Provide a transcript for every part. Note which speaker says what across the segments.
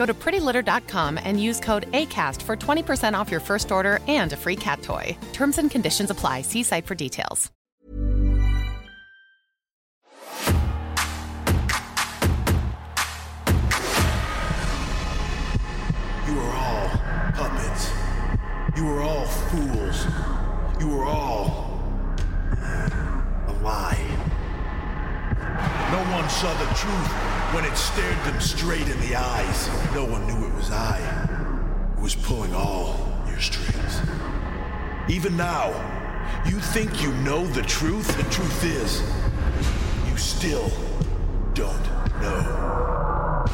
Speaker 1: Go to prettylitter.com and use code ACAST for 20% off your first order and a free cat toy. Terms and conditions apply. See site for details.
Speaker 2: You are all puppets. You are all fools. You are all a lie. No one saw the truth when it stared them straight in the eyes. No one knew it was I who was pulling all your strings. Even now, you think you know the truth? The truth is, you still don't know.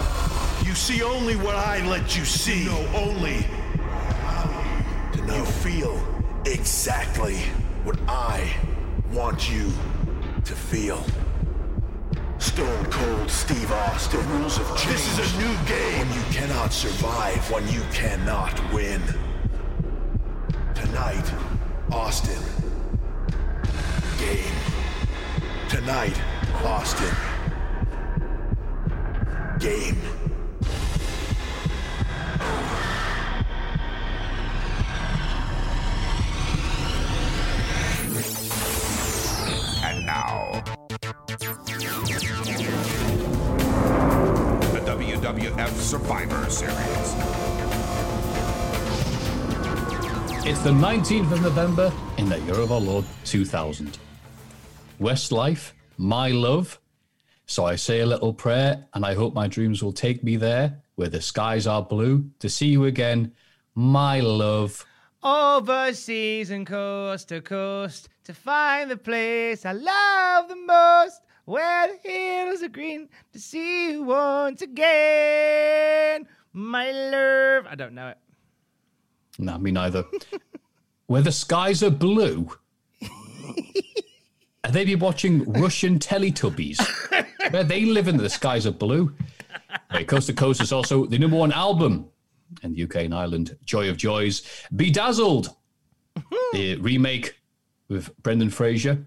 Speaker 2: You see only what I let you see. You know only to know. You feel exactly what I want you to feel. Stone Cold Steve Austin. Rules. This is a new game. When you cannot survive, when you cannot win. Tonight, Austin. Game. Tonight, Austin. Game.
Speaker 3: And now, WWF Survivor Series.
Speaker 4: It's the 19th of November in the year of our Lord 2000. Westlife, my love. So I say a little prayer, and I hope my dreams will take me there where the skies are blue to see you again, my love.
Speaker 5: Overseas and coast to coast to find the place I love the most, where the hills are green to see you once again, my love. I don't know it.
Speaker 4: No, me neither. where the skies are blue. Are they be watching Russian Teletubbies? Where they live in the skies are blue. Right, Coast to Coast is also the number one album in the UK and Ireland. Joy of Joys, Bedazzled, mm-hmm. the remake with Brendan Fraser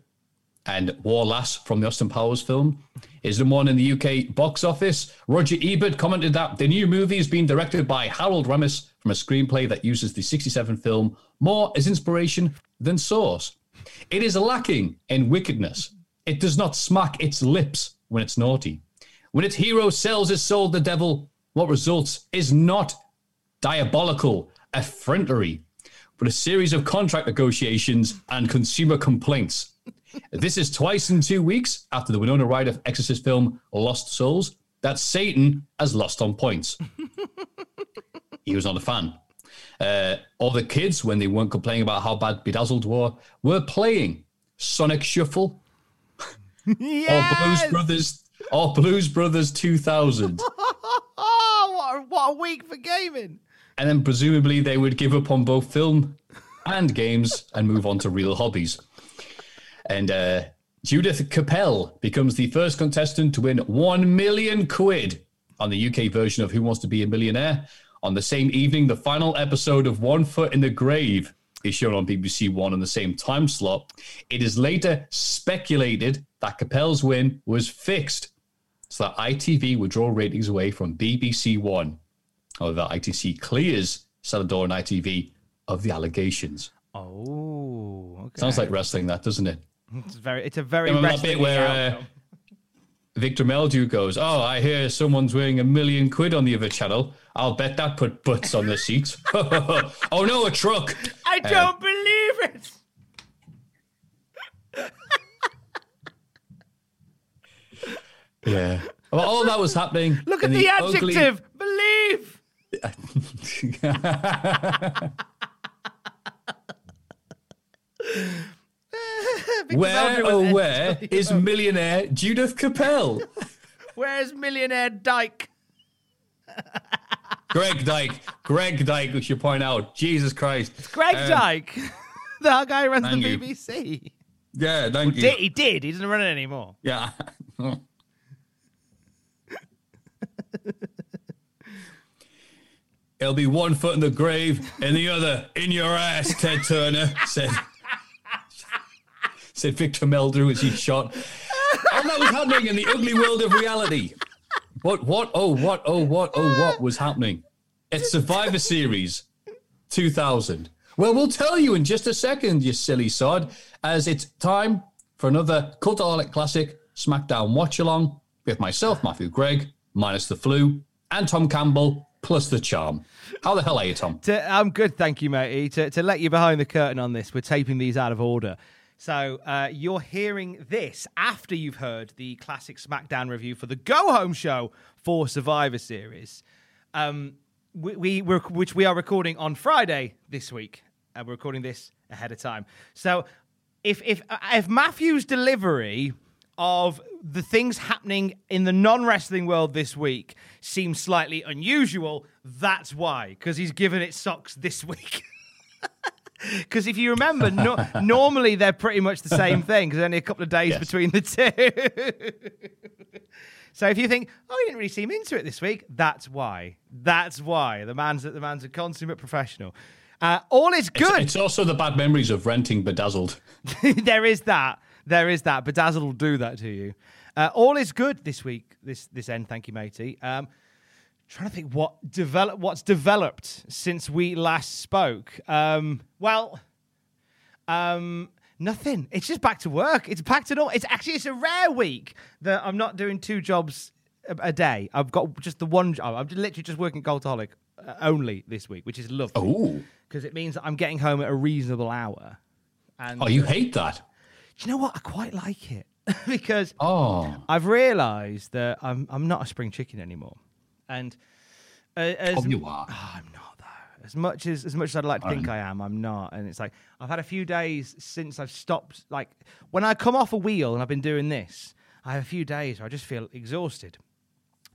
Speaker 4: and War Lass from the Austin Powers film, is number one in the UK box office. Roger Ebert commented that the new movie is being directed by Harold Ramis from a screenplay that uses the 67 film more as inspiration than source. It is lacking in wickedness. It does not smack its lips when it's naughty. When its hero sells his soul to the devil, what results is not diabolical effrontery, but a series of contract negotiations and consumer complaints. This is twice in two weeks after the Winona Ryder Exorcist film Lost Souls that Satan has lost on points. he was not a fan. Uh, all the kids, when they weren't complaining about how bad Bedazzled were, were playing Sonic Shuffle
Speaker 5: Yes!
Speaker 4: or Blues Brothers or Blues Brothers 2000.
Speaker 5: Oh, what a, what a week for gaming.
Speaker 4: and then presumably they would give up on both film and games and move on to real hobbies. And uh, Judith Keppel becomes the first contestant to win 1 million quid on the UK version of Who Wants to Be a Millionaire. On the same evening, the final episode of One Foot in the Grave is shown on BBC One in the same time slot. It is later speculated that Keppel's win was fixed so that ITV would draw ratings away from BBC One. However, ITC clears Celador and ITV of the allegations.
Speaker 5: Oh, okay.
Speaker 4: Sounds like wrestling, that doesn't it?
Speaker 5: It's very. It's a very.
Speaker 4: Remember that bit where uh, Victor Meldrew goes, "Oh, I hear someone's wearing a million quid on the other channel. I'll bet that put butts on the seats. oh no, a truck!
Speaker 5: I
Speaker 4: uh,
Speaker 5: don't uh, believe it."
Speaker 4: Yeah. Well, all that was happening.
Speaker 5: Look at the,
Speaker 4: the,
Speaker 5: adjective ugly... believe.
Speaker 4: where, oh, where is millionaire Judith Keppel?
Speaker 5: Where's millionaire Dyke?
Speaker 4: Greg Dyke. Greg Dyke, we should point out. Jesus Christ.
Speaker 5: Greg
Speaker 4: Um,
Speaker 5: Dyke, the guy who runs the
Speaker 4: you.
Speaker 5: BBC.
Speaker 4: Yeah, thank you.
Speaker 5: Did, he did. He doesn't run it anymore.
Speaker 4: Yeah. It'll be one foot in the grave and the other in your ass, Ted Turner said. Said Victor Meldrew as he shot. All that was happening in the ugly world of reality. What, what, oh, what, oh, what, oh, what was happening? It's Survivor Series 2000. Well, we'll tell you in just a second, you silly sod, as it's time for another Cultaholic Classic SmackDown watch along with myself, Matthew Gregg, minus the flu, and Tom Campbell, plus the charm. How the hell are you, Tom?
Speaker 5: To, I'm good, thank you, matey. To, to let you behind the curtain on this, we're taping these out of order. So uh, you're hearing this after you've heard the classic SmackDown review for the Go Home show for Survivor Series, um, we, we which we are recording on Friday this week. And we're recording this ahead of time. So if if uh, if Matthew's delivery of the things happening in the non wrestling world this week seems slightly unusual, that's why, because he's given it socks this week. Because if you remember, no, normally they're pretty much the same thing, because only a couple of days
Speaker 4: Yes.
Speaker 5: between the two. so if you think, oh, you didn't really seem into it this week, that's why. That's why the man's the man's a consummate professional. Uh, all is good.
Speaker 4: it's also the bad memories of renting Bedazzled.
Speaker 5: there is that. There is that. Bedazzle will do that to you. Uh, all is good this week. This this end. Thank you, matey. Um, trying to think what develop what's developed since we last spoke. Um, well, um, nothing. It's just back to work. It's back to normal. It's actually it's a rare week that I'm not doing two jobs a, a day. I've got just the one job. I'm literally just working Cultaholic uh, only this week, which is lovely
Speaker 4: Oh.
Speaker 5: because it means that I'm getting home at a reasonable hour. And
Speaker 4: Oh, you hate that?
Speaker 5: do you know what? I quite like it because
Speaker 4: Oh.
Speaker 5: I've realised that I'm I'm not a spring chicken anymore, and uh, as,
Speaker 4: Oh, you are.
Speaker 5: Oh, I'm not though. As much as as much as I'd like to think I am, I'm not. And it's like I've had a few days since I've stopped. Like when I come off a wheel and I've been doing this, I have a few days where I just feel exhausted.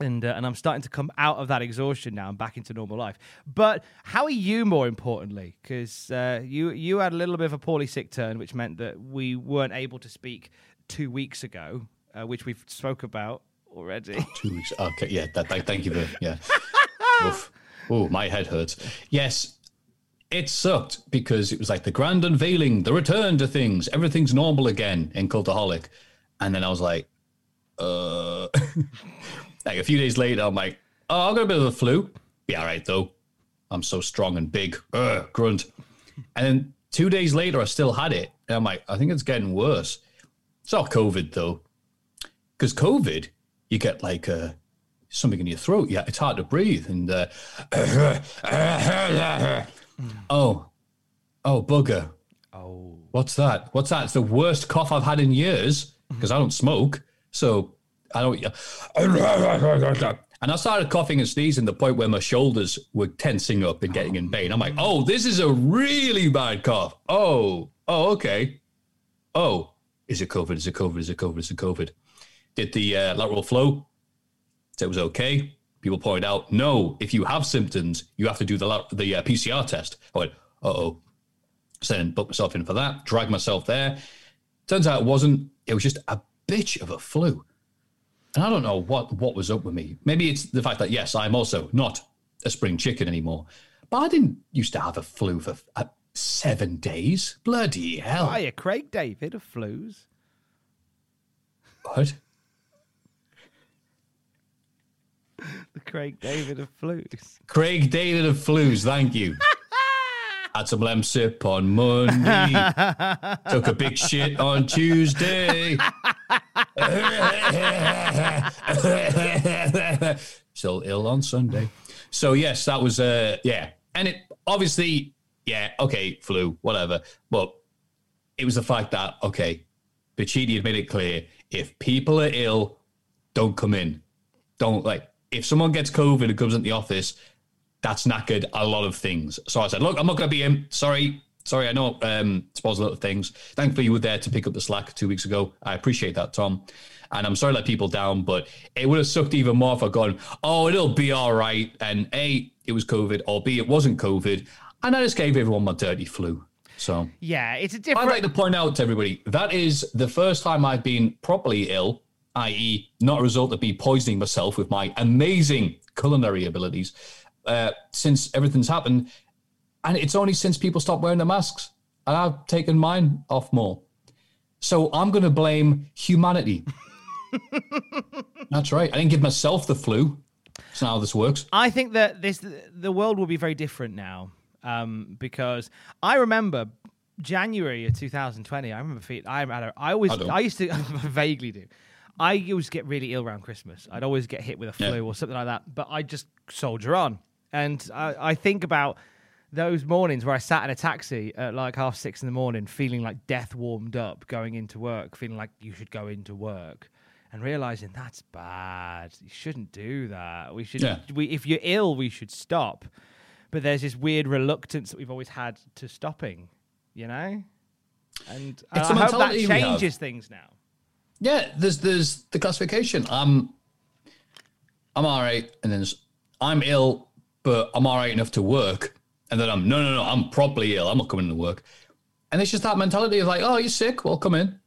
Speaker 5: And, uh, and I'm starting to come out of that exhaustion now and back into normal life. But how are you, more importantly? Because uh, you you had a little bit of a poorly sick turn, which meant that we weren't able to speak two weeks ago, uh, which we've spoke about already.
Speaker 4: Two weeks. Okay, yeah. That, that, thank you for yeah. Oh, my head hurts. Yes, it sucked because it was like the grand unveiling, the return to things, everything's normal again in Cultaholic, and then I was like, uh, like a few days later, I'm like, oh, I've got a bit of the flu. Be all right though. I'm so strong and big. Ugh, grunt. And then two days later, I still had it, and I'm like, I think it's getting worse. It's not COVID though because COVID, you get like uh, something in your throat. Yeah, it's hard to breathe. And uh, oh, oh, bugger. Oh, what's that? What's that? It's the worst cough I've had in years because I don't smoke. So I don't. And I started coughing and sneezing to the point where my shoulders were tensing up and getting in pain. I'm like, oh, this is a really bad cough. Oh, oh, okay. Oh, is it COVID? Is it COVID? Is it COVID? Is it COVID? Did the uh, lateral flow? Said it was okay. People pointed out, no, if you have symptoms, you have to do the the uh, PCR test. I went, uh oh. So then booked myself in for that, dragged myself there. Turns out it wasn't, it was just a bitch of a flu. And I don't know what, what was up with me. Maybe it's the fact that, yes, I'm also not a spring chicken anymore. But I didn't used to have a flu for uh, seven days. Bloody hell.
Speaker 5: Hiya, Craig David of Flus.
Speaker 4: What?
Speaker 5: The Craig David of Flus.
Speaker 4: Craig David of Flus, thank you. Had some lamb sip on Monday. Took a big shit on Tuesday. Still ill on Sunday. So yes, that was uh yeah. And it obviously, yeah, okay, flu, whatever. But it was the fact that, okay, Pichidi had made it clear if people are ill, don't come in. Don't like if someone gets COVID and comes into the office, that's knackered a lot of things. So I said, look, I'm not going to be in. Sorry, sorry. I know um, spoils a lot of things. Thankfully, you were there to pick up the slack two weeks ago. I appreciate that, Tom. And I'm sorry to let people down, but it would have sucked even more if I'd gone, oh, it'll be all right. And A, it was COVID, or B, it wasn't COVID. And I just gave everyone my dirty flu. So
Speaker 5: Yeah, it's a different.
Speaker 4: I'd like to point out to everybody that is the first time I've been properly ill, i.e., not a result of me poisoning myself with my amazing culinary abilities, uh, since everything's happened. And it's only since people stopped wearing the masks. And I've taken mine off more. So I'm going to blame humanity. That's right. I didn't give myself the flu. That's not how this works.
Speaker 5: I think that this the world will be very different now um, because I remember January of 2020. I remember feeling I had a, I always
Speaker 4: I.
Speaker 5: I, used to vaguely do. I used to get really ill around Christmas. I'd always get hit with a flu
Speaker 4: Yeah.
Speaker 5: or something like that. But I just soldier on, and I, I think about those mornings where I sat in a taxi at like half six in the morning, feeling like death warmed up, going into work, feeling like you should go into work, and realizing that's bad. You shouldn't do that. We should.
Speaker 4: Yeah.
Speaker 5: We, if you're ill, we should stop. But there's this weird reluctance that we've always had to stopping, you know. And I hope that
Speaker 4: mentality we have.
Speaker 5: changes things now.
Speaker 4: Yeah, there's there's the classification. I'm I'm all right, and then I'm ill, but I'm all right enough to work, and then I'm no no no I'm properly ill. I'm not coming to work, and it's just that mentality of like, oh, you're sick, well, come in.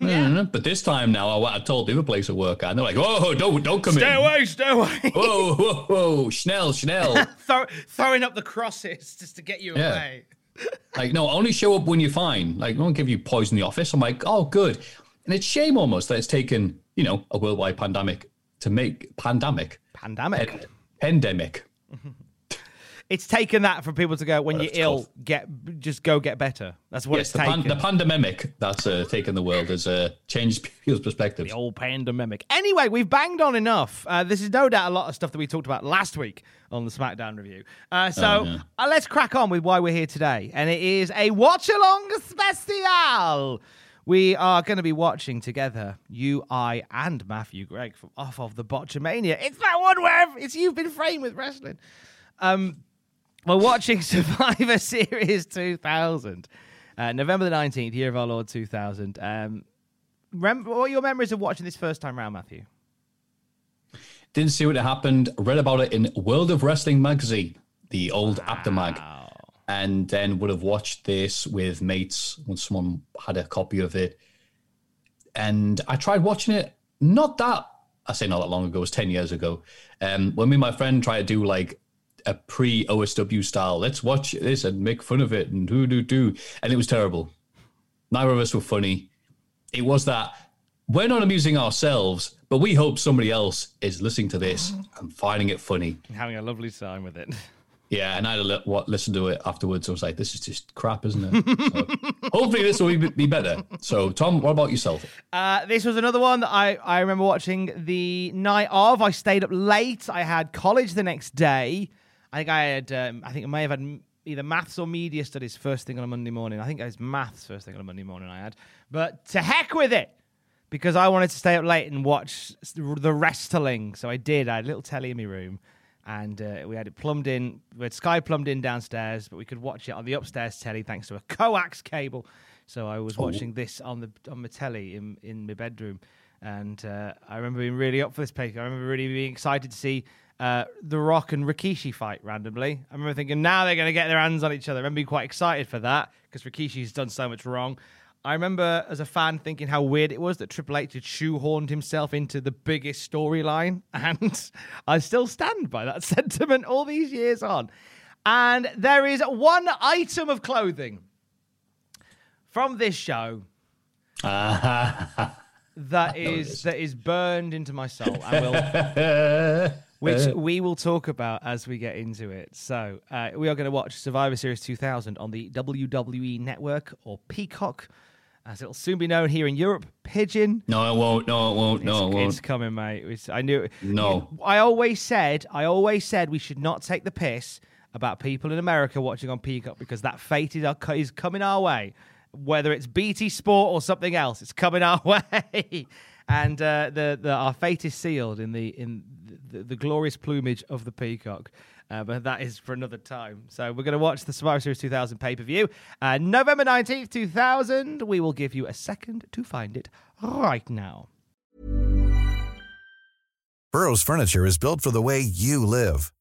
Speaker 4: No, no. But this time now, I, I told the other place to work and they're like, "Oh, don't don't come in.
Speaker 5: Stay
Speaker 4: in."
Speaker 5: away, stay away.
Speaker 4: Whoa, whoa, whoa, Schnell, Schnell.
Speaker 5: Throw, throwing up the crosses just to get you
Speaker 4: Yeah.
Speaker 5: away.
Speaker 4: Like, no, only show up when you're fine. Like, I won't give you poison in the office. I'm like, oh, good. And it's shame almost that it's taken, you know, a worldwide pandemic to make pandemic,
Speaker 5: Pandemic.
Speaker 4: Pen- pandemic.
Speaker 5: It's taken that for people to go when you're ill,
Speaker 4: tough.
Speaker 5: get just go get better. That's what
Speaker 4: yes,
Speaker 5: it's
Speaker 4: the, pan- the pandemic that's uh, taken the world has uh, changed people's perspectives.
Speaker 5: the old pandemic. Anyway, we've banged on enough. Uh, this is no doubt a lot of stuff that we talked about last week on the SmackDown review. Uh, so
Speaker 4: Oh, yeah.
Speaker 5: uh, let's crack on with why we're here today. And it is a watch along special. We are going to be watching together, you, I, and Matthew Gregg from off of the Botchamania. It's that one where it's you've been framed with wrestling. Um, we're watching Survivor Series 2000, uh, November the 19th, year of our Lord 2000. Um, rem- what are your memories of watching this first time round, Matthew?
Speaker 4: Didn't see what happened. Read about it in World of Wrestling magazine, the old Aftermag, and then would have watched this with mates when someone had a copy of it. And I tried watching it. Not that I say not that long ago. It was ten years ago. Um, when me and my friend tried to do like a pre OSW style, let's watch this and make fun of it and do do do, and it was terrible. Neither of us were funny. It was that we're not amusing ourselves, but we hope somebody else is listening to this and finding it funny.
Speaker 5: Having a lovely time with it.
Speaker 4: Yeah, and I li- what, listen to it afterwards. I was like, this is just crap, isn't it? So, hopefully, this will be, be better. So, Tom, what about yourself?
Speaker 5: Uh, this was another one that I, I remember watching the night of. I stayed up late. I had college the next day. I think I had, um, I think I may have had either maths or media studies first thing on a Monday morning. I think it was maths first thing on a Monday morning I had. But to heck with it, because I wanted to stay up late and watch the wrestling. So I did. I had a little telly in my room. And uh, we had it plumbed in. We had Sky plumbed in downstairs, but we could watch it on the upstairs telly thanks to a coax cable. So I was watching this on the on my telly in in my bedroom, and uh, I remember being really up for this pick. I remember really being excited to see uh, The Rock and Rikishi fight randomly. I remember thinking now they're going to get their hands on each other. I remember being quite excited for that because Rikishi's done so much wrong. I remember as a fan thinking how weird it was that Triple H had shoehorned himself into the biggest storyline, and I still stand by that sentiment all these years on. And there is one item of clothing from this show that is that is burned into my soul, will which we will talk about as we get into it. So, uh, we are going to watch Survivor Series 2000 on the WWE Network or Peacock, as it'll soon be known here in Europe. Pigeon.
Speaker 4: No, it won't. No, it won't. No, it
Speaker 5: it's,
Speaker 4: won't.
Speaker 5: it's coming, mate. It's- I knew.
Speaker 4: No.
Speaker 5: I always said. I always said we should not take the piss about people in America watching on Peacock because that fate is, our- is coming our way. Whether it's BT Sport or something else, it's coming our way. and uh, the, the our fate is sealed in the in the, the glorious plumage of the peacock. Uh, but that is for another time. So we're going to watch the Survivor Series 2000 pay per view. Uh, November 19th, 2000. We will give you a second to find it right now.
Speaker 6: Burrow's furniture is built for the way you live.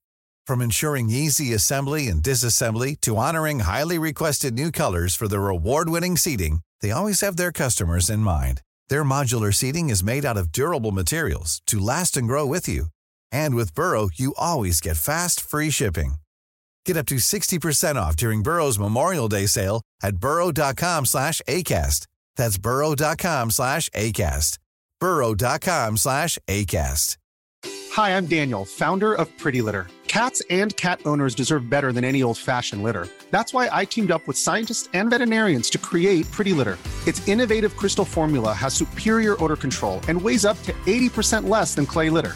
Speaker 6: From ensuring easy assembly and disassembly to honoring highly requested new colors for their award-winning seating, they always have their customers in mind. Their modular seating is made out of durable materials to last and grow with you. And with Burrow, you always get fast, free shipping. Get up to 60% off during Burrow's Memorial Day sale at burrow.com slash ACAST. That's burrow.com slash ACAST. burrow.com slash ACAST.
Speaker 7: Hi, I'm Daniel, founder of Pretty Litter. Cats and cat owners deserve better than any old fashioned litter. That's why I teamed up with scientists and veterinarians to create Pretty Litter. Its innovative crystal formula has superior odor control and weighs up to 80% less than clay litter.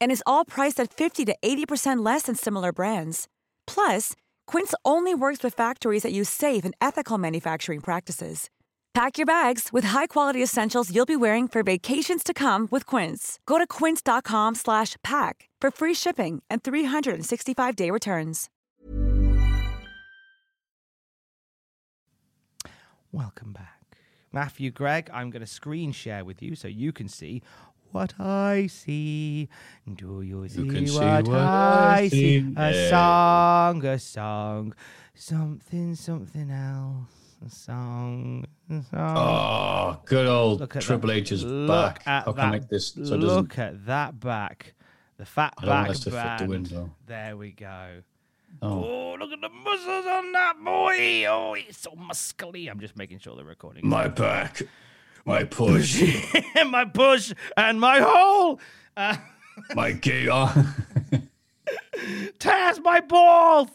Speaker 8: And is all priced at 50 to 80% less than similar brands. Plus, Quince only works with factories that use safe and ethical manufacturing practices. Pack your bags with high-quality essentials you'll be wearing for vacations to come with Quince. Go to quince.com slash pack for free shipping and 365-day returns.
Speaker 5: Welcome back. Matthew Gregg, I'm going to screen share with you so you can see what I see. Do you see,
Speaker 4: can see
Speaker 5: what,
Speaker 4: what
Speaker 5: I
Speaker 4: I
Speaker 5: see?
Speaker 4: see.
Speaker 5: A
Speaker 4: Yeah.
Speaker 5: song, a song, something, something else. A song, a song.
Speaker 4: Oh, good old Triple
Speaker 5: that.
Speaker 4: H is
Speaker 5: Look
Speaker 4: back. How can I make this so?
Speaker 5: Look at that back. The fat
Speaker 4: I don't want
Speaker 5: back
Speaker 4: us to fit the
Speaker 5: band.
Speaker 4: window.
Speaker 5: There we go.
Speaker 4: Oh.
Speaker 5: Oh, look at the muscles on that boy. Oh, he's so muscly. I'm just making sure the recording.
Speaker 4: My back, my push,
Speaker 5: my push and my hole. Uh,
Speaker 4: my gear.
Speaker 5: Taz, my balls.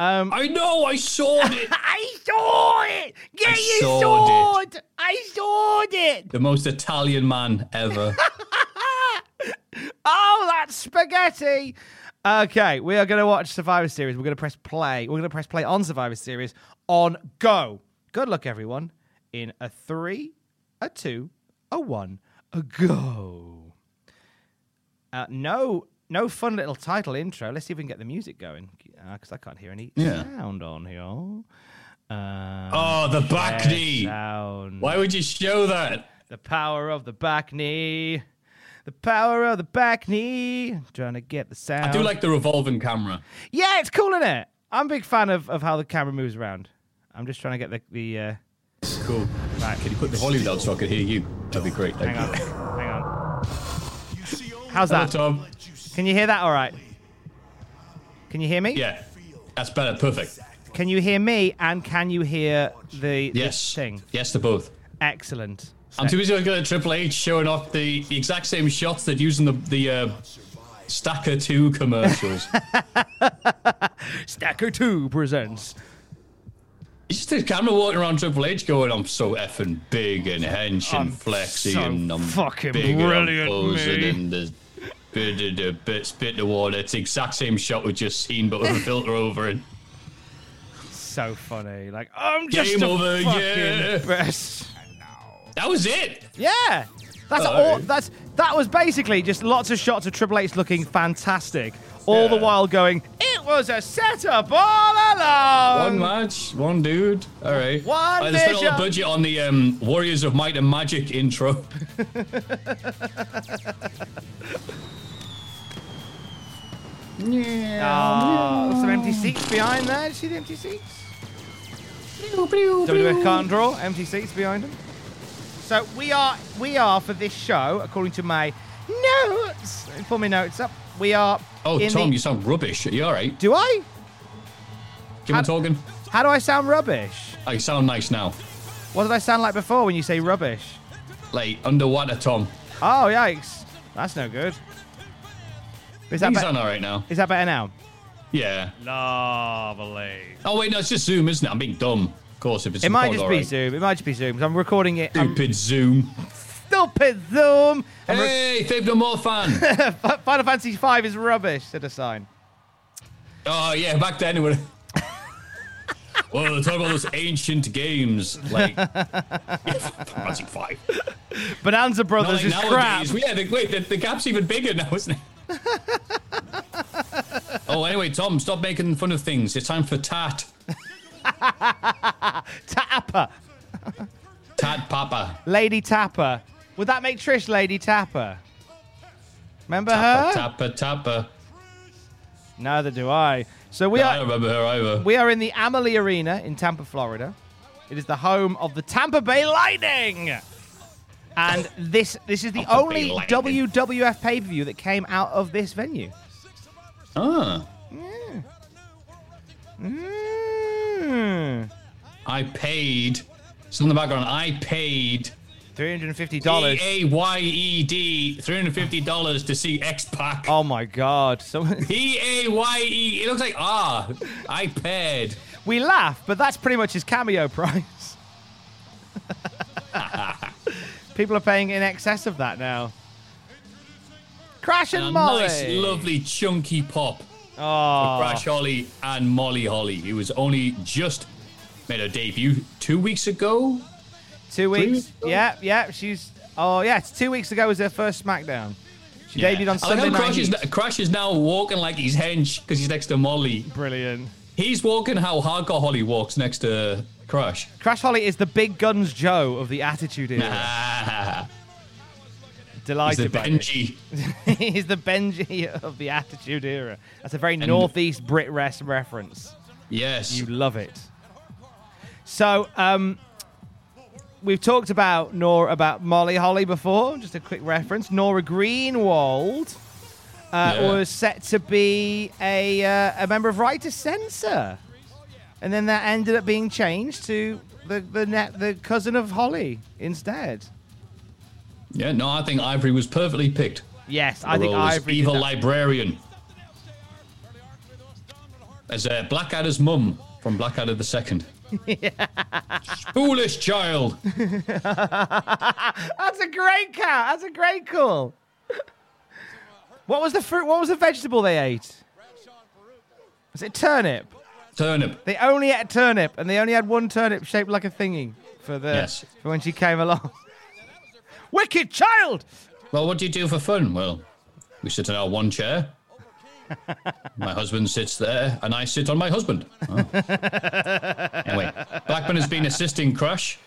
Speaker 5: Um,
Speaker 4: I know, I saw it.
Speaker 5: I saw it. Get
Speaker 4: I
Speaker 5: your
Speaker 4: sawed
Speaker 5: sword. I saw it.
Speaker 4: the most Italian man ever.
Speaker 5: Oh, that's spaghetti. Okay, we are going to watch Survivor Series. We're going to press play. We're going to press play on Survivor Series on go. Good luck, everyone. In a three, a two, a one, a go. Uh, no, no fun little title intro. Let's see if we can get the music going because I can't hear any
Speaker 4: Yeah.
Speaker 5: sound on here. Uh,
Speaker 4: Oh, the back knee.
Speaker 5: Sound.
Speaker 4: Why would you show that?
Speaker 5: The power of the back knee. The power of the back knee. Trying to get the sound.
Speaker 4: I do like the revolving camera.
Speaker 5: Yeah, it's cool, isn't it? I'm a big fan of, of how the camera moves around. I'm just trying to get the the. Uh,
Speaker 4: Cool.
Speaker 5: Right,
Speaker 4: Can you put the volume down so I can hear you? That'd be great. Thank
Speaker 5: hang on, hang on. How's
Speaker 4: Hello,
Speaker 5: that?
Speaker 4: Tom.
Speaker 5: Can you hear that? All right. Can you hear me?
Speaker 4: Yeah, that's better. Perfect.
Speaker 5: Can you hear me? And can you hear the, the
Speaker 4: Yes.
Speaker 5: thing?
Speaker 4: Yes to both.
Speaker 5: Excellent.
Speaker 4: I'm too busy looking at Triple H showing off the, the exact same shots that using the the uh, Stacker 2 commercials.
Speaker 5: Stacker Two presents.
Speaker 4: It's just the camera walking around Triple H going, I'm so effing big and hench and
Speaker 5: I'm
Speaker 4: flexy
Speaker 5: so
Speaker 4: and I'm
Speaker 5: fucking
Speaker 4: big
Speaker 5: brilliant,
Speaker 4: and I'm bit bit spit the water. It's the exact same shot we've just seen but with a filter over it.
Speaker 5: So funny. Like I'm just
Speaker 4: Game over,
Speaker 5: fucking
Speaker 4: yeah.
Speaker 5: best.
Speaker 4: That was it.
Speaker 5: Yeah. That's all. That's that was basically just lots of shots of Triple H looking fantastic, all the while going. It was a setup all along.
Speaker 4: One match, one dude. All right.
Speaker 5: One
Speaker 4: I spent all the
Speaker 5: vision.
Speaker 4: budget on the um, Warriors of Might and Magic intro.
Speaker 5: Oh, some empty seats behind there. Did you see the empty seats? WWF can't draw. Empty seats behind them. So we are we are for this show, according to my notes. Let me Pull my notes up. We are.
Speaker 4: Oh,
Speaker 5: in
Speaker 4: Tom,
Speaker 5: the-
Speaker 4: you sound rubbish. Are you all right?
Speaker 5: do I?
Speaker 4: Keep on talking.
Speaker 5: How do I sound rubbish?
Speaker 4: Oh, I sound nice now.
Speaker 5: What did I sound like before when you say rubbish?
Speaker 4: Like underwater, Tom.
Speaker 5: Oh yikes! That's no good. Is that
Speaker 4: He's
Speaker 5: be-
Speaker 4: on all right now.
Speaker 5: Is that better now?
Speaker 4: Yeah.
Speaker 5: Lovely.
Speaker 4: Oh wait, no, it's just Zoom, isn't it? I'm being dumb. Of course, if it's
Speaker 5: It might just be
Speaker 4: right.
Speaker 5: Zoom. It might just be Zoom. I'm recording it. I'm
Speaker 4: Stupid Zoom.
Speaker 5: Stupid Zoom. I'm re-
Speaker 4: Hey, Fave No More fan.
Speaker 5: Final Fantasy V is rubbish. Said a sign.
Speaker 4: oh yeah, back then would. well, talk about those ancient games like Final Fantasy Five.
Speaker 5: Bonanza Brothers
Speaker 4: like
Speaker 5: is crap.
Speaker 4: Yeah, the, wait, the, the gap's even bigger now, isn't it? oh, anyway, Tom, stop making fun of things. It's time for tat.
Speaker 5: Tapper.
Speaker 4: Tat Papa.
Speaker 5: Lady Tapper. Would that make Trish Lady Tapper? Remember
Speaker 4: Tappa,
Speaker 5: her?
Speaker 4: Tapper, Tapper.
Speaker 5: Neither do I. So we
Speaker 4: No, I
Speaker 5: are
Speaker 4: don't remember her either.
Speaker 5: we are in the Amalie Arena in Tampa, Florida. It is the home of the Tampa Bay Lightning. And this this is the
Speaker 4: Tampa
Speaker 5: only WWF pay per view that came out of this venue.
Speaker 4: Ah,
Speaker 5: Mm.
Speaker 4: I paid. Still in the background. I paid
Speaker 5: Three hundred and fifty dollars.
Speaker 4: E A Y E D three hundred fifty dollars to see X Pac.
Speaker 5: Oh my god! So
Speaker 4: P A Y E. It looks like ah. I paid.
Speaker 5: we laugh, but that's pretty much his cameo price. People are paying in excess of that now. Crash and,
Speaker 4: And a
Speaker 5: Molly.
Speaker 4: nice, lovely, chunky pop.
Speaker 5: Oh,
Speaker 4: Crash Holly and Molly Holly, who was only just made her debut two weeks ago.
Speaker 5: Two
Speaker 4: Three
Speaker 5: weeks.
Speaker 4: weeks?
Speaker 5: Yeah, yeah. She's. Oh yeah, it's two weeks ago was her first SmackDown. She
Speaker 4: Yeah.
Speaker 5: debuted on
Speaker 4: I like
Speaker 5: Sunday
Speaker 4: how
Speaker 5: night.
Speaker 4: Crash is, Crash is now walking like he's hench because he's next to Molly.
Speaker 5: Brilliant.
Speaker 4: He's walking how Hardcore Holly walks next to Crash.
Speaker 5: Crash Holly is the Big Guns Joe of the Attitude Era.
Speaker 4: Ah, he's the
Speaker 5: Delighted by it.
Speaker 4: Benji.
Speaker 5: He's the Benji of the Attitude Era. That's a very Northeast Brit Rest reference.
Speaker 4: Yes.
Speaker 5: You love it. So, um, we've talked about Nora about Molly Holly before. Just a quick reference. Nora Greenwald uh,
Speaker 4: Yeah.
Speaker 5: was set to be a uh, a member of Right to Censor, and then that ended up being changed to the the net, the cousin of Holly instead.
Speaker 4: Yeah, no, I think Ivory was perfectly picked.
Speaker 5: Yes, I think Ivory.
Speaker 4: evil librarian. As uh, Blackadder's mum from Blackadder the Second. Foolish child.
Speaker 5: That's a great cat. That's a great call. What was the fruit? What was the vegetable they ate? Was it turnip?
Speaker 4: Turnip.
Speaker 5: They only ate turnip, and they only had one turnip shaped like a thingy for the
Speaker 4: Yes.
Speaker 5: for when she came along. Wicked child.
Speaker 4: Well, what do you do for fun? Well, we sit in our one chair. My husband sits there, and I sit on my husband. Oh. anyway, Blackman has been assisting Crash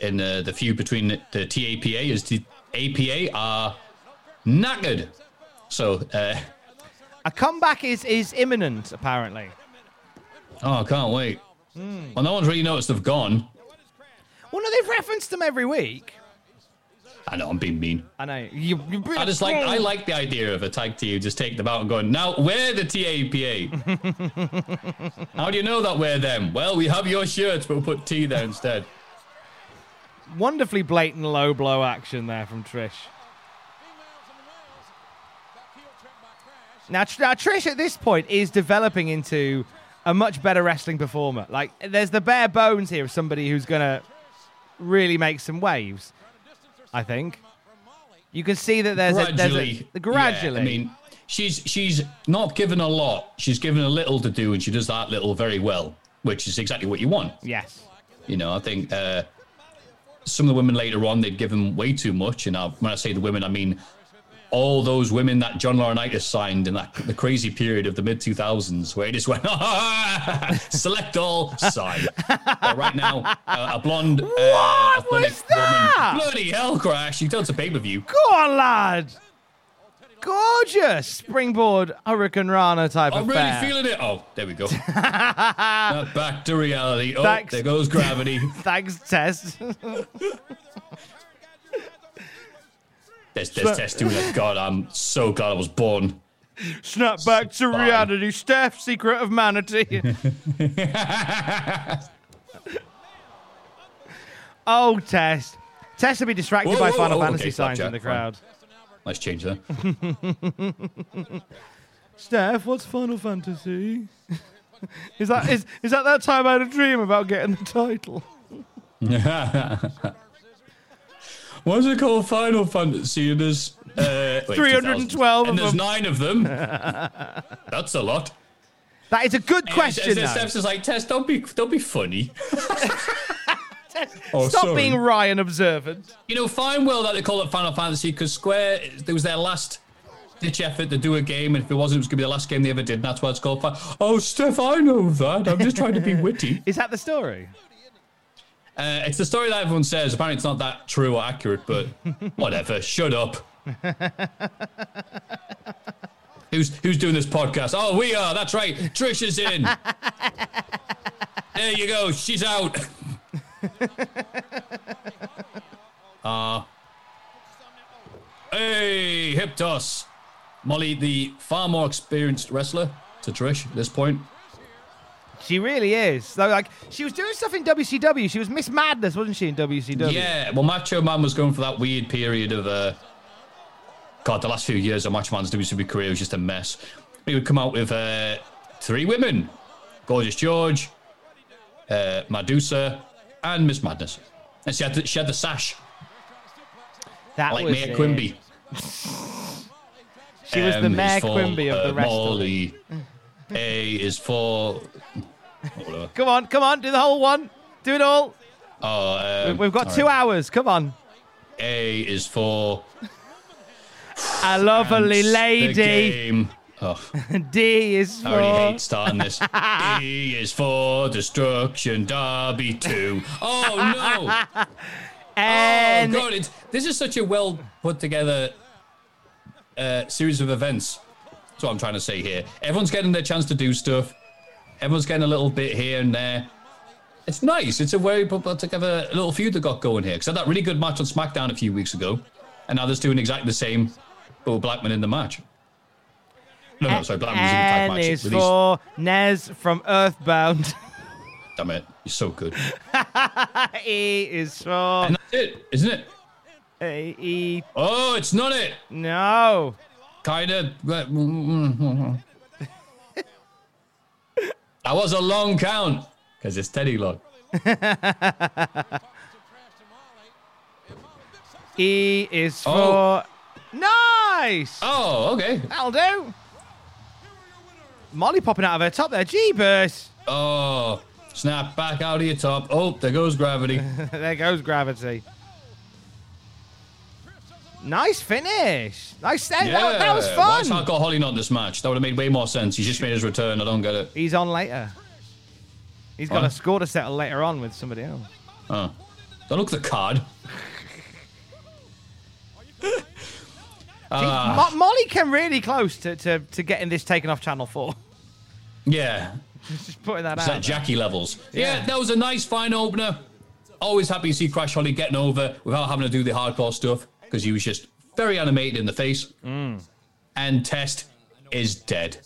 Speaker 4: in uh, the feud between the, TAPA as the APA are knackered. So, uh,
Speaker 5: A comeback is is imminent, apparently.
Speaker 4: oh, I can't wait. Well, no one's really noticed they've gone.
Speaker 5: Well, no, they've referenced them every week.
Speaker 4: I know I'm being mean.
Speaker 5: I know. You, you
Speaker 4: I just like I like the idea of a tag team just taking them out and going, now we're the TAPA. How do you know that we're them? Well, we have your shirts, but we'll put T there instead.
Speaker 5: wonderfully blatant low blow action there from Trish. Now, Tr- now Trish at this point is developing into a much better wrestling performer. Like, there's the bare bones here of somebody who's going to really make some waves. I think you can see that there's a, there's
Speaker 4: gradually,
Speaker 5: a gradually.
Speaker 4: yeah, I mean, she's she's not given a lot. She's given a little to do, and she does that little very well, which is exactly what you want.
Speaker 5: yes,
Speaker 4: You know, I think uh, some of the women later on they'd given way too much, and I, when I say the women, I mean all those women that John Laurinaitis signed in that the crazy period of the mid 2000s, where he just went select all, sign. but right now, uh, a blonde, uh,
Speaker 5: What was that?
Speaker 4: woman, bloody hell, crash! You it's a pay per view.
Speaker 5: go on, lad. Gorgeous springboard Hurricane Rana type of.
Speaker 4: I'm really
Speaker 5: affair.
Speaker 4: feeling it. Oh, there we go. Back to reality. Oh,
Speaker 5: Thanks.
Speaker 4: there goes gravity.
Speaker 5: Thanks, Test.
Speaker 4: There's, there's it. God, I'm so glad I was born.
Speaker 5: Snap back to
Speaker 4: Fine.
Speaker 5: reality. Steph, secret of manatee. oh, Test. Test will be distracted
Speaker 4: Whoa,
Speaker 5: by
Speaker 4: whoa,
Speaker 5: Final
Speaker 4: whoa,
Speaker 5: Fantasy
Speaker 4: okay,
Speaker 5: signs in the
Speaker 4: fine.
Speaker 5: crowd.
Speaker 4: Nice change there.
Speaker 5: Steph, what's Final Fantasy? is that is is that that time I had a dream about getting the title?
Speaker 4: What's it called? Final Fantasy. And there's uh, wait,
Speaker 5: 312
Speaker 4: and there's
Speaker 5: them.
Speaker 4: nine of them. That's a lot.
Speaker 5: That is a good question.
Speaker 4: And. Steph's like, Test, don't be, don't be funny. Oh,
Speaker 5: Stop
Speaker 4: sorry.
Speaker 5: being Ryan observant.
Speaker 4: You know, fine well that they call it Final Fantasy because Square, there was their last ditch effort to do a game, and if it wasn't, it was going to be the last game they ever did, and that's why it's called. Final- oh, Steph, I know that. I'm just trying to be witty.
Speaker 5: Is that the story?
Speaker 4: Uh, it's the story that everyone says. Apparently, it's not that true or accurate, but whatever. Shut up. who's who's doing this podcast? Oh, we are. That's right. Trish is in. there you go. She's out. Uh, hey, hip toss. Molly, the far more experienced wrestler to Trish at this point.
Speaker 5: She really is. So, like, she was doing stuff in WCW. She was Miss Madness, wasn't she, in WCW?
Speaker 4: Yeah, well, Macho Man was going for that weird period of, uh, God, the last few years of Macho Man's WCW career was just a mess. He would come out with uh, three women Gorgeous George, uh, Medusa, and Miss Madness. And she had the, she had the sash,
Speaker 5: That
Speaker 4: like
Speaker 5: was
Speaker 4: Mayor
Speaker 5: it.
Speaker 4: Quimby.
Speaker 5: She was the Mayor Quimby of the
Speaker 4: uh,
Speaker 5: wrestling.
Speaker 4: Molly. A is for.
Speaker 5: Come on, come on, do the whole one. Do it all.
Speaker 4: Oh, um,
Speaker 5: We've got
Speaker 4: all
Speaker 5: two
Speaker 4: right.
Speaker 5: hours. Come on.
Speaker 4: A is for.
Speaker 5: A lovely lady.
Speaker 4: Oh,
Speaker 5: D is
Speaker 4: I already hate starting this. E is for destruction derby two. Oh no!
Speaker 5: And
Speaker 4: oh god! It's, this is such a well put together uh, series of events. That's what I'm trying to say here. Everyone's getting their chance to do stuff. Everyone's getting a little bit here and there. It's nice. It's a very put put together little feud that got going here. Because I had that really good match on SmackDown a few weeks ago, and now they're doing exactly the same, but with Blackman in the match. No, no, sorry, Blackman was in the tag match.
Speaker 5: is for Ness from Earthbound.
Speaker 4: Damn it, you're so good.
Speaker 5: e is for.
Speaker 4: And that's it, isn't it?
Speaker 5: A- E.
Speaker 4: Oh, it's not it.
Speaker 5: No.
Speaker 4: Kind of. That was a long count because it's Teddy Long.
Speaker 5: E is oh. for.
Speaker 4: Oh.
Speaker 5: Nice.
Speaker 4: Oh, okay.
Speaker 5: That'll do. Molly popping out of her top there. Jeebus.
Speaker 4: Oh, snap back out of your top. Oh, there goes gravity.
Speaker 5: there goes gravity. Nice finish. Nice. That, that, that was
Speaker 4: Why is
Speaker 5: fun.
Speaker 4: Hardcore Holly not this match? That would have made way more sense. He's just made his return. I don't get it.
Speaker 5: He's on later. He's got
Speaker 4: What?
Speaker 5: a score to settle later on with somebody else.
Speaker 4: Oh. Don't look at the card. Ah.
Speaker 5: Mo- Molly came really close to, to, to getting this taken off Channel 4.
Speaker 4: Yeah.
Speaker 5: Just putting that
Speaker 4: It's
Speaker 5: out.
Speaker 4: like Jackie levels. Yeah.
Speaker 5: Yeah.
Speaker 4: that was a nice, fine opener. Always happy to see Crash Holly getting over without having to do the hardcore stuff because he was just very animated in the face.
Speaker 5: Mm.
Speaker 4: And Test is dead.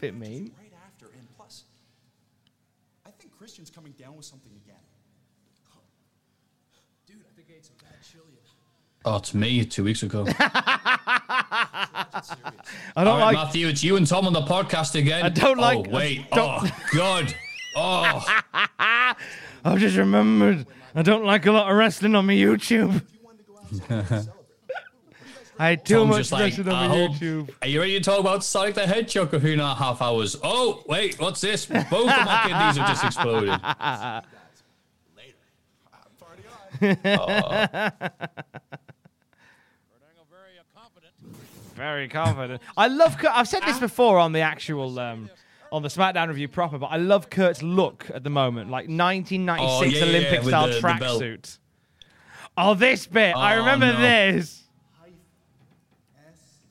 Speaker 5: Bit mean.
Speaker 9: right after, and plus, I think Christian's coming down with something again. Dude, I think I ate some bad chili.
Speaker 4: Oh, it's me two weeks ago.
Speaker 5: I don't
Speaker 4: All right,
Speaker 5: like.
Speaker 4: Matthew, it's you and Tom on the podcast again.
Speaker 5: I don't
Speaker 4: oh,
Speaker 5: like-
Speaker 4: wait.
Speaker 5: don't-
Speaker 4: Oh, God. Oh.
Speaker 5: I've just remembered. I don't like a lot of wrestling on my YouTube. I had too
Speaker 4: Tom's
Speaker 5: much
Speaker 4: just like,
Speaker 5: wrestling on my
Speaker 4: hope-
Speaker 5: YouTube.
Speaker 4: Are you ready to talk about Sonic the Hedgehog for a few and a half hours? Oh, wait, what's this? Both of my kidneys have just exploded.
Speaker 5: Very confident. I love. I've said this before on the actual. Um, on the SmackDown review proper, but I love Kurt's look at the moment, like 1996
Speaker 4: Oh, yeah, yeah, yeah,
Speaker 5: Olympic
Speaker 4: with
Speaker 5: style
Speaker 4: the- the belt.
Speaker 5: tracksuit. Oh, this bit! I
Speaker 4: Oh,
Speaker 5: remember
Speaker 4: no.
Speaker 5: this.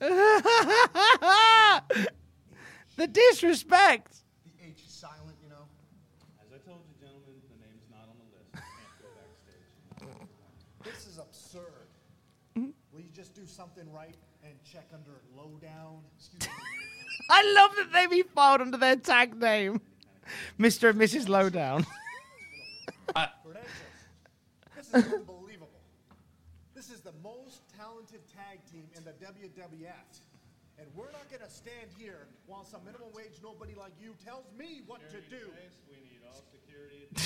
Speaker 5: the disrespect.
Speaker 2: The H is silent, you know.
Speaker 9: As I told you, gentlemen, the name's not on the list. Can't go backstage.
Speaker 2: This is absurd. Mm-hmm. Will you just do something right and check under lowdown? Excuse me.
Speaker 5: I love that they be filed under their tag name, Mr. and Mrs. Lowdown.
Speaker 10: This is unbelievable. This is the most talented tag team in the WWF. And we're not going to stand here while some minimum wage nobody like you tells me what to do.
Speaker 9: We need all security.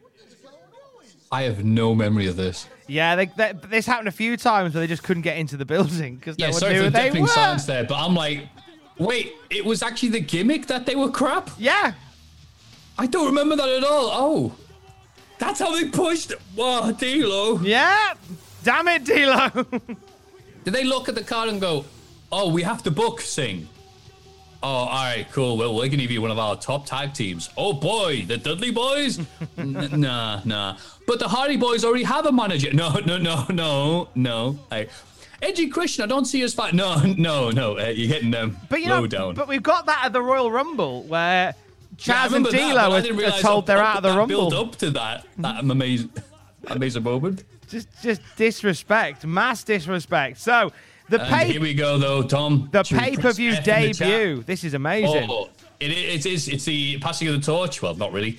Speaker 10: What is going on?
Speaker 4: I have no memory of this.
Speaker 5: Yeah, they, they, this happened a few times where they just couldn't get into the building because
Speaker 4: Yeah,
Speaker 5: no one
Speaker 4: sorry
Speaker 5: knew
Speaker 4: for the
Speaker 5: they
Speaker 4: deafening
Speaker 5: were.
Speaker 4: silence there, but I'm like, wait, it was actually the gimmick that they were crap?
Speaker 5: Yeah.
Speaker 4: I don't remember that at all. Oh, that's how they pushed. Whoa, D'Lo.
Speaker 5: Yeah. Damn it, D'Lo.
Speaker 4: Did they look at the card and go, "Oh, we have to book Sing"? Oh, all right, cool. Well, we're gonna be one of our top tag teams. Oh boy, the Dudley Boys? N- nah, nah. But the Hardy Boys already have a manager. No, no, no, no, no. Hey, Edgy Christian, I don't see us fight. No, no, no. Uh, you're getting them
Speaker 5: But you
Speaker 4: low
Speaker 5: know,
Speaker 4: down.
Speaker 5: but we've got that at the Royal Rumble where
Speaker 4: Yeah,
Speaker 5: and D'Lo are, are told they're out of the Rumble.
Speaker 4: Build up to that, that amazing, amazing moment.
Speaker 5: Just, just disrespect, mass disrespect. So the
Speaker 4: And
Speaker 5: pay,
Speaker 4: here we go, though, Tom.
Speaker 5: the pay per view
Speaker 4: F in the chat?
Speaker 5: debut. This is amazing.
Speaker 4: Oh, it, it is. It's the passing of the torch. Well, not really.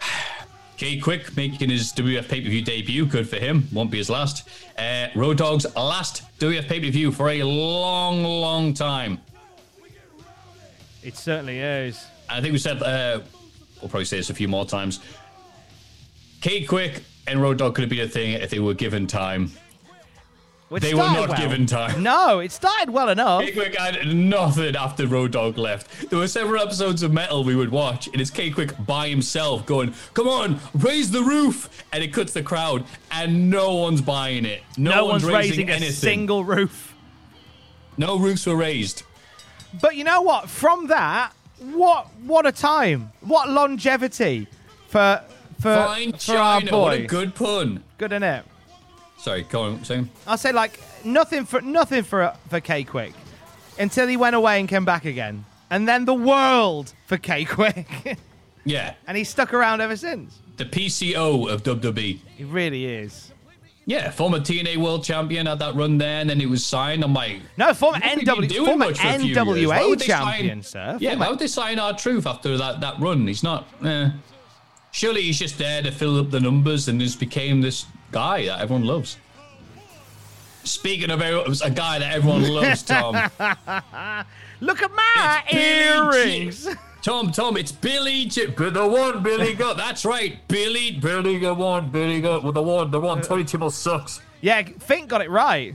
Speaker 4: Jay Quick making his WF pay per view debut. Good for him. Won't be his last. Uh, Road Dogg's last WF pay per view for a long, long time.
Speaker 5: It certainly is.
Speaker 4: I think we said. Uh, we'll probably say this a few more times. K-Kwik and Road Dogg could have been a thing if they were given time.
Speaker 5: It
Speaker 4: They were not
Speaker 5: well.
Speaker 4: given time.
Speaker 5: No, it started well enough.
Speaker 4: K-Kwik had nothing after Road Dogg left. There were several episodes of Metal we would watch, and it's K-Kwik by himself going, "Come on, raise the roof!" And it cuts the crowd, and no one's buying it. No,
Speaker 5: No, one's
Speaker 4: raising,
Speaker 5: raising a
Speaker 4: anything.
Speaker 5: single roof.
Speaker 4: No roofs were raised.
Speaker 5: But you know what? From that, what what a time! What longevity for for,
Speaker 4: Fine
Speaker 5: for our boy.
Speaker 4: What a good pun.
Speaker 5: Good in it.
Speaker 4: Sorry, go on, saying.
Speaker 5: I'll say like nothing for nothing for for K-Kwik until he went away and came back again, and then the world for K-Kwik,
Speaker 4: Yeah,
Speaker 5: and he's stuck around ever since.
Speaker 4: the PCO of WWE.
Speaker 5: He really is.
Speaker 4: Yeah, former TNA World Champion had that run there, and then he was signed. I'm like,
Speaker 5: No, former
Speaker 4: What have
Speaker 5: NW,
Speaker 4: doing
Speaker 5: former
Speaker 4: much for a few years? Why
Speaker 5: NWA champion,
Speaker 4: sign-
Speaker 5: sir.
Speaker 4: Yeah,
Speaker 5: Former-
Speaker 4: why would they sign R-Truth after that, that run? He's not. Eh. Surely he's just there to fill up the numbers and just became this guy that everyone loves. Speaking of a guy that everyone loves, Tom.
Speaker 5: Look at my
Speaker 4: It's
Speaker 5: earrings.
Speaker 4: Tom, Tom, it's Billy but the one Billy got. That's right, Billy, Billy got one, Billy got well, the one, the one. Tony Chimel sucks.
Speaker 5: Yeah, Fink got it right.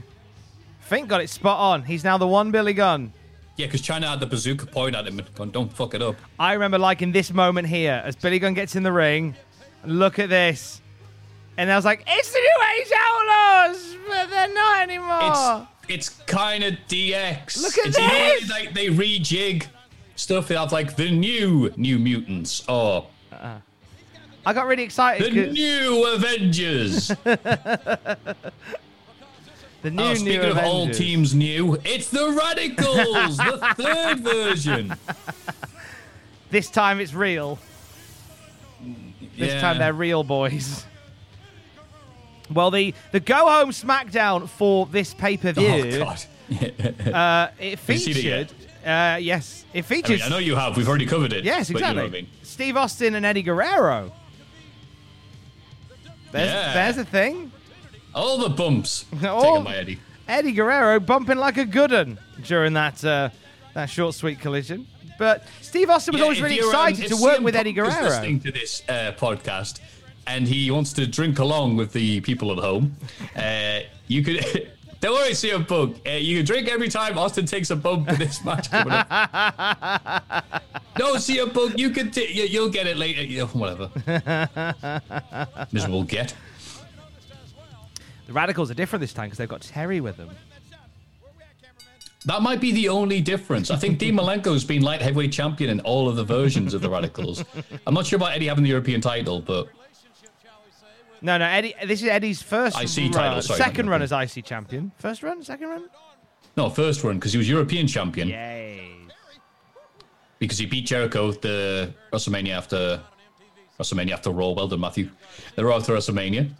Speaker 5: Fink got it spot on. He's now the one Billy Gunn.
Speaker 4: Yeah, because Chyna had the bazooka point at him and gone, don't fuck it up.
Speaker 5: I remember liking this moment here as Billy Gunn gets in the ring. Look at this. And I was like, it's the New Age Outlaws, but they're not anymore.
Speaker 4: It's it's kind of DX.
Speaker 5: Look at
Speaker 4: it's,
Speaker 5: this!
Speaker 4: like they rejig stuff. They have like the new New Mutants or uh-uh.
Speaker 5: I got really excited.
Speaker 4: the new Avengers.
Speaker 5: the new,
Speaker 4: oh,
Speaker 5: new
Speaker 4: speaking of all
Speaker 5: Avengers.
Speaker 4: teams new, it's the Radicals, the third version.
Speaker 5: This time it's real. This
Speaker 4: Yeah.
Speaker 5: time they're real boys. Well, the, the go home SmackDown for this pay per view.
Speaker 4: Oh God.
Speaker 5: uh, it
Speaker 4: you it
Speaker 5: featured. Uh, yes, it
Speaker 4: I,
Speaker 5: features.
Speaker 4: mean, I know you have. We've already covered it.
Speaker 5: Yes,
Speaker 4: but you know
Speaker 5: exactly.
Speaker 4: I mean.
Speaker 5: Steve Austin and Eddie Guerrero. There's,
Speaker 4: Yeah.
Speaker 5: there's a thing.
Speaker 4: All the bumps
Speaker 5: All-
Speaker 4: taken by Eddie.
Speaker 5: Eddie Guerrero bumping like a good un during that uh, that short, sweet collision. But Steve Austin was
Speaker 4: Yeah,
Speaker 5: always really
Speaker 4: um,
Speaker 5: excited
Speaker 4: if
Speaker 5: to work
Speaker 4: CM
Speaker 5: with Eddie Guerrero.
Speaker 4: listening to this uh, podcast, and he wants to drink along with the people at home, uh, you could. Don't worry, CM Punk. Uh, you can drink every time Austin takes a bump in this match no, CM Punk, you can. T- you, you'll get it later. Yeah, whatever. Miserable get.
Speaker 5: The Radicals are different this time because they've got Terry with them.
Speaker 4: That might be the only difference. I think Dean Malenko's been light heavyweight champion in all of the versions of the Radicals. I'm not sure about Eddie having the European title, but
Speaker 5: No, no, Eddie. This is Eddie's first
Speaker 4: IC
Speaker 5: run,
Speaker 4: title, sorry,
Speaker 5: second run as IC champion. First run, second run.
Speaker 4: no, first run because he was European champion.
Speaker 5: Yay!
Speaker 4: because he beat Jericho the WrestleMania after WrestleMania after Raw. Well done, Matthew. The Raw after WrestleMania.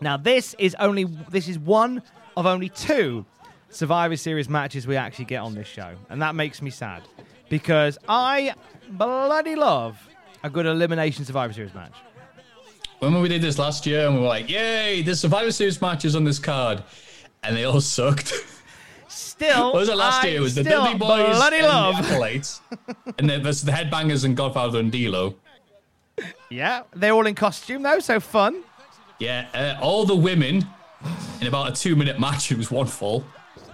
Speaker 5: Now this is only this is one of only two Survivor Series matches we actually get on this show, and that makes me sad because I bloody love a good elimination Survivor Series match.
Speaker 4: Remember we did this last year and we were like, yay, the Survivor Series matches on this card. And they all sucked.
Speaker 5: Still,
Speaker 4: what was it last
Speaker 5: I
Speaker 4: year? It was the Dudley Boys
Speaker 5: bloody
Speaker 4: and
Speaker 5: love.
Speaker 4: the Acolytes. and then versus the Headbangers and Godfather and D'Lo.
Speaker 5: Yeah, they're all in costume though, so fun.
Speaker 4: Yeah, uh, all the women in about a two minute match. It was one fall.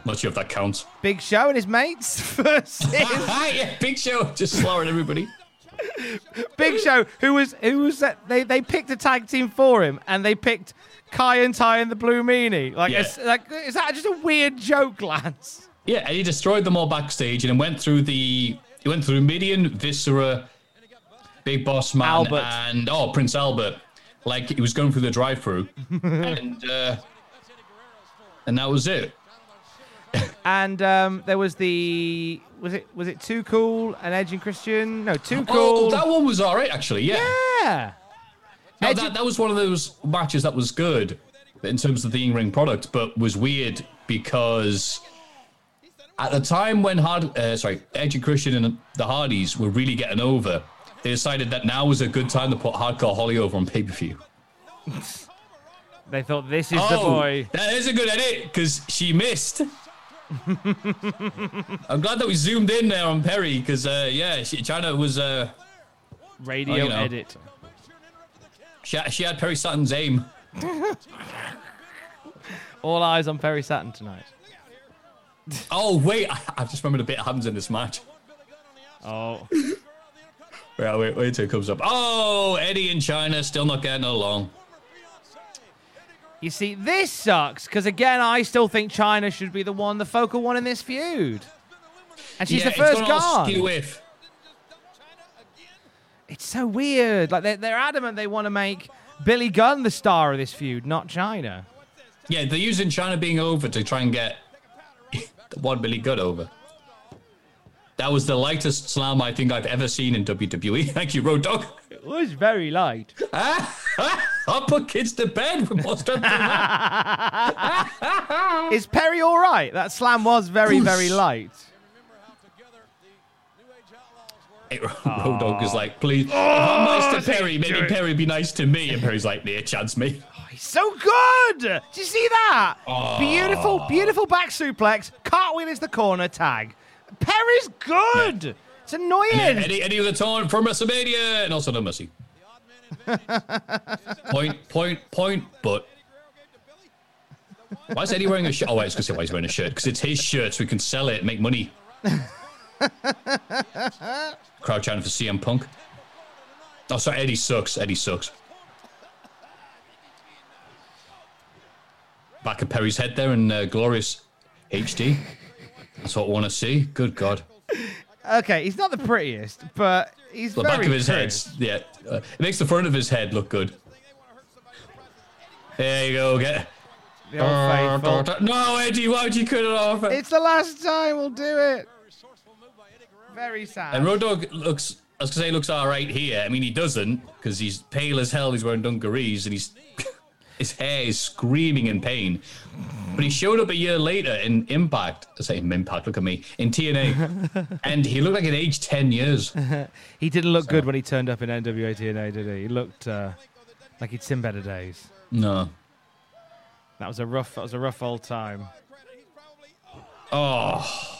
Speaker 4: Not sure if that counts.
Speaker 5: Big Show and his mates versus
Speaker 4: yeah, Big Show just slaughtering everybody.
Speaker 5: Big Show, who was who was that? They they picked a tag team for him, and they picked Kai En Tai and the Blue Meanie. Like,
Speaker 4: Yeah.
Speaker 5: it's, like is that just a weird joke, Lance?
Speaker 4: Yeah, and he destroyed them all backstage and went through the he went through Mideon, Viscera, Big Boss Man,
Speaker 5: Albert.
Speaker 4: and oh Prince Albert. Like he was going through the drive-through, and uh, and that was it.
Speaker 5: And um, there was the was it was it Too Cool and Edge and Christian? No, Too cool.
Speaker 4: Oh,
Speaker 5: Cool.
Speaker 4: that one was all right actually. Yeah,
Speaker 5: yeah.
Speaker 4: no,
Speaker 5: Edge
Speaker 4: that, that was one of those matches that was good in terms of the in-ring product, but was weird because at the time when Hard, uh, sorry, Edge and Christian and the Hardys were really getting over, they decided that now was a good time to put Hardcore Holly over on pay-per-view.
Speaker 5: They thought this is the
Speaker 4: Oh,
Speaker 5: boy.
Speaker 4: That is a good edit because she missed. I'm glad that we zoomed in there on Perry because, uh, yeah, she, Chyna was. Uh,
Speaker 5: Radio
Speaker 4: oh, you know.
Speaker 5: edit.
Speaker 4: she, she had Perry Saturn's aim.
Speaker 5: All eyes on Perry Saturn tonight.
Speaker 4: Oh, wait, I, I've just remembered a bit happens in this match.
Speaker 5: Oh.
Speaker 4: Wait, wait, wait till it comes up. Oh, Eddie and Chyna still not getting along.
Speaker 5: You see, this sucks because again, I still think Chyna should be the one, the focal one in this feud, and she's
Speaker 4: yeah,
Speaker 5: the first
Speaker 4: it's gonna all
Speaker 5: gone.
Speaker 4: skew if.
Speaker 5: It's so weird. Like they're, they're adamant they want to make Billy Gunn the star of this feud, not Chyna.
Speaker 4: Yeah, they're using Chyna being over to try and get the one Billy Gunn over. That was the lightest slam I think I've ever seen in WWE. Thank you, Road Dogg.
Speaker 5: It was very light.
Speaker 4: I'll put kids to bed with more strength than that.
Speaker 5: Is Perry all right? That slam was very, very light.
Speaker 4: Road Dogg is like, ah. please, oh, if I'm nice to Perry, maybe Perry be nice to me. And Perry's like, yeah, chance me.
Speaker 5: Oh, he's so good. Did you see that? Ah. Beautiful, beautiful back suplex. Cartwheel is the corner tag. Perry's good. It's annoying.
Speaker 4: And Eddie, Eddie with a taunt from WrestleMania, and also no mercy. point, point, point, but. Why is Eddie wearing a shirt? Oh, wait, I was going to say why he's wearing a shirt. Because it's his shirt, so we can sell it and make money. Crowd chanting for CM Punk. Oh, sorry, Eddie sucks. Eddie sucks. Back of Perry's head there in uh, glorious HD. That's what I want to see. Good God.
Speaker 5: Okay, he's not the prettiest, but he's
Speaker 4: The back of his head, yeah. Uh, it makes the front of his head look good. There you go. Get.
Speaker 5: Faithful.
Speaker 4: No, Eddie, why would you cut it off?
Speaker 5: It's the last time we'll do it. Very sad.
Speaker 4: And Road Dogg looks, I was gonna say, looks all right here. I mean, he doesn't because he's pale as hell. He's wearing dungarees and he's his hair is screaming in pain. But he showed up a year later in Impact. I say Impact. Look at me in TNA, and he looked like an aged ten years.
Speaker 5: he didn't look good when he turned up in NWA TNA, did he? He looked uh, like he'd seen better days.
Speaker 4: No.
Speaker 5: That was a rough. That was a rough old time.
Speaker 4: Oh.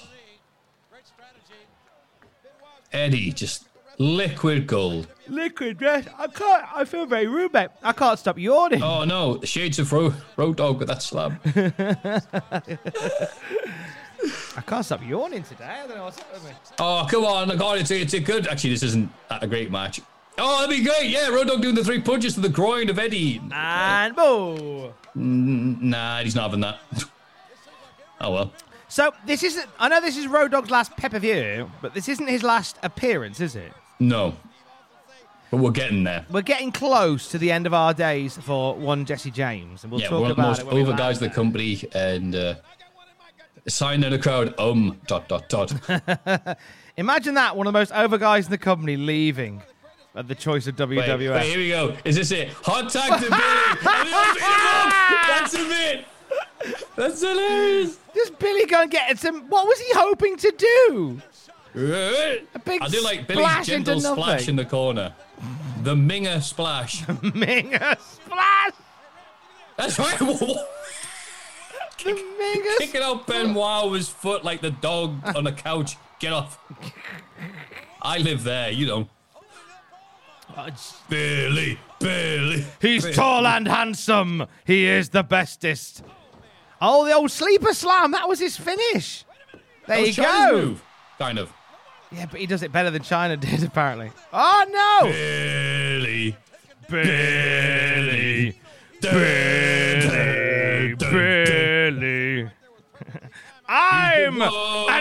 Speaker 4: Eddie, just liquid gold.
Speaker 5: Liquid dress. I can't. I feel very rude, mate. I can't stop yawning.
Speaker 4: Oh no, the shades of Ro- Road Dogg with that slab.
Speaker 5: I can't stop yawning today. I don't know what's up with me.
Speaker 4: Oh, come on. God, it's a, it's a good. Actually, this isn't a great match. Oh, that'd be great. Yeah, Road Dogg doing the three punches to the groin of Eddie.
Speaker 5: And boo.
Speaker 4: Mm, Nah, he's not having that. oh, well.
Speaker 5: So this isn't. I know this is Road Dogg's last pay per view, but this isn't his last appearance, is it?
Speaker 4: No. But we're getting there.
Speaker 5: We're getting close to the end of our days for one Jesse James, and we'll
Speaker 4: yeah,
Speaker 5: talk
Speaker 4: one of the
Speaker 5: about
Speaker 4: most
Speaker 5: it.
Speaker 4: Over guys in the company and uh, sign in the crowd, um, dot, dot, dot.
Speaker 5: Imagine that one of the most over guys in the company leaving at the choice of
Speaker 4: Wait,
Speaker 5: WWF.
Speaker 4: wait, here we go. Is this it? Hot tag to Billy. And it was in the book. That's a bit. That's hilarious.
Speaker 5: Does Billy go and get some? What was he hoping to do?
Speaker 4: A
Speaker 5: big
Speaker 4: I do like Billy's gentle splash in the corner. The Minger splash.
Speaker 5: Minger splash.
Speaker 4: That's right.
Speaker 5: The Minger
Speaker 4: Kicking out his foot like the dog on the couch. Get off. I live there, you know. Billy, Billy.
Speaker 5: He's
Speaker 4: Billy.
Speaker 5: tall and handsome. He is the bestest. Oh, the old sleeper slam. That was his finish. There
Speaker 4: That
Speaker 5: you go.
Speaker 4: Move, kind of.
Speaker 5: Yeah, but he does it better than Chyna did, apparently. Oh, no.
Speaker 4: Billy.
Speaker 5: Billy. Billy. Billy. I'm an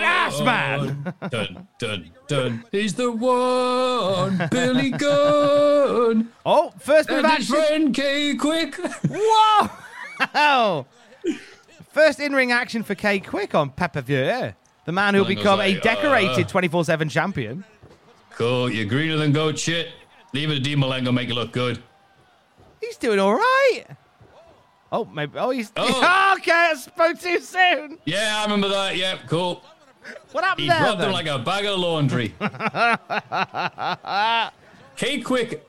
Speaker 5: ass man.
Speaker 4: Dun, dun, dun. He's the one, Billy Gunn.
Speaker 5: Oh, first bit of
Speaker 4: and his
Speaker 5: action.
Speaker 4: friend K-Kwik.
Speaker 5: Whoa! First in ring action for K-Kwik on Pepper View. The man who'll become
Speaker 4: goes
Speaker 5: a
Speaker 4: like,
Speaker 5: decorated
Speaker 4: uh,
Speaker 5: 24 7 champion.
Speaker 4: Cool, you're greener than goat shit. Leave it to D Malenko, make it look good.
Speaker 5: He's doing all right. Oh, maybe. Oh, he's.
Speaker 4: Oh.
Speaker 5: okay, I spoke too soon.
Speaker 4: Yeah, I remember that. Yeah, cool.
Speaker 5: What happened
Speaker 4: He
Speaker 5: there?
Speaker 4: dropped
Speaker 5: then?
Speaker 4: him like a bag of laundry. K-Kwik.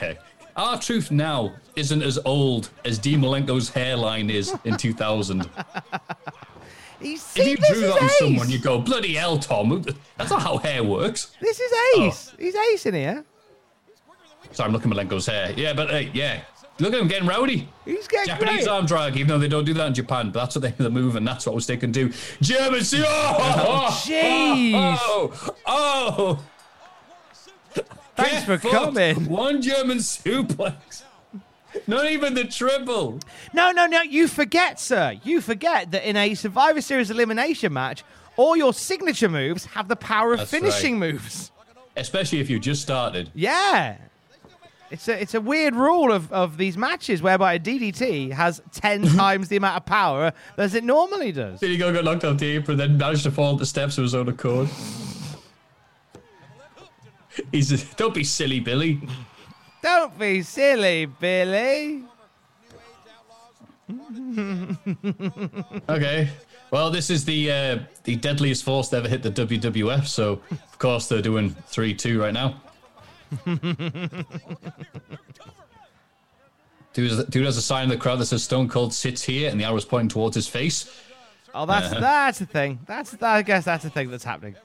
Speaker 4: R-Truth now isn't as old as D Malenko's hairline is in 2000.
Speaker 5: He's,
Speaker 4: If you drew that on someone, you go, bloody hell, Tom. That's not how hair works.
Speaker 5: This is ace. He's ace in here.
Speaker 4: Sorry, I'm looking at Malenko's hair. Yeah, but uh, yeah. Look at him getting rowdy.
Speaker 5: He's getting
Speaker 4: Japanese
Speaker 5: great.
Speaker 4: arm drag, even though they don't do that in Japan, but that's what they the move, and that's what was taken to German. Oh, oh,
Speaker 5: jeez.
Speaker 4: Oh, oh,
Speaker 5: Thanks for
Speaker 4: Get fucked.
Speaker 5: coming.
Speaker 4: One German suplex. Not even the triple.
Speaker 5: No, no, no. You forget, sir. You forget that in a Survivor Series elimination match, all your signature moves have the power of
Speaker 4: That's
Speaker 5: finishing
Speaker 4: right.
Speaker 5: moves.
Speaker 4: Especially if you just started.
Speaker 5: Yeah. It's a it's a weird rule of, of these matches whereby a DDT has ten times the amount of power as it normally does.
Speaker 4: Then you go got knocked off the apron, then managed to fall up the steps of his own accord. He's a, don't be silly, Billy.
Speaker 5: Don't be silly, Billy.
Speaker 4: Okay. Well, this is the uh, the deadliest force to ever hit the WWF, so of course they're doing three two right now. Dude, has- dude has a sign in the crowd that says Stone Cold sits here, and the arrow's pointing towards his face.
Speaker 5: Oh, that's
Speaker 4: Uh-huh.
Speaker 5: that's the thing. That's I guess that's the thing that's happening.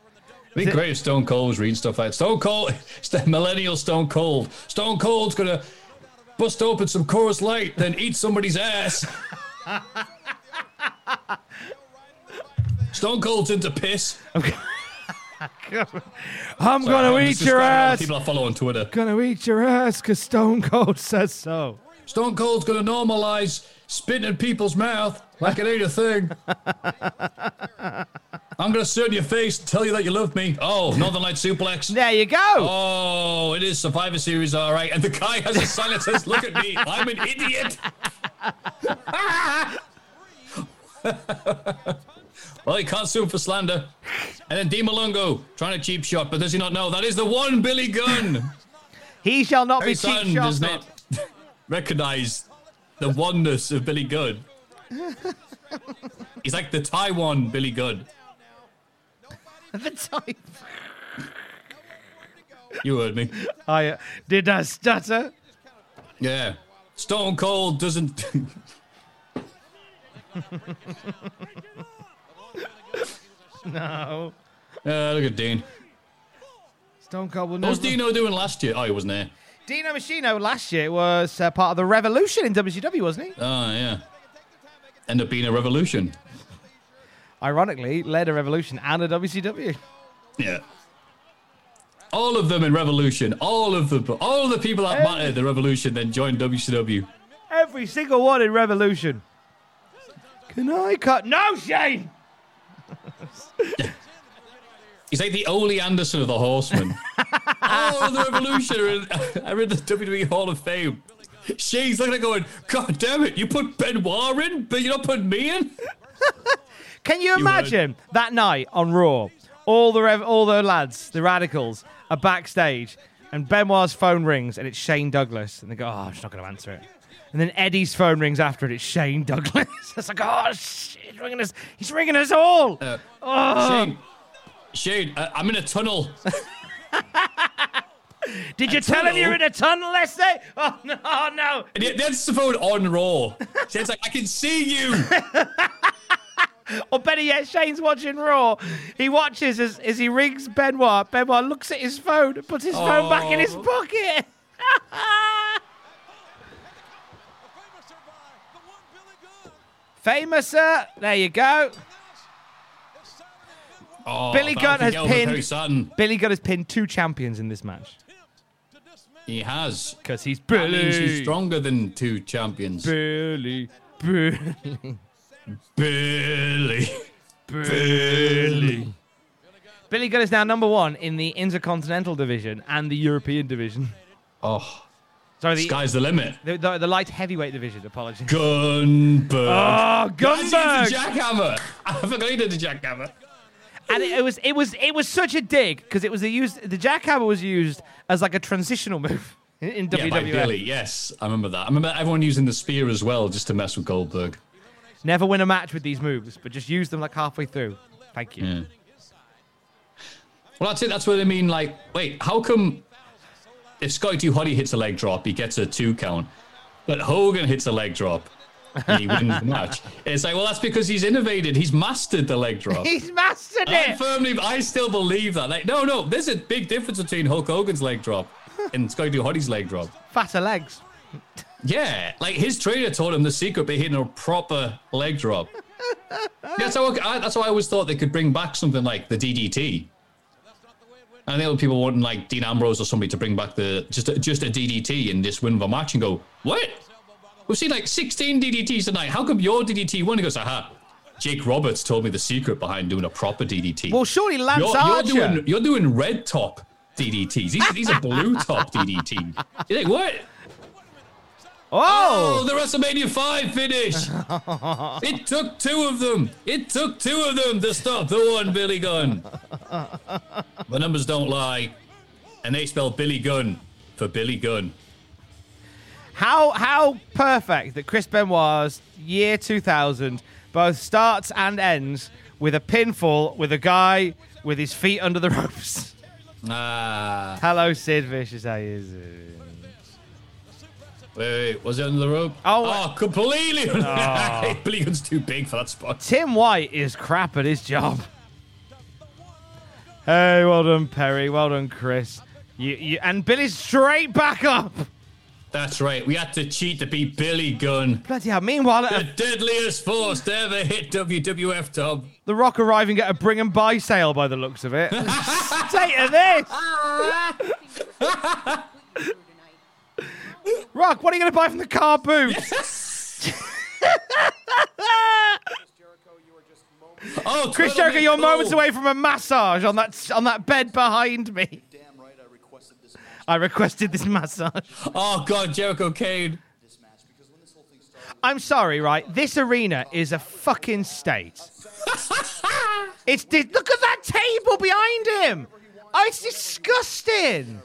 Speaker 4: It'd be great if Stone Cold was reading stuff like Stone Cold, millennial Stone Cold. Stone Cold's gonna bust open some Coors Light, then eat somebody's ass. Stone Cold's into piss.
Speaker 5: I'm
Speaker 4: Sorry,
Speaker 5: gonna
Speaker 4: I'm
Speaker 5: eat your
Speaker 4: describing all the
Speaker 5: ass.
Speaker 4: People I follow on Twitter.
Speaker 5: Gonna eat your ass because Stone Cold says so.
Speaker 4: Stone Cold's gonna normalize spitting in people's mouth like it ain't a thing. I'm gonna sit in your face and tell you that you love me. Oh, Northern Light suplex.
Speaker 5: There you go.
Speaker 4: Oh, it is Survivor Series, all right. And the guy has a sign that says, "Look at me, I'm an idiot." well, he can't sue him for slander. And then D Malenko trying to cheap shot, but does he not know that is the one Billy Gunn?
Speaker 5: He shall not
Speaker 4: Harry
Speaker 5: be cheap
Speaker 4: Sutton does not recognize the oneness of Billy Gunn. He's like the Taiwan Billy Gunn.
Speaker 5: The type.
Speaker 4: You heard me.
Speaker 5: I uh, did I stutter?
Speaker 4: Yeah. Stone Cold doesn't.
Speaker 5: No.
Speaker 4: Uh, look at Dean.
Speaker 5: Stone Cold will
Speaker 4: What was
Speaker 5: never.
Speaker 4: Dino doing last year? Oh, he wasn't there.
Speaker 5: Dino Machino last year was uh, part of the Revolution in WCW, wasn't he?
Speaker 4: Oh, yeah. End up being a revolution.
Speaker 5: Ironically, led a Revolution and a WCW.
Speaker 4: Yeah. All of them in Revolution. All of them. All the people that mattered in the Revolution then joined WCW.
Speaker 5: Every single one in Revolution. Can I cut? No, Shane.
Speaker 4: He's like the Ole Anderson of the Horsemen. All of the Revolution are in, are in the WWE Hall of Fame. She's looking at going, God damn it, you put Benoit in, but you're not putting me in?
Speaker 5: Can you imagine that night on Raw? All the rev- all the lads, the radicals, are backstage, and Benoit's phone rings, and it's Shane Douglas, and they go, "Oh, I'm just not going to answer it." And then Eddie's phone rings after it. It's Shane Douglas. it's like, oh shit, he's ringing us. He's ringing us all.
Speaker 4: Uh,
Speaker 5: oh.
Speaker 4: Shane, Shane, uh, I'm in a tunnel.
Speaker 5: Did you
Speaker 4: A
Speaker 5: tell him you're in a tunnel, Leslie? Oh no, oh, no.
Speaker 4: And it- that's the phone on Raw. Shane's like, I can see you.
Speaker 5: Or better yet, Shane's watching Raw. He watches as, as he rings Benoit. Benoit looks at his phone puts his phone back in his
Speaker 4: Oh.
Speaker 5: pocket. Fameasser, there you go.
Speaker 4: Oh,
Speaker 5: Billy Gunn has
Speaker 4: Gelb and Perry
Speaker 5: pinned. Billy Gunn has pinned two champions in this match
Speaker 4: He has.
Speaker 5: because he's
Speaker 4: That means he's
Speaker 5: Billy.
Speaker 4: stronger than two champions.
Speaker 5: Billy, Billy,
Speaker 4: Billy.
Speaker 5: Billy. Billy Gunn is now number one in the Intercontinental division and the European division.
Speaker 4: Oh,
Speaker 5: Sorry, the,
Speaker 4: sky's the limit.
Speaker 5: the, the, the light heavyweight division. Apologies.
Speaker 4: Gunberg.
Speaker 5: Oh,
Speaker 4: Guys, he did
Speaker 5: Gunberg.
Speaker 4: the jackhammer. I forgot he did the jackhammer.
Speaker 5: and it, it was it was it was such a dig because it was the used the jackhammer was used as like a transitional move in, in
Speaker 4: Yeah,
Speaker 5: WWF.
Speaker 4: Billy. Yes, I remember that. I remember everyone using the spear as well just to mess with Goldberg.
Speaker 5: Never win a match with these moves, but just use them like halfway through. Thank you.
Speaker 4: Yeah. Well, that's it. That's what I mean. Like, wait, how come if Scotty Too hits a leg drop, he gets a two count, but Hogan hits a leg drop and he wins the match? It's like, well, that's because he's innovated. He's mastered the leg drop.
Speaker 5: He's mastered
Speaker 4: I
Speaker 5: it.
Speaker 4: firmly, I still believe that. Like, no, no, there's a big difference between Hulk Hogan's leg drop and Scotty Too leg drop.
Speaker 5: Fatter legs.
Speaker 4: Yeah, like his trainer told him the secret by hitting a proper leg drop. that's how I, that's how I always thought they could bring back something like the DDT. And the other people wanting like Dean Ambrose or somebody to bring back the just a, just a DDT and just win the match and go what? We've seen like 16 DDTs tonight. How come your DDT won? He goes, aha. Jake Roberts told me the secret behind doing a proper DDT.
Speaker 5: Well, surely Lance
Speaker 4: you're, you're
Speaker 5: Archer.
Speaker 4: doing you're doing red top DDTs. These, these are blue top DDTs. You're like what?
Speaker 5: Oh!
Speaker 4: Oh, the WrestleMania 5 finish. it took two of them. It took two of them to stop the one Billy Gunn. The numbers don't lie. And they spell Billy Gunn for Billy Gunn.
Speaker 5: How how perfect that Chris Benoit's year 2000 both starts and ends with a pinfall with a guy with his feet under the ropes.
Speaker 4: Ah.
Speaker 5: Hello, Sid Vicious. How you doing?
Speaker 4: Wait, wait, was it under the rope?
Speaker 5: Oh,
Speaker 4: Oh, completely.
Speaker 5: Oh.
Speaker 4: Billy Gunn's too big for that spot.
Speaker 5: Tim White is crap at his job. Hey, well done, Perry. Well done, Chris. You, you, and Billy's straight back up.
Speaker 4: That's right. We had to cheat to beat Billy Gunn.
Speaker 5: Bloody hell. Meanwhile,
Speaker 4: The
Speaker 5: a-
Speaker 4: deadliest force to ever hit WWF, Tom.
Speaker 5: The Rock arriving at a bring and buy sale by the looks of it. State of this. Rock, what are you going to buy from the car boot?
Speaker 4: Oh,
Speaker 5: Chris Jericho, you're moments oh. away from a massage on that on that bed behind me. Damn right, I requested this massage.
Speaker 4: Oh, God, Jericho Kane.
Speaker 5: I'm sorry, right? This arena is a fucking state. it's di- look at that table behind him. Oh, it's disgusting.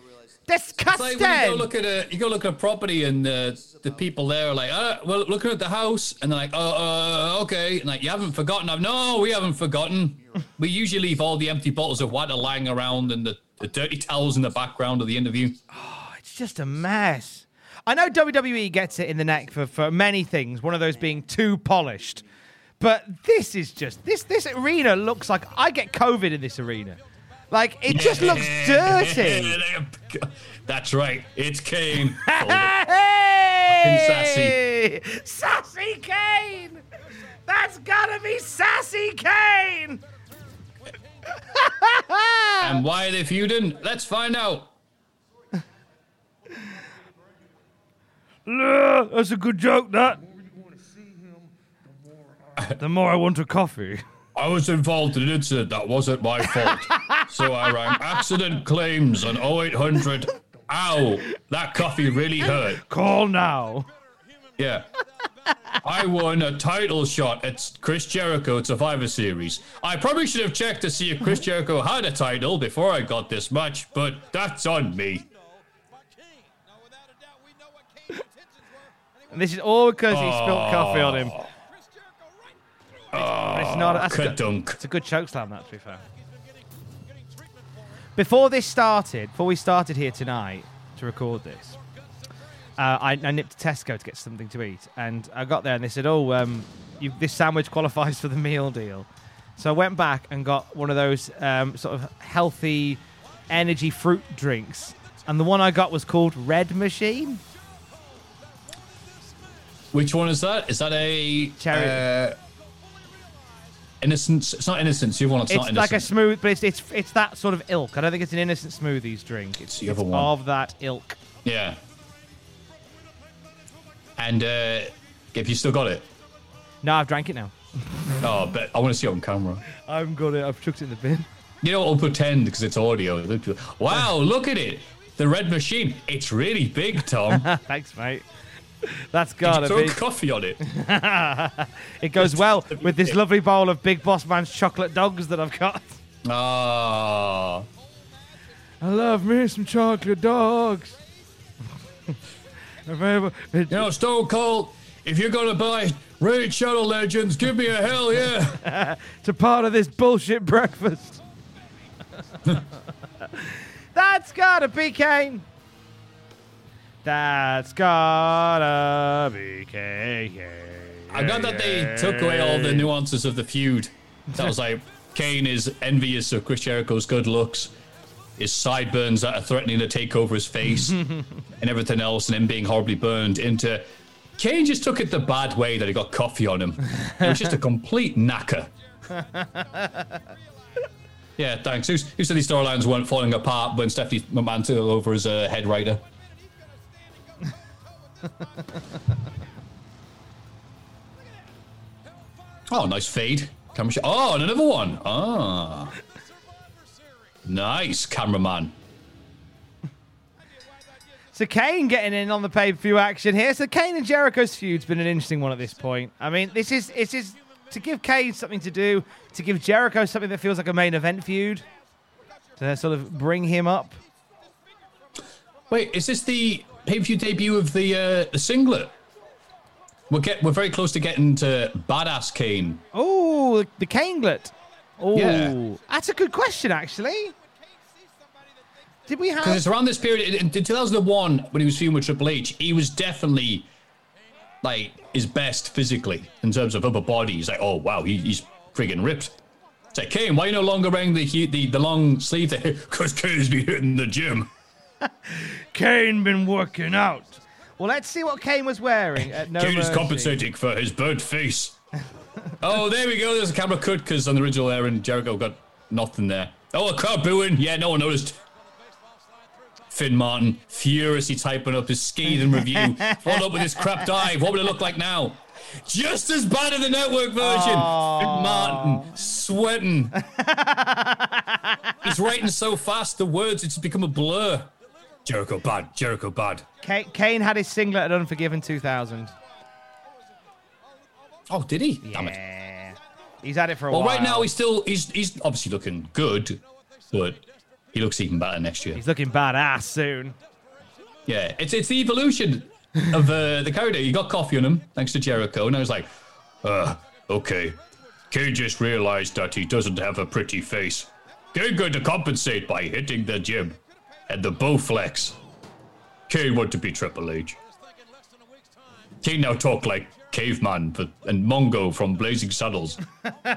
Speaker 4: It's like you go look at a you go look at a property and uh, the people there are like, uh, well, looking at the house, and they're like, uh, uh, okay, and like you haven't forgotten. I'm no, we haven't forgotten. We usually leave all the empty bottles of water lying around and the, the dirty towels in the background of the interview.
Speaker 5: It's just a mess. I know WWE gets it in the neck for, for many things, one of those being too polished. But this is just this this arena looks like I get COVID in this arena. Like it just looks dirty.
Speaker 4: That's right, it's Kane.
Speaker 5: Hey! Sassy Sassy Kane! That's gotta be Sassy Kane!
Speaker 4: and why are they feuding? Let's find out.
Speaker 5: Yeah, that's a good joke, that. The more I want a coffee.
Speaker 4: I was involved in an incident that wasn't my fault. so I rang accident claims on 0800. Ow, that coffee really hurt.
Speaker 5: Call now.
Speaker 4: Yeah. I won a title shot at Chris Jericho at Survivor Series. I probably should have checked to see if Chris Jericho had a title before I got this match, but that's on me.
Speaker 5: And this is all because he spilled coffee on him. But it's not. That's a, good, it's a good choke slam, that, to be fair. Before this started, before we started here tonight to record this, uh, I, I nipped to Tesco to get something to eat, and I got there and they said, "Oh, um, you, this sandwich qualifies for the meal deal." So I went back and got one of those um, sort of healthy energy fruit drinks, and the one I got was called Red Machine.
Speaker 4: Which one is that? Is that a
Speaker 5: Cherry-
Speaker 4: Uh, innocence? It's not innocence. Other one. It's,
Speaker 5: It's
Speaker 4: not
Speaker 5: like a smooth, but it's, it's it's that sort of ilk. I don't think it's an innocent smoothies drink. It's, it's of that ilk.
Speaker 4: Yeah. And uh, have you still got it?
Speaker 5: No, I've drank it now.
Speaker 4: Oh, but I want to see it on camera.
Speaker 5: I've got it. I've chucked it in the bin.
Speaker 4: You know, I'll pretend because it's audio. Wow, look at it. The red machine. It's really big, Tom.
Speaker 5: Thanks, mate. That's gotta be.
Speaker 4: coffee on it?
Speaker 5: it goes well with this lovely bowl of Big Boss Man's chocolate dogs that I've got.
Speaker 4: Ah.
Speaker 5: I love me some chocolate dogs. If I ever- it-
Speaker 4: You know, Stone Cold, if you're going to buy Raid Shadow Legends, give me a hell yeah.
Speaker 5: to part of this bullshit breakfast. That's gotta be Kane. That's gotta be Kane.
Speaker 4: I'm glad that they took away all the nuances of the feud. That was like Kane is envious of Chris Jericho's good looks, his sideburns that are threatening to take over his face, and everything else, and him being horribly burned into. Kane just took it the bad way that he got coffee on him. It was just a complete knacker. Yeah, thanks. Who, who said these storylines weren't falling apart when Stephanie McMahon took over as a head writer? Oh, nice fade. Camera shot. Oh, and another one. Ah. Nice, cameraman.
Speaker 5: So Kane getting in on the pay-per-view action here. So Kane and Jericho's feud's been an interesting one at this point. I mean, this is this is to give Kane something to do, to give Jericho something that feels like a main event feud, to sort of bring him up.
Speaker 4: Wait, is this the pay-per-view debut of the uh, the singlet? We're get we're very close to getting to badass Kane.
Speaker 5: Oh, the Kaneglet. Oh,
Speaker 4: Yeah.
Speaker 5: that's a good question, actually. Did we have?
Speaker 4: Because it's around this period in, in 2001 when he was feuding with Triple H, he was definitely like his best physically in terms of upper body. He's like, oh wow, he, he's friggin' ripped. It's like Kane, why you no longer wearing the the, the long sleeve? Because Kane's been hitting the gym.
Speaker 5: Kane been working out. Well, let's see what Kane was wearing at No
Speaker 4: Kane is compensating for his burnt face. oh, there we go. There's a camera cut because on the original Aaron Jericho got nothing there. Oh, a crowd booing. Yeah, no one noticed. Finn Martin furiously typing up his scathing review, followed up with his crap dive. What would it look like now? Just as bad as the network version. Finn Martin sweating. He's writing so fast, the words it's become a blur. Jericho bad. Jericho bad.
Speaker 5: Ka- Kane had his singlet at Unforgiven 2000.
Speaker 4: Oh, did he? Damn it.
Speaker 5: Yeah. He's had it for a
Speaker 4: Well,
Speaker 5: while.
Speaker 4: Well, right now he's still he's he's obviously looking good, but he looks even better next year.
Speaker 5: He's looking badass soon.
Speaker 4: Yeah, it's it's the evolution of uh, the character. You got coffee on him thanks to Jericho, and I was like, uh, okay. Kane just realized that he doesn't have a pretty face. Kane going to compensate by hitting the gym and the Bowflex. Kane want to be Triple H. Kane now talk like caveman but, and Mongo from Blazing Saddles.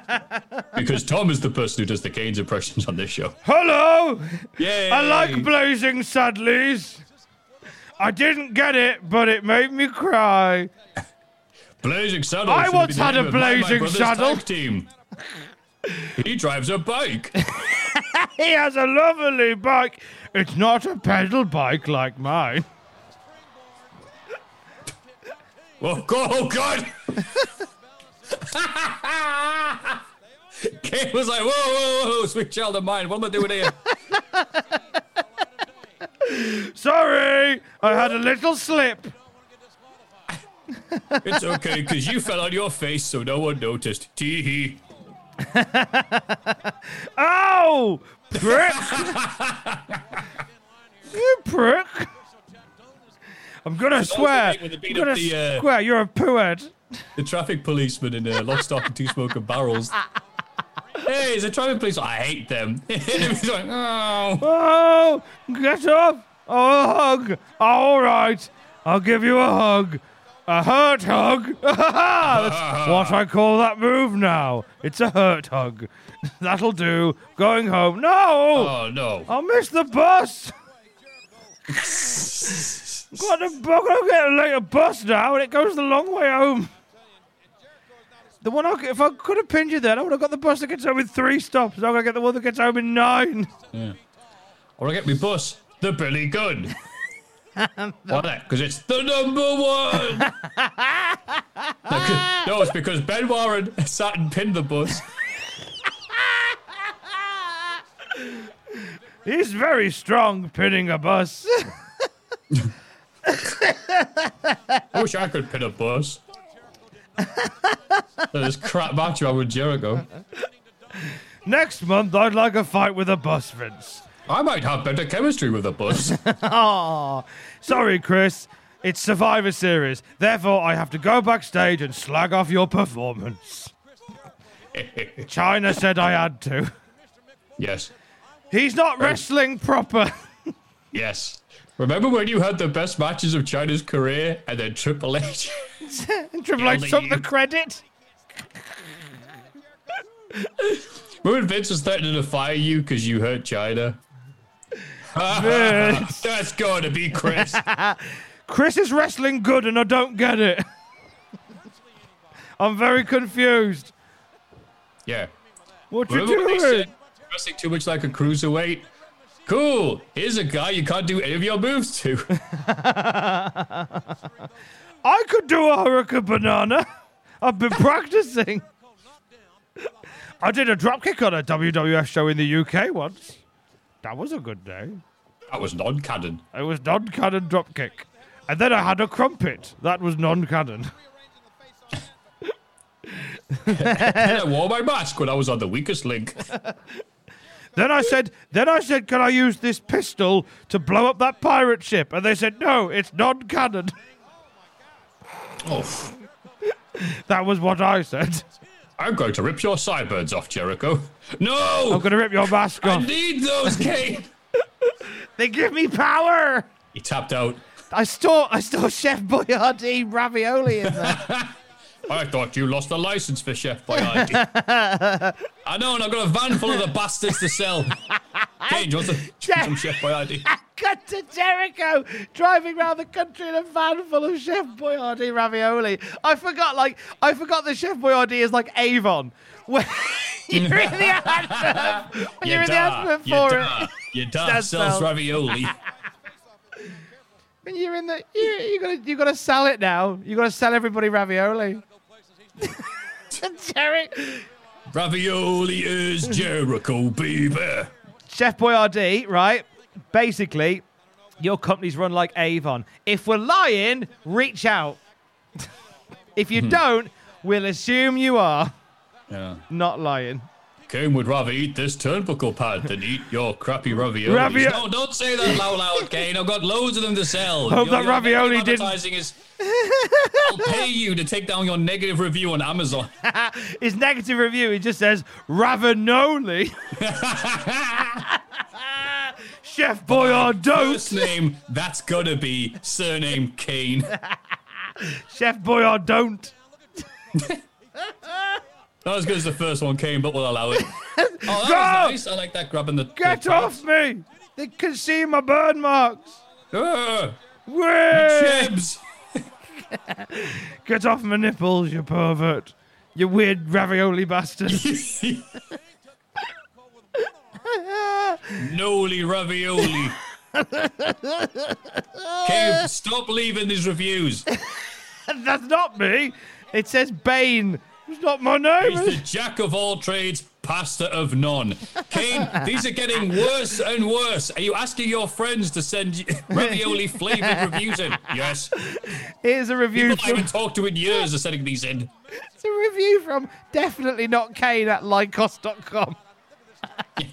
Speaker 4: because Tom is the person who does the Kane's impressions on this show.
Speaker 5: Hello!
Speaker 4: Yay!
Speaker 5: I like Blazing Saddlies. I didn't get it, but it made me cry.
Speaker 4: Blazing Saddles.
Speaker 5: I once had a
Speaker 4: of my- my
Speaker 5: blazing saddle.
Speaker 4: team. he drives a bike.
Speaker 5: he has a lovely bike. It's not a pedal bike like mine.
Speaker 4: Oh, God! Oh, God! Kane was like, whoa, whoa, whoa, sweet child of mine. What am I doing here?
Speaker 5: Sorry, I had a little slip.
Speaker 4: it's okay, because you fell on your face, so no one noticed. Tee hee.
Speaker 5: Ow! Oh, Prick! you prick! I'm gonna swear.
Speaker 4: great when they
Speaker 5: I'm gonna
Speaker 4: the, uh,
Speaker 5: swear you're a poohead.
Speaker 4: The traffic policeman in uh, Lock, Stock, and Two Smoking Barrels. hey, it's a traffic police. I hate them. he's like, oh.
Speaker 5: Oh, get up! Oh, a hug. All right, I'll give you a hug. A hurt hug. That's what I call that move now. It's a hurt hug. That'll do. Going home. No!
Speaker 4: Oh, no.
Speaker 5: I'll miss the bus. Got to, gonna get a later bus now, and it goes the long way home. The one I, if I could have pinned you then, I would have got the bus that gets home in three stops. I'm gonna get the one that gets home in nine.
Speaker 4: Yeah. Or I get me bus, the Billy Gunn. Why that? Because it's the number one. no, it's because Ben Warren sat and pinned the bus.
Speaker 5: He's very strong pinning a bus.
Speaker 4: I wish I could pin a bus. this crap match around with Jericho.
Speaker 5: Next month, I'd like a fight with a bus, Vince.
Speaker 4: I might have better chemistry with a bus.
Speaker 5: Aw, sorry, Chris. It's Survivor Series. Therefore, I have to go backstage and slag off your performance. Chyna said I had to.
Speaker 4: yes,
Speaker 5: He's not um, wrestling proper.
Speaker 4: yes. Remember when you had the best matches of Chyna's career and then Triple H?
Speaker 5: Triple H took the credit.
Speaker 4: Remember when Vince was threatening to fire you because you hurt China?
Speaker 5: Vince.
Speaker 4: That's going to be Chris.
Speaker 5: Chris is wrestling good and I don't get it. I'm very confused.
Speaker 4: Yeah.
Speaker 5: What you
Speaker 4: Remember when they
Speaker 5: doing?
Speaker 4: said wrestling too much like a cruiserweight? Cool. Here's a guy you can't do any of your moves to.
Speaker 5: I could do a hurricane banana. I've been practicing. I did a dropkick on a WWF show in the UK once. That was a good day.
Speaker 4: That was non-canon.
Speaker 5: It was non-canon dropkick. And then I had a crumpet. That was non-canon.
Speaker 4: and I wore my mask when I was on the weakest link.
Speaker 5: Then I said, then I said, can I use this pistol to blow up that pirate ship? And they said, no, it's non-canon.
Speaker 4: Oh,
Speaker 5: That was what I said.
Speaker 4: I'm going to rip your sideburns off, Jericho. No!
Speaker 5: I'm going to rip your mask off.
Speaker 4: I need those, Kane!
Speaker 5: They give me power.
Speaker 4: he tapped out.
Speaker 5: I store, I store Chef Boyardee ravioli in there.
Speaker 4: I thought you lost the license for Chef Boyardee. I know, and I've got a van full of the bastards to sell. Kane, do you want some, some Chef Boyardee?
Speaker 5: Cut to Jericho driving around the country in a van full of Chef Boyardee ravioli. I forgot, like, I forgot that Chef Boyardee is like Avon. You're in the advert, when you're in the advert for it.
Speaker 4: your da
Speaker 5: That
Speaker 4: sells ravioli.
Speaker 5: You're in the, you, you gotta, you gotta sell it now. You gotta sell everybody ravioli. Jerry,
Speaker 4: ravioli is Jericho, baby.
Speaker 5: Chef Boyardee, right? Basically, your company's run like Avon. If we're lying, reach out. if you hmm. don't, we'll assume you are
Speaker 4: Yeah.
Speaker 5: not lying.
Speaker 4: Kane would rather eat this turnbuckle pad than eat your crappy ravioli.
Speaker 5: Ravi-
Speaker 4: no, don't say that loud, loud, Kane. I've got loads of them to sell.
Speaker 5: Hope
Speaker 4: Your-
Speaker 5: that
Speaker 4: your
Speaker 5: ravioli didn't-
Speaker 4: is. I'll pay you to take down your negative review on Amazon.
Speaker 5: His negative review, he just says Ravenoli. Chef Boyardee.
Speaker 4: First name, that's gotta be surname Kane.
Speaker 5: Chef Boyardee.
Speaker 4: Not as good as the first one, came, but we'll allow it. Oh, that
Speaker 5: Go!
Speaker 4: was nice. I like that grabbing the.
Speaker 5: Get
Speaker 4: the
Speaker 5: off me! They can see my burn marks.
Speaker 4: Uh, Chibs.
Speaker 5: Get off my nipples, you pervert. You weird ravioli bastard.
Speaker 4: Noli ravioli. Kane, stop leaving these reviews.
Speaker 5: That's not me. It says Bane. It's not my name.
Speaker 4: He's the jack of all trades, pastor of none. Kane, these are getting worse and worse. Are you asking your friends to send you ravioli flavored reviews in? Yes.
Speaker 5: Here's a review
Speaker 4: People I haven't talked to in years are sending these in.
Speaker 5: it's a review from definitely not Kane at lycos.com.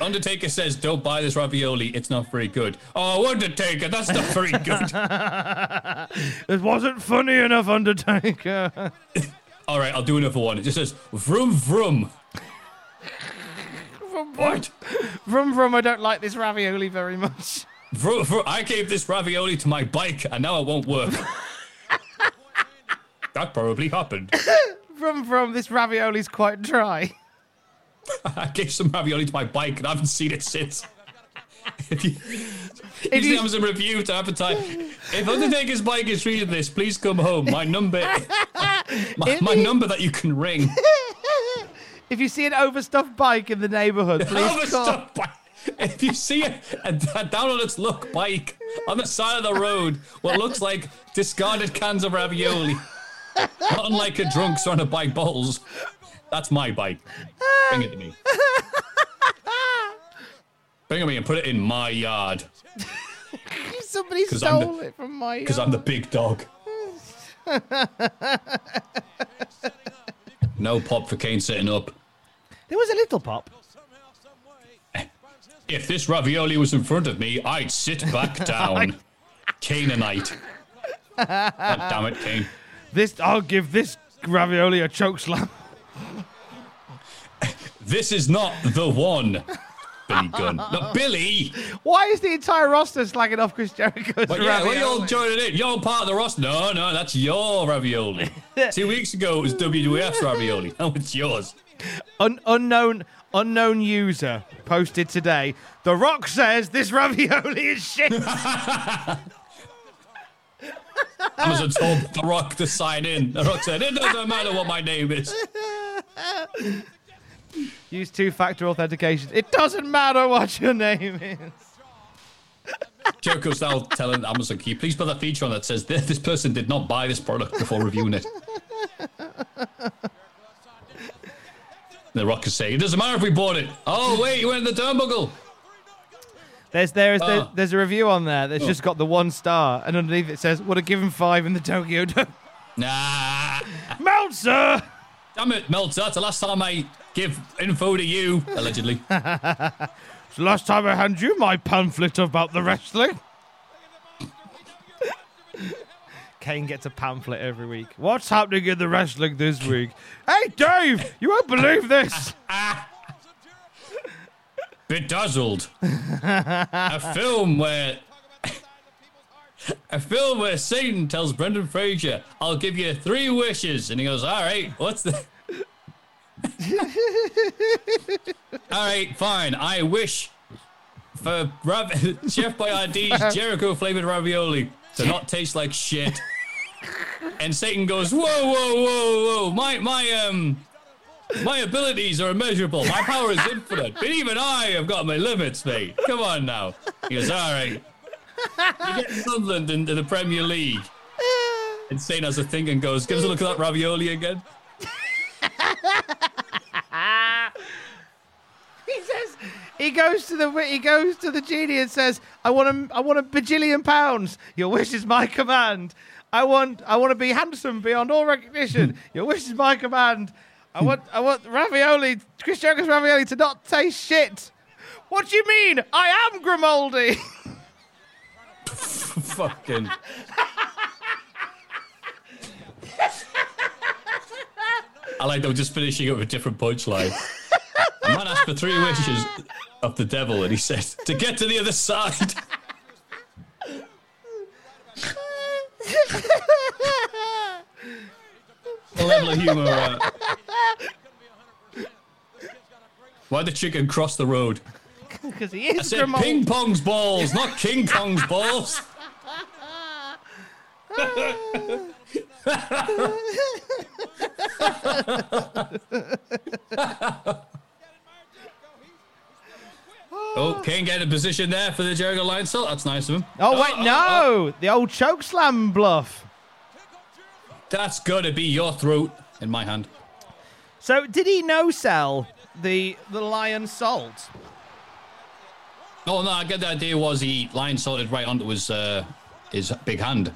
Speaker 4: Undertaker says, "Don't buy this ravioli. It's not very good." Oh, Undertaker, that's not very good.
Speaker 5: It wasn't funny enough, Undertaker.
Speaker 4: All right, I'll do another one. It just says vroom vroom. What?
Speaker 5: Vroom vroom, I don't like this ravioli very much.
Speaker 4: Vroom, vroom. I gave this ravioli to my bike, and now it won't work. that probably happened.
Speaker 5: Vroom vroom, this ravioli's quite dry.
Speaker 4: I gave some ravioli to my bike, and I haven't seen it since. if you,
Speaker 5: If you-
Speaker 4: the Amazon review to advertise. If Undertaker's bike is reading this, please come home. My number, my, my number that you can ring.
Speaker 5: If you see an overstuffed bike in the neighbourhood, please call.
Speaker 4: Bike. If you see a, a, a down on its luck bike on the side of the road, what looks like discarded cans of ravioli, not unlike a drunk trying to buy bottles, that's my bike. Bring it to me. Bring it to me and put it in my yard
Speaker 5: Somebody
Speaker 4: I'm the-
Speaker 5: stole it from my.
Speaker 4: because I'm the big dog. No pop for Kane sitting up.
Speaker 5: There was a little pop.
Speaker 4: Eh, if this ravioli was in front of me, I'd sit back down. Canaanite. God damn it, Kane.
Speaker 5: This, I'll give this ravioli a choke slam.
Speaker 4: This is not the one. Billy Gunn. No, Billy!
Speaker 5: Why is the entire roster slagging off Chris Jericho's
Speaker 4: But yeah, well,
Speaker 5: ravioli?
Speaker 4: you're joining in. You're part of the roster. No, no, that's your ravioli. Two weeks ago, it was WWF's ravioli. Now it's yours.
Speaker 5: Un- unknown unknown user posted today. The Rock says this ravioli is shit.
Speaker 4: Amazon told The Rock to sign in. The Rock said, it doesn't matter what my name is.
Speaker 5: Use two-factor authentication. It doesn't matter what your name is.
Speaker 4: Jericho's now telling Amazon, can you please put that feature on that says this, this person did not buy this product before reviewing it? The Rock is saying, it doesn't matter if we bought it. Oh, wait, you went in the turnbuckle.
Speaker 5: There's there's there-
Speaker 4: Ah.
Speaker 5: there's a review on there that's
Speaker 4: Oh.
Speaker 5: just got the one star, and underneath it says would have given five in the Tokyo Dome.
Speaker 4: Nah.
Speaker 5: Meltzer.
Speaker 4: Damn it, Meltzer. That's the last time I give info to you, allegedly.
Speaker 5: It's the last time I hand you my pamphlet about the wrestling. Kane gets a pamphlet every week. What's happening in the wrestling this week? Hey, Dave, you won't believe this.
Speaker 4: Bedazzled. a film where. A film where Satan tells Brendan Fraser, I'll give you three wishes. And he goes, All right, what's the. All right, fine. I wish for Rav- Chef Boyardee's Jericho flavored ravioli to not taste like shit. And Satan goes, Whoa, whoa, whoa, whoa. My, my, um. My abilities are immeasurable. My power is infinite. But even I have got my limits, mate. Come on now. He goes, all right. You get Sunderland into the Premier League. And Satan has a thing and goes, give us a look at that ravioli again.
Speaker 5: He says he goes to the he goes to the genie and says, "I want a I want a bajillion pounds. Your wish is my command. I want I want to be handsome beyond all recognition. Your wish is my command. I want I want ravioli, Chris Jericho's ravioli, to not taste shit. What do you mean? I am Grimaldi.
Speaker 4: Fucking. I like them just finishing up with a different punchline. A man asked for three wishes of the devil, and he said, to get to the other side. Level of humor. Uh, why the chicken cross the road?
Speaker 5: Because he
Speaker 4: I
Speaker 5: is
Speaker 4: said
Speaker 5: Grimaldi.
Speaker 4: ping pong's balls, not King Kong's balls. oh, King get a position there for the Jericho Lionsault. Oh, that's nice of him.
Speaker 5: Oh wait, no, the old choke slam bluff.
Speaker 4: That's gotta be your throat in my hand.
Speaker 5: So did he no sell the the Lionsault?
Speaker 4: Oh no, I get the idea was he Lionsaulted right onto his uh, his big hand.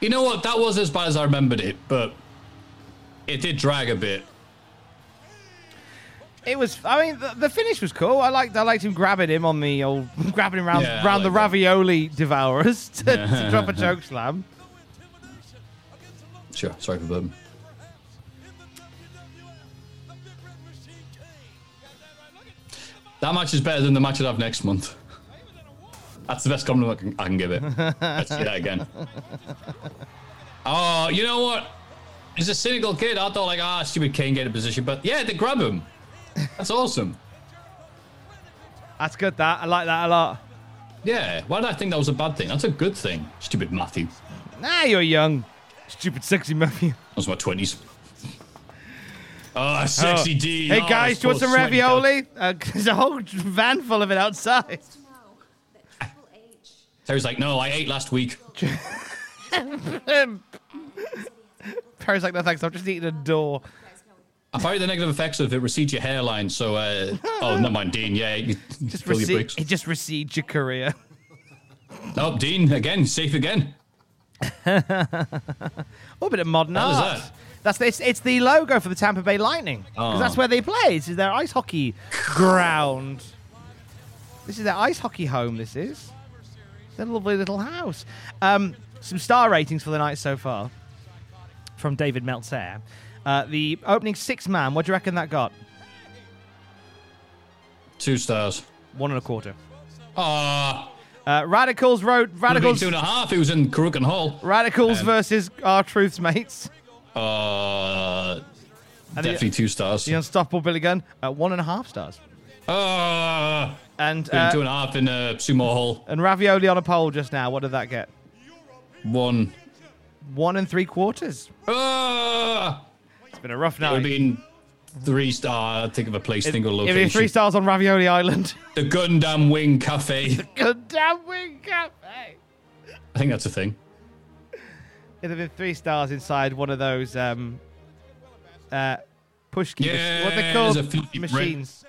Speaker 4: You know what? That was as bad as I remembered it, but it did drag a bit.
Speaker 5: It was. I mean, the, the finish was cool. I liked. I liked him grabbing him on the old, grabbing him around,
Speaker 4: Yeah, I
Speaker 5: around the
Speaker 4: that.
Speaker 5: ravioli devourers to, to drop a choke slam.
Speaker 4: Sure. Sorry for bourbon. That match is better than the match I have next month. That's the best compliment I can, I can give it. Let's see that again. Oh, you know what? He's a cynical kid. I thought like, ah, stupid Kane get a position, but yeah, they grab him. That's awesome.
Speaker 5: That's good. That I like that a lot.
Speaker 4: Yeah. Why did I think that was a bad thing? That's a good thing. Stupid Matthew.
Speaker 5: Nah, you're young. Stupid, sexy Matthew.
Speaker 4: That was my twenties. Oh, sexy
Speaker 5: Oh.
Speaker 4: D.
Speaker 5: Hey
Speaker 4: Oh,
Speaker 5: guys, do you want some ravioli? Uh, there's a whole van full of it outside.
Speaker 4: Terry's like, no, I ate last week.
Speaker 5: Perry's like, no thanks, I've just eaten a door.
Speaker 4: Apparently, the negative effects of it recede your hairline. So, uh, oh, never mind, Dean. Yeah, you
Speaker 5: Just
Speaker 4: fill your bricks.
Speaker 5: it just recedes your career.
Speaker 4: Oh, Dean again, safe again.
Speaker 5: Oh, a bit of modern
Speaker 4: How is
Speaker 5: art.
Speaker 4: That?
Speaker 5: That's it's, it's the logo for the Tampa Bay Lightning because
Speaker 4: Oh.
Speaker 5: that's where they play. This is their ice hockey ground. This is their ice hockey home. This is their lovely little house. Um, some star ratings for the night so far from David Meltzer. Uh, the opening six man. What do you reckon that got?
Speaker 4: Two stars.
Speaker 5: One and a quarter.
Speaker 4: Ah,
Speaker 5: Uh, Radicalz wrote
Speaker 4: radicals two and a half. It was in Korakuen Hall.
Speaker 5: Radicalz
Speaker 4: Um,
Speaker 5: versus R-Truth's mates.
Speaker 4: Uh,
Speaker 5: And
Speaker 4: definitely
Speaker 5: the,
Speaker 4: two stars.
Speaker 5: the unstoppable Billy Gunn. Uh, one and a half stars.
Speaker 4: Ah,
Speaker 5: And uh,
Speaker 4: two and a half in uh, Sumo Hall.
Speaker 5: and ravioli on a pole just now. What did that get?
Speaker 4: One.
Speaker 5: One and three quarters.
Speaker 4: Ah,
Speaker 5: It's been a rough
Speaker 4: it would
Speaker 5: night.
Speaker 4: been three star. I think of a place,
Speaker 5: It-
Speaker 4: single
Speaker 5: it'd be
Speaker 4: location.
Speaker 5: three stars on Ravioli Island.
Speaker 4: the Gundam Wing Cafe.
Speaker 5: the Gundam wing cafe.
Speaker 4: I think that's a thing.
Speaker 5: It'd have been three stars inside one of those um uh pushki
Speaker 4: Yeah,
Speaker 5: what they
Speaker 4: there's
Speaker 5: called
Speaker 4: a filthy
Speaker 5: machines.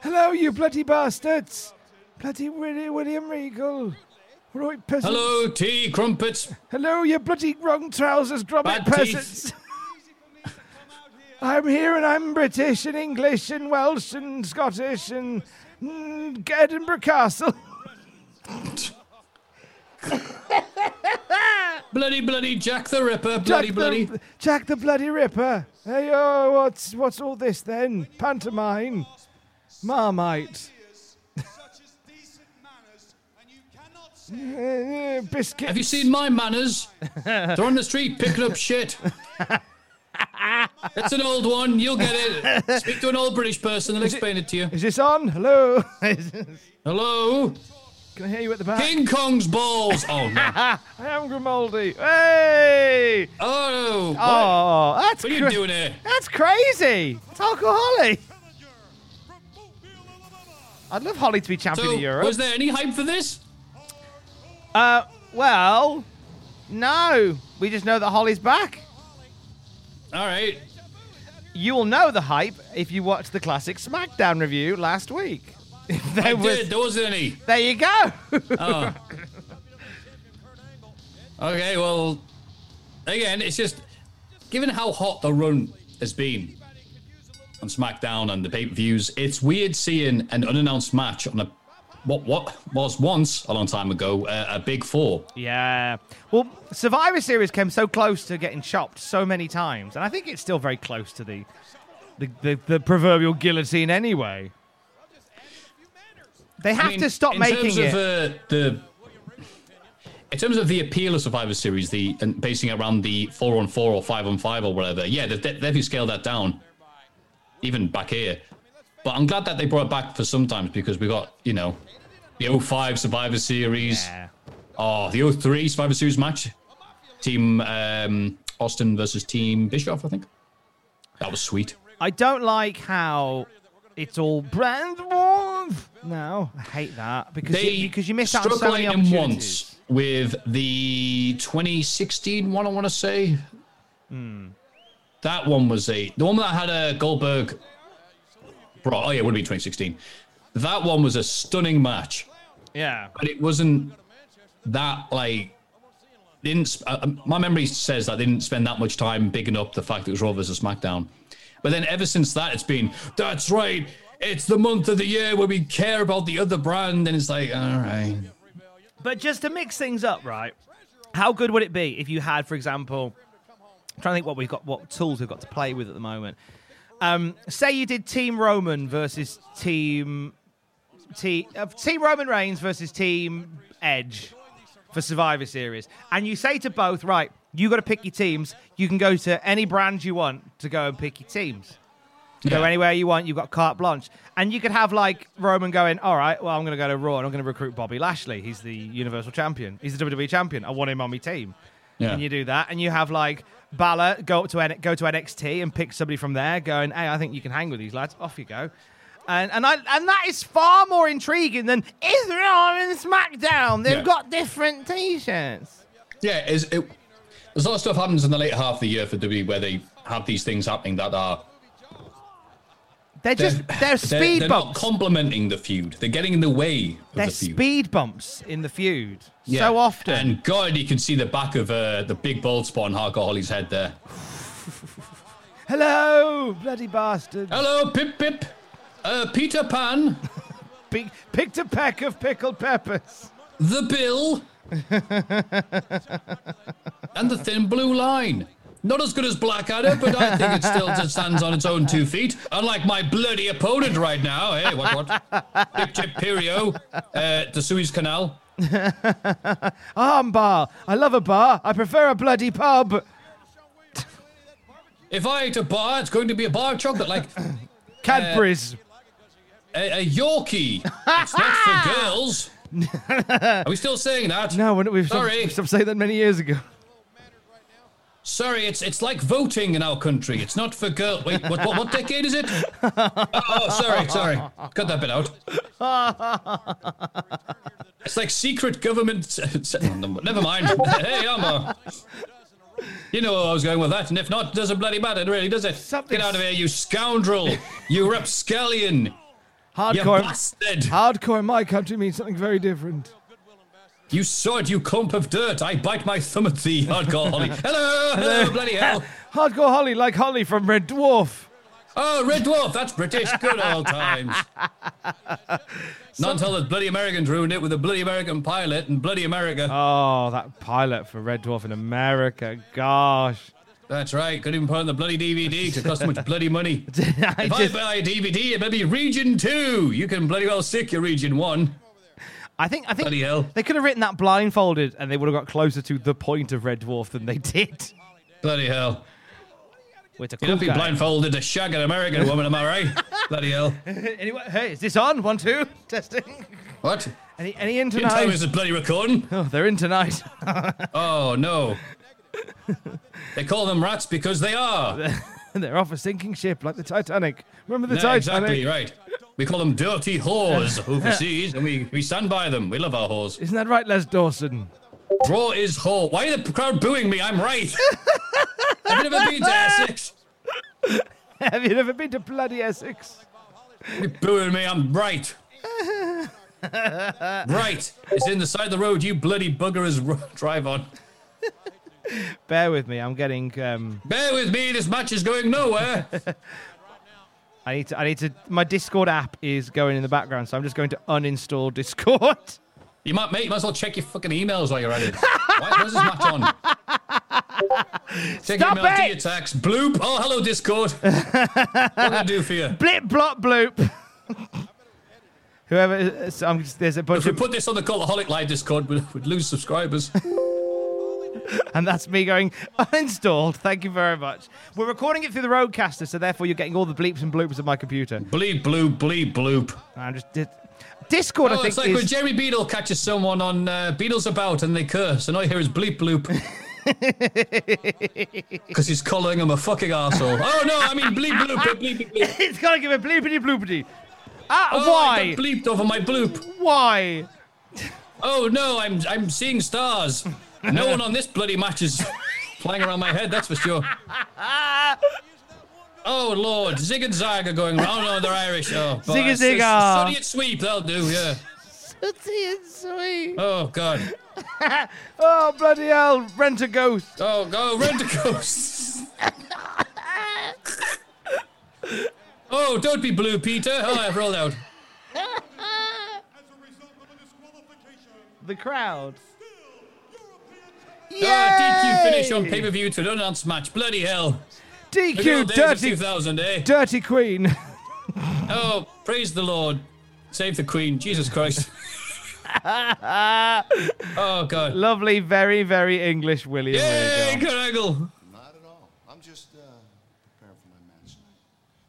Speaker 5: Hello, you bloody bastards! Bloody Willie, William Regal. Right, peasants.
Speaker 4: Hello, tea crumpets.
Speaker 5: Hello, you bloody wrong trousers, Gromit
Speaker 4: Bad teeth.
Speaker 5: peasants. I'm here and I'm British and English and Welsh and Scottish and mm, Edinburgh Castle.
Speaker 4: Bloody, bloody Jack the Ripper. Bloody,
Speaker 5: Jack
Speaker 4: bloody.
Speaker 5: The, Jack the Bloody Ripper. Hey, oh, what's what's all this then? Pantomime, Marmite.
Speaker 4: Have you seen my manners? They're on the street picking up shit. That's an old one. You'll get it. Speak to an old British person. They'll explain it to you.
Speaker 5: Is this on? Hello.
Speaker 4: Hello.
Speaker 5: Can I hear you at the back?
Speaker 4: King Kong's balls. Oh no.
Speaker 5: I am Grimaldi. Hey.
Speaker 4: Oh.
Speaker 5: Oh, that's
Speaker 4: What are you doing here?
Speaker 5: That's crazy. It's alcoholic. I'd love Holly to be champion
Speaker 4: So,
Speaker 5: of Europe.
Speaker 4: was there any hype for this?
Speaker 5: Uh, well, no. We just know that Holly's back.
Speaker 4: All right.
Speaker 5: You will know the hype if you watched the classic SmackDown review last week. There
Speaker 4: I
Speaker 5: was,
Speaker 4: did. There wasn't any.
Speaker 5: there you go.
Speaker 4: Oh. Okay, well, again, it's just given how hot the run has been on SmackDown and the pay per views, it's weird seeing an unannounced match on a what what was once a long time ago uh, a big four.
Speaker 5: yeah. Well, Survivor Series came so close to getting chopped so many times, and I think it's still very close to the the, the, the proverbial guillotine anyway. They have
Speaker 4: I mean,
Speaker 5: to stop
Speaker 4: in
Speaker 5: making
Speaker 4: terms
Speaker 5: it.
Speaker 4: Of, uh, the in terms of the appeal of Survivor Series, the and basing it around the four on four or five on five or whatever, yeah, they've de- definitely scaled that down, even back here. But I'm glad that they brought it back for sometimes because we got you know the 05 Survivor Series,
Speaker 5: Yeah.
Speaker 4: oh the 03 Survivor Series match, Team um, Austin versus Team Bischoff, I think. That was sweet.
Speaker 5: I don't like how it's all brand warmth now. I hate that because
Speaker 4: They
Speaker 5: you, because you miss out on
Speaker 4: struck
Speaker 5: so many
Speaker 4: lightning
Speaker 5: opportunities.
Speaker 4: once with the 2016 one. I want to say
Speaker 5: Hmm.
Speaker 4: that one was a the one that had a Goldberg. Bro, oh yeah, it would have been 2016. That one was a stunning match,
Speaker 5: Yeah.
Speaker 4: but it wasn't that like. Didn't uh, um, my memory says that they didn't spend that much time bigging up the fact that it was Raw versus SmackDown, but then ever since that it's been that's right. It's the month of the year where we care about the other brand, and it's like, all right.
Speaker 5: But just to mix things up, right? How good would it be if you had, for example, I'm trying to think what we've got, what tools we've got to play with at the moment. Um, say you did Team Roman versus Team Team uh, Team Roman Reigns versus Team Edge for Survivor Series, and you say to both, right, you got to pick your teams. You can go to any brand you want to go and pick your teams. Go anywhere you want. You've got carte blanche, and you could have like Roman going, all right, well, I'm going to go to Raw and I'm going to recruit Bobby Lashley. He's the Universal Champion. He's the WWE Champion. I want him on my team.
Speaker 4: Yeah.
Speaker 5: And you do that, and you have like Balor go up to N- go to NXT and pick somebody from there, going, "Hey, I think you can hang with these lads." Off you go, and and I and that is far more intriguing than Israel Raw and SmackDown. They've
Speaker 4: Yeah.
Speaker 5: got different T-shirts.
Speaker 4: Yeah, is it, there's a lot of stuff happens in the later half of the year for WWE where they have these things happening that are
Speaker 5: They're just they're, speed
Speaker 4: they're not
Speaker 5: bumps.
Speaker 4: complementing the feud. They're getting in the way of
Speaker 5: they're
Speaker 4: the feud.
Speaker 5: speed bumps in the feud
Speaker 4: Yeah.
Speaker 5: so often.
Speaker 4: And God, you can see the back of uh, the big bald spot on Hardcore Holly's head there.
Speaker 5: Hello, bloody bastard.
Speaker 4: Hello, Pip Pip. Uh, Peter Pan.
Speaker 5: Big, picked a peck of pickled peppers.
Speaker 4: The Bill. and the Thin Blue Line. Not as good as Blackadder, but I think it still just stands on its own two feet. Unlike my bloody opponent right now. Hey, what, what? Chip Chip Pirio. Uh, the Suez Canal.
Speaker 5: Arm bar. I love a bar. I prefer a bloody pub.
Speaker 4: If I ate a bar, it's going to be a bar of chocolate, like
Speaker 5: Cadbury's.
Speaker 4: a, a Yorkie. It's not for girls. Are we still saying that?
Speaker 5: no, we're, we've stopped,
Speaker 4: Sorry.
Speaker 5: we've stopped saying that many years ago.
Speaker 4: Sorry, it's it's like voting in our country. It's not for girls. Wait, what, what what decade is it? Oh, oh, sorry, sorry. Cut that bit out. It's like secret government. Oh, never mind. Hey, I'm a. You know where I was going with that, and if not, it doesn't bloody matter, really, does it?
Speaker 5: Something-
Speaker 4: Get out of here, you scoundrel! You rapscallion! You
Speaker 5: Hardcore.
Speaker 4: bastard!
Speaker 5: Hardcore in my country means something very different.
Speaker 4: You sod, you clump of dirt! I bite my thumb at thee, hardcore Holly. Hello, hello, bloody hell!
Speaker 5: Hardcore Holly, like Holly from Red Dwarf.
Speaker 4: Oh, Red Dwarf, that's British. Good old times. Not until the bloody Americans ruined it with a bloody American pilot and bloody America.
Speaker 5: Oh, that pilot for Red Dwarf in America. Gosh.
Speaker 4: That's right. Couldn't even put on the bloody DVD to cost so much bloody money.
Speaker 5: I
Speaker 4: if
Speaker 5: just-
Speaker 4: I buy a DVD, it may be Region 2. You can bloody well stick your Region 1.
Speaker 5: I think I think
Speaker 4: Bloody hell.
Speaker 5: they could have written that blindfolded and they would have got closer to the point of Red Dwarf than they did.
Speaker 4: Bloody hell.
Speaker 5: With a
Speaker 4: You
Speaker 5: cool
Speaker 4: don't be
Speaker 5: guy.
Speaker 4: blindfolded to shag an American woman, am I right? bloody hell.
Speaker 5: anyway, hey, is this on? One, two, testing.
Speaker 4: What?
Speaker 5: Any any in
Speaker 4: You didn't tell me this is bloody recording.
Speaker 5: Oh, they're in tonight.
Speaker 4: Oh, no. They call them rats because they are.
Speaker 5: they're off a sinking ship like the Titanic. Remember the
Speaker 4: No,
Speaker 5: Titanic?
Speaker 4: exactly right. We call them dirty whores overseas, and we, we stand by them. We love our whores.
Speaker 5: Isn't that right, Les Dawson?
Speaker 4: Draw is whore. Why are the crowd booing me? I'm right. Have you never been to Essex?
Speaker 5: Have you never been to bloody Essex?
Speaker 4: You're booing me. I'm right. right. It's in the side of the road you bloody buggerers drive on.
Speaker 5: Bear with me. I'm getting. Um,
Speaker 4: Bear with me. This match is going nowhere.
Speaker 5: I need to. I need to. My Discord app is going in the background, so I'm just going to uninstall Discord.
Speaker 4: You might, mate, you might as well check your fucking emails while you're at it. Why, this match on? Check
Speaker 5: Stop
Speaker 4: email, do
Speaker 5: it!
Speaker 4: your. Bloop. Oh, hello, Discord. what can I do for you?
Speaker 5: Blip, blop, bloop. Whoever. So I'm there's a bunch
Speaker 4: If we
Speaker 5: of.
Speaker 4: put this on the Cultaholic Live Discord, we'd, we'd lose subscribers.
Speaker 5: And that's me going uninstalled. Thank you very much. We're recording it through the RodeCaster, so therefore you're getting all the bleeps and bloopers of my computer.
Speaker 4: bleep, bloop, bleep, bloop.
Speaker 5: I'm just. Di- Discord, I
Speaker 4: Oh,
Speaker 5: think,
Speaker 4: it's like
Speaker 5: is.
Speaker 4: when Jerry Beadle catches someone on uh, Beadle's About and they curse, and all you hear is bleep bloop. Because he's calling him a fucking asshole. Oh no, I mean bleep bloop, bleep bleep. bleep.
Speaker 5: it's got to give a bleepity bloopity. Ah,
Speaker 4: Oh, I
Speaker 5: why?
Speaker 4: got bleeped over my bloop.
Speaker 5: Why?
Speaker 4: Oh no, I'm I'm seeing stars. No one on this bloody match is flying around my head, that's for sure. Oh lord, zig and zag are going round. Oh no, they're Irish. Oh.
Speaker 5: Zig and zig,
Speaker 4: S-
Speaker 5: ah.
Speaker 4: Study sweep, that'll do, yeah.
Speaker 5: Sooty and Sweep.
Speaker 4: Oh god.
Speaker 5: Oh, bloody hell. Rent a ghost.
Speaker 4: Oh, go rent a ghost. oh, don't be blue, Peter. Oh, I've rolled out.
Speaker 5: The crowd.
Speaker 4: Oh, DQ finish on pay per view to an unannounced match. Bloody hell.
Speaker 5: DQ,
Speaker 4: old days of
Speaker 5: dirty,
Speaker 4: 2000, eh?
Speaker 5: dirty queen.
Speaker 4: Oh, praise the Lord. Save the Queen. Jesus Christ. oh, God.
Speaker 5: Lovely, very, very English William.
Speaker 4: Yay,
Speaker 5: Regal.
Speaker 4: Kurt Angle.
Speaker 11: Not at all. I'm just uh, preparing for my match tonight.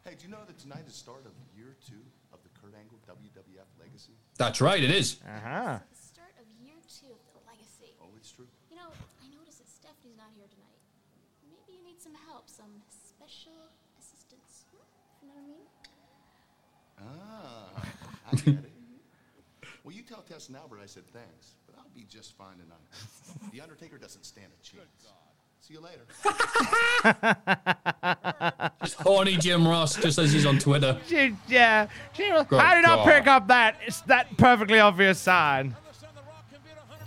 Speaker 11: Hey, do you know that tonight is the start of year two of the Kurt Angle WWF legacy?
Speaker 4: That's right, it is.
Speaker 5: Uh-huh.
Speaker 12: The start of year two of the legacy.
Speaker 11: Oh, it's true.
Speaker 12: You know, I noticed that Stephanie's not here tonight. Maybe you need some help, some special assistance. Hmm? You know what I mean?
Speaker 11: I get it. Well, you tell Test and Albert I said thanks, but I'll be just fine tonight. The Undertaker doesn't stand a chance. See you later.
Speaker 4: Just horny Jim Ross, just as he's on Twitter.
Speaker 5: Yeah, she was,
Speaker 4: Good
Speaker 5: how did I pick up that? It's that perfectly obvious sign.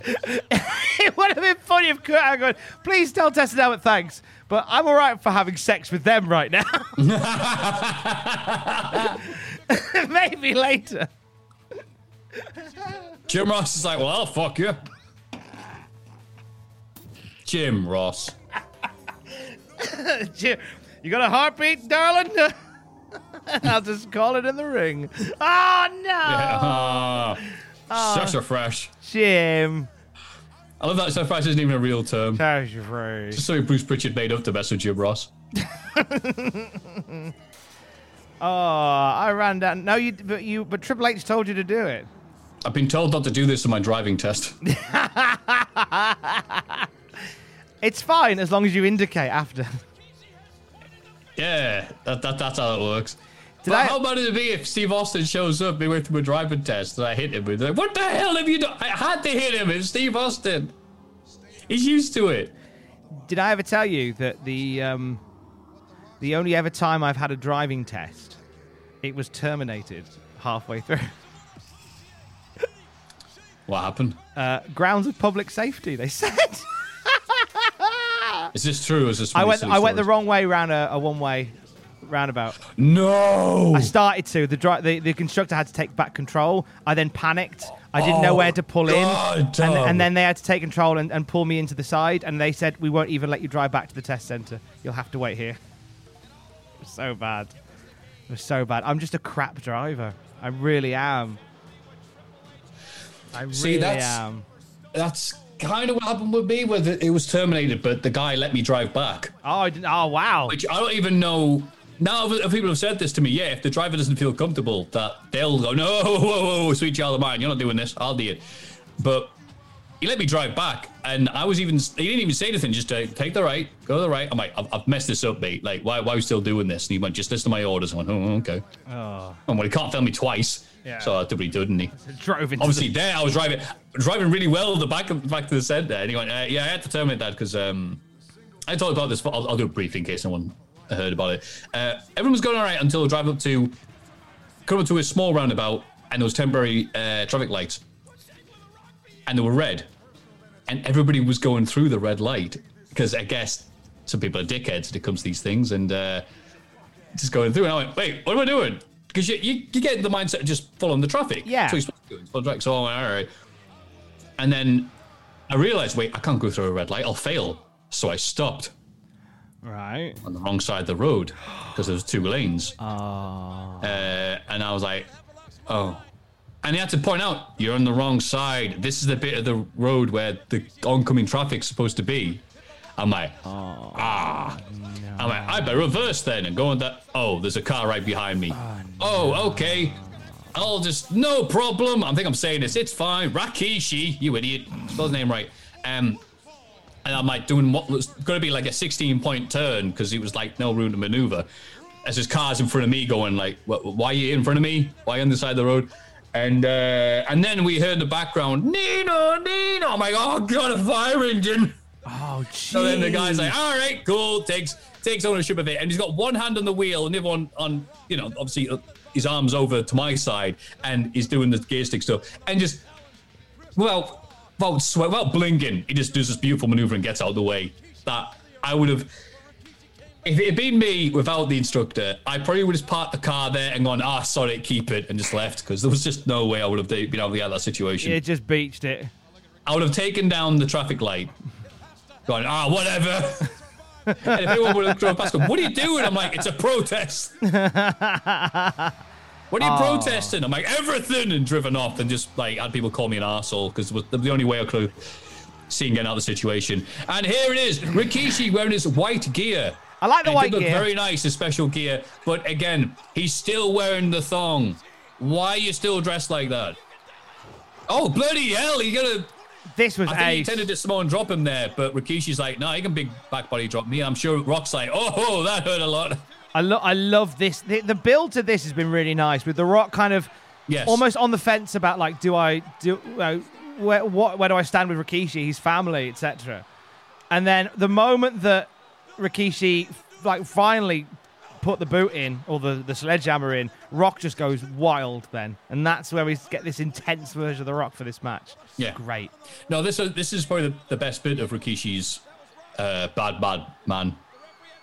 Speaker 5: it would have been funny if Kurt Angle, went, please tell Tessa Albert thanks, but I'm all right for having sex with them right now. Maybe later.
Speaker 4: Jim Ross is like, well, I'll fuck you. Jim Ross.
Speaker 5: Jim, you got a heartbeat, darling? I'll just call it in the ring. Oh no!
Speaker 4: Yeah.
Speaker 5: Oh.
Speaker 4: Such a fresh.
Speaker 5: Jim.
Speaker 4: I love that so fresh isn't even a real term.
Speaker 5: Such a fresh.
Speaker 4: Just something Bruce Prichard made up to mess with Jim Ross.
Speaker 5: Oh, I ran down. No, you, but you, but Triple H told you to do it.
Speaker 4: I've been told not to do this in my driving test.
Speaker 5: It's fine as long as you indicate after.
Speaker 4: Yeah, that, that, that's how it works.
Speaker 5: Did
Speaker 4: but
Speaker 5: I-
Speaker 4: how it be if Steve Austin shows up midway through a driving test and I hit him with like, what the hell have you done? I had to hit him. It's Steve Austin. He's used to it.
Speaker 5: Did I ever tell you that the um, the only ever time I've had a driving test, it was terminated halfway through.
Speaker 4: What happened?
Speaker 5: Uh, grounds of public safety, they said.
Speaker 4: Is this true? Is this
Speaker 5: I went I went the wrong way round a, a one way roundabout.
Speaker 4: No.
Speaker 5: I started to. The, dri- the the constructor had to take back control. I then panicked. I didn't know
Speaker 4: Oh,
Speaker 5: where to pull
Speaker 4: God,
Speaker 5: in. And, and then they had to take control and, and pull me into the side. And they said, We won't even let you drive back to the test center. You'll have to wait here. So bad. It was so bad. I'm just a crap driver. I really am. I
Speaker 4: See,
Speaker 5: really
Speaker 4: that's-
Speaker 5: am.
Speaker 4: That's kind of what happened with me, where the, it was terminated, but the guy let me drive back.
Speaker 5: Oh, I didn't, oh wow.
Speaker 4: Which I don't even know. Now, people have said this to me, yeah, if the driver doesn't feel comfortable, that they'll go, no, whoa, whoa, whoa, sweet child of mine, you're not doing this, I'll do it. But he let me drive back, and I was even, he didn't even say anything, just uh, take the right, go to the right. I'm like, I've, I've messed this up, mate. Like, why, why are we still doing this? And he went, just listen to my orders. I went, oh, okay.
Speaker 5: Oh.
Speaker 4: And well, he can't film me twice.
Speaker 5: Yeah.
Speaker 4: So I did what he did, didn't he?
Speaker 5: Drove into
Speaker 4: Obviously,
Speaker 5: the-
Speaker 4: there I was driving, driving really well the back of back to the centre, and he went, uh, "Yeah, I had to terminate that because um, I talked about this. I'll, I'll do it briefly in case no one heard about it. Uh, everyone was going all right until I drive up to come up to a small roundabout, and there was temporary uh, traffic lights, and they were red, and everybody was going through the red light because I guess some people are dickheads when it comes to these things, and uh, just going through. And I went, "Wait, what am I doing?" Because you, you, you get the mindset of just following the traffic.
Speaker 5: Yeah.
Speaker 4: So you're supposed to do it. Follow traffic. So I went, all right. And then I realized, wait, I can't go through a red light. I'll fail. So I stopped
Speaker 5: Right.
Speaker 4: on the wrong side of the road because there was two lanes.
Speaker 5: Oh.
Speaker 4: Uh, and I was like, oh. And he had to point out, you're on the wrong side. This is the bit of the road where the oncoming traffic's supposed to be. I'm like, ah. I'm like, I better reverse then and go on that. Oh, there's a car right behind me. Oh, okay. I'll just, no problem. I think I'm saying this. It's fine. Rikishi, you idiot. Spell his name right. Um, and I'm like doing what was going to be like a 16 point turn because it was like no room to maneuver. As his car's in front of me going like, why are you in front of me? Why are you on the side of the road? And uh, and then we heard the background, Nino, Nino. I'm like, oh god, a fire engine.
Speaker 5: Oh,
Speaker 4: So then the guy's like, all right, cool, takes takes ownership of it, and he's got one hand on the wheel and the other one on, you know, obviously uh, his arms over to my side, and he's doing the gear stick stuff, and just well, without sweat, without blinking, he just does this beautiful maneuver and gets out of the way. That I would have. If it had been me without the instructor, I probably would have parked the car there and gone, ah, sorry, keep it, and just left because there was just no way I would have been able to get out of that situation.
Speaker 5: It just beached it.
Speaker 4: I would have taken down the traffic light going, ah, whatever. and if anyone would have thrown past him, what are you doing? I'm like, it's a protest. what are you
Speaker 5: Oh.
Speaker 4: protesting? I'm like, everything, and driven off, and just like had people call me an arsehole because it was the only way I could have seen getting out of the situation. And here it is, Rikishi wearing his white gear.
Speaker 5: I like the
Speaker 4: it
Speaker 5: white gear.
Speaker 4: Very nice, his special gear. But again, he's still wearing the thong. Why are you still dressed like that? Oh bloody hell! You gotta.
Speaker 5: This was
Speaker 4: I think he intended to Samoan drop him there, but Rikishi's like, no, he can big back body drop me. I'm sure Rock's like, oh, that hurt a lot.
Speaker 5: I, lo- I love this. The, the build to this has been really nice with The Rock kind of
Speaker 4: Yes.
Speaker 5: almost on the fence about like, do I do uh, where what where do I stand with Rikishi, his family, etc. And then the moment that Rikishi like finally put the boot in or the, the sledgehammer in, Rock just goes wild then, and that's where we get this intense version of The Rock for this match.
Speaker 4: Yeah.
Speaker 5: Great.
Speaker 4: No, this is this is probably the, the best bit of Rikishi's uh, bad bad man,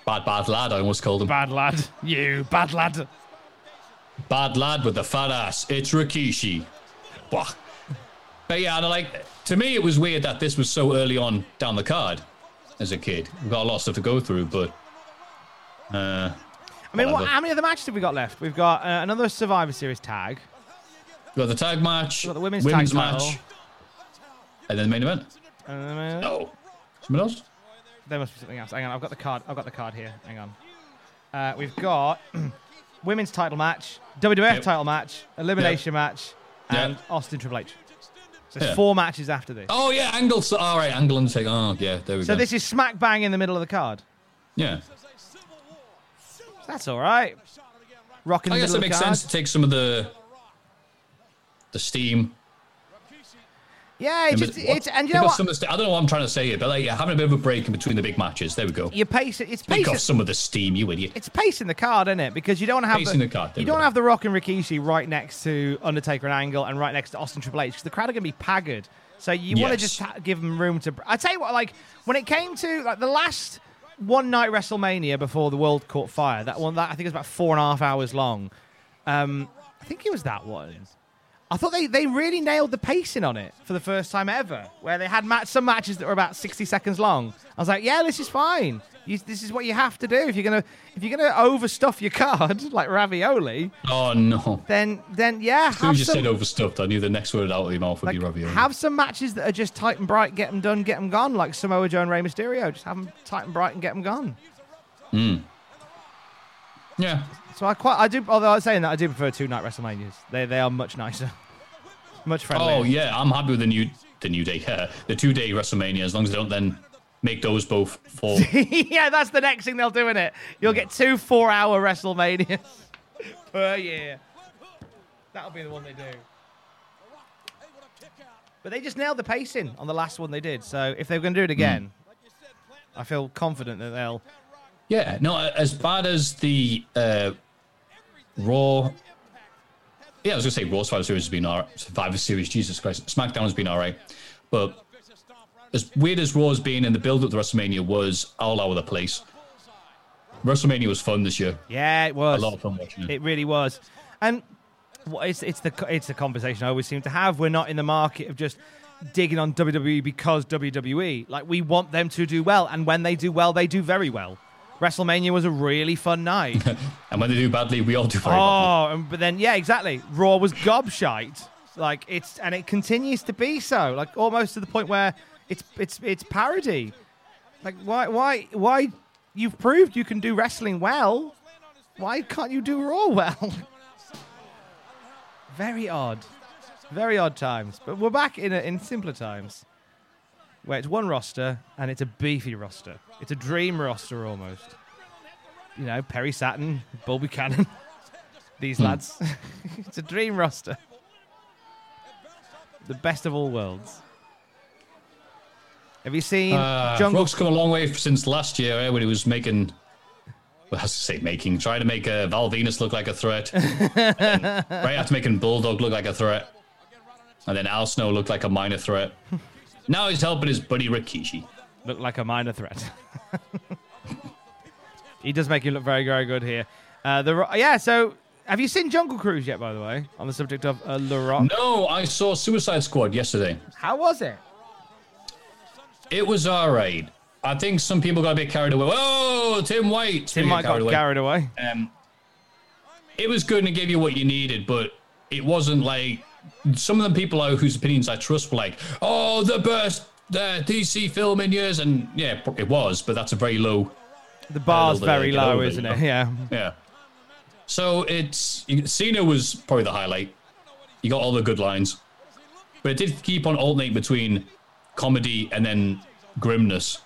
Speaker 4: bad bad lad. I almost called him
Speaker 5: bad lad. You bad lad.
Speaker 4: Bad lad with the fat ass. It's Rikishi. Bah. But yeah, and I like to me it was weird that this was so early on down the card as a kid. We've got a lot of stuff to go through, but uh
Speaker 5: I mean, what, how many of the matches have we got left? We've got uh, another Survivor Series tag.
Speaker 4: We've got the tag match,
Speaker 5: We've got the women's,
Speaker 4: women's
Speaker 5: tag
Speaker 4: match,
Speaker 5: title.
Speaker 4: and then the main event. No. Something else?
Speaker 5: There must be something else. Hang on, I've got the card. I've got the card here. Hang on. Uh, we've got women's title match, WWF
Speaker 4: Yep.
Speaker 5: title match, elimination match,
Speaker 4: Yep.
Speaker 5: and Austin Triple H. So there's
Speaker 4: Yeah.
Speaker 5: four matches after this.
Speaker 4: Oh yeah, Angle. All right, Angle and take. Oh yeah, there we
Speaker 5: so
Speaker 4: go.
Speaker 5: So this is smack bang in the middle of the card.
Speaker 4: yeah.
Speaker 5: That's all right. Rock in the
Speaker 4: I guess it makes
Speaker 5: card.
Speaker 4: sense to take some of the the steam.
Speaker 5: Yeah, it
Speaker 4: and
Speaker 5: just, it's and you know what?
Speaker 4: Some of the I don't know what I'm trying to say here, but like yeah, having a bit of a break in between the big matches. There we go.
Speaker 5: You pace it. It's
Speaker 4: Take off some of the steam, you idiot.
Speaker 5: It's pacing the card, isn't it? Because you don't want to have
Speaker 4: Pacing the card,
Speaker 5: you don't
Speaker 4: go.
Speaker 5: have the Rock and Rikishi right next to Undertaker and Angle, and right next to Austin Triple H because the crowd are going to be paggered. So you want to just ha- give them room to. I tell you what, like when it came to like the last one night WrestleMania before the world caught fire, that one that I think was about four and a half hours long. Um, I think it was that one. I thought they, they really nailed the pacing on it for the first time ever, where they had match, some matches that were about sixty seconds long. I was like, yeah, this is fine. You, this is what you have to do if you're gonna if you're gonna overstuff your card like ravioli.
Speaker 4: Oh no.
Speaker 5: Then then yeah,
Speaker 4: As soon
Speaker 5: have
Speaker 4: as you
Speaker 5: some,
Speaker 4: said overstuffed, I knew the next word out of your mouth would
Speaker 5: like,
Speaker 4: be ravioli.
Speaker 5: have some matches that are just tight and bright, get them done, get them gone, like Samoa Joe and Rey Mysterio. Just have them tight and bright and get them gone.
Speaker 4: Mm. Yeah.
Speaker 5: So I quite I do. Although I was saying that I do prefer two night WrestleManias. They they are much nicer, much friendlier.
Speaker 4: Oh yeah, I'm happy with the new the new day. Yeah, the two day WrestleMania. As long as they don't then make those both four.
Speaker 5: yeah, that's the next thing they'll do in it. You'll get two four-hour WrestleManias per year. That'll be the one they do. But they just nailed the pacing on the last one they did. So if they're going to do it again, I feel confident that they'll.
Speaker 4: yeah, no, as bad as the uh, Raw. Yeah, I was gonna say Raw Survivor Series has been alright. Survivor Series, Jesus Christ, SmackDown has been alright, but as weird as Raw's been and the build up to WrestleMania was all over the place. WrestleMania was fun this year.
Speaker 5: Yeah, it was
Speaker 4: A lot of fun watching it.
Speaker 5: It really was, and it's it's the it's the conversation I always seem to have. We're not in the market of just digging on WWE because WWE. Like we want them to do well, and when they do well, they do very well. WrestleMania was a really fun night.
Speaker 4: And when they do badly, we all do very badly.
Speaker 5: oh, but then yeah, exactly. Raw was gobshite. Like it's and it continues to be so. Like almost to the point where it's it's it's parody. Like why why why you've proved you can do wrestling well. Why can't you do Raw well? Very odd. Very odd times. But we're back in a, in simpler times. Where it's one roster and it's a beefy roster. It's a dream roster almost. You know, Perry Saturn, Bull Buchanan, these
Speaker 4: Hmm.
Speaker 5: lads. it's a dream roster. The best of all worlds. Have you seen
Speaker 4: Uh,
Speaker 5: Jungle?
Speaker 4: Rock's come a long way since last year eh, when he was making. Well, I was say making, trying to make uh, Val Venis look like a threat. Right after making Bulldog look like a threat. And then Al Snow looked like a minor threat. Now he's helping his buddy Rikishi.
Speaker 5: Look like a minor threat. he does make you look very, very good here. Uh, the yeah. So, have you seen Jungle Cruise yet? By the way, on the subject of uh, The Rock.
Speaker 4: No, I saw Suicide Squad yesterday.
Speaker 5: How was it?
Speaker 4: It was all right. I think some people got a bit carried away. Oh, Tim White.
Speaker 5: Tim White got carried away.
Speaker 4: Um, it was good and it gave you what you needed, but it wasn't like some of the people whose opinions I trust were like, "Oh, the best uh, DC film in years," and yeah, it was, but that's a very low.
Speaker 5: The bar's
Speaker 4: to
Speaker 5: very low, isn't it? Yeah.
Speaker 4: Yeah. So it's Cena was probably the highlight. You got all the good lines, but it did keep on alternating between comedy and then grimness,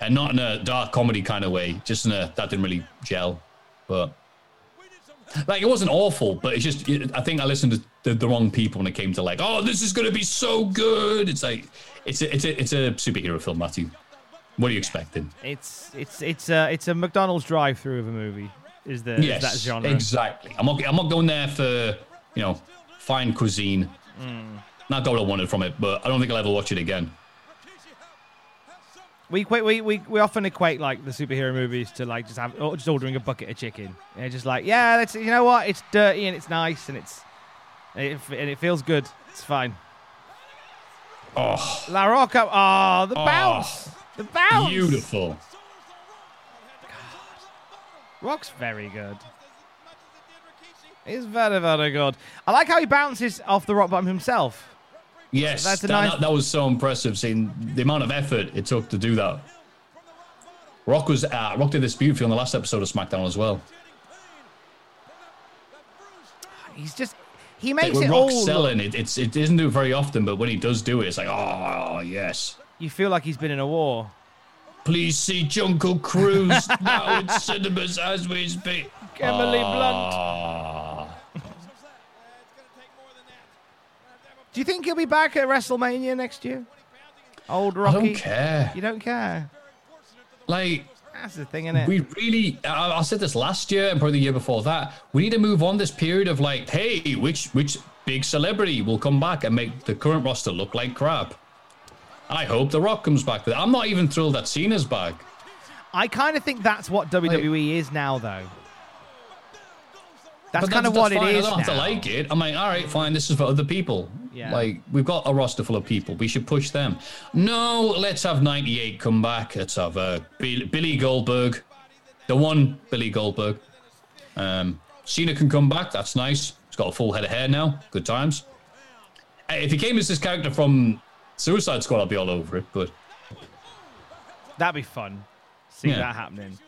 Speaker 4: and not in a dark comedy kind of way. Just in a that didn't really gel, but like it wasn't awful, but it's just it, I think I listened to the, the wrong people when it came to like, oh, this is going to be so good. It's like it's a, it's a it's a superhero film, Matthew. What are you expecting?
Speaker 5: It's it's it's a it's a McDonald's drive-through of a movie. Is the is
Speaker 4: yes,
Speaker 5: that genre?
Speaker 4: exactly. I'm not I'm not going there for you know fine cuisine.
Speaker 5: Mm.
Speaker 4: Not got what I wanted from it, but I don't think I'll ever watch it again.
Speaker 5: We, we we we often equate like the superhero movies to like just have just ordering a bucket of chicken. And just like yeah, that's you know what? It's dirty and it's nice and it's it, and it feels good. It's fine.
Speaker 4: Oh,
Speaker 5: La Rocca. Oh, the
Speaker 4: Oh.
Speaker 5: bounce. The bounce.
Speaker 4: beautiful.
Speaker 5: Rock's very good. He's very, very good. I like how he bounces off the rock bottom himself.
Speaker 4: Yes,
Speaker 5: That's a
Speaker 4: that,
Speaker 5: nice-
Speaker 4: that, that was so impressive. Seeing the amount of effort it took to do that. Rock was uh, Rock did this beautifully on the last episode of SmackDown as well.
Speaker 5: He's just he makes
Speaker 4: when
Speaker 5: it all.
Speaker 4: selling,
Speaker 5: look-
Speaker 4: it, it's it doesn't do it very often, but when he does do it, it's like oh yes.
Speaker 5: You feel like he's been in a war.
Speaker 4: Please see Jungle Cruise now in cinemas as we speak.
Speaker 5: Emily Blunt.
Speaker 4: Ah.
Speaker 5: Do you think he'll be back at WrestleMania next year? Old
Speaker 4: I
Speaker 5: Rocky.
Speaker 4: don't care.
Speaker 5: You don't care.
Speaker 4: Like
Speaker 5: That's the thing, isn't it?
Speaker 4: we really, I, I said this last year and probably the year before that. We need to move on this period of like, hey, which which big celebrity will come back and make the current roster look like crap? I hope The Rock comes back. I'm not even thrilled that Cena's back.
Speaker 5: I kind of think that's what WWE is now, though. That's kind of what it is
Speaker 4: I don't have to like it. I'm like, all right, fine. This is for other people.
Speaker 5: Yeah.
Speaker 4: Like we've got a roster full of people. We should push them. No, let's have 98 come back. Let's have uh, Bill- Billy Goldberg, the one Billy Goldberg. Um, Cena can come back. That's nice. He's got a full head of hair now. Good times. Uh, If he came as this character from Suicide Squad, I'd be all over it. But
Speaker 5: That'd be fun. See
Speaker 4: Yeah.
Speaker 5: that happening.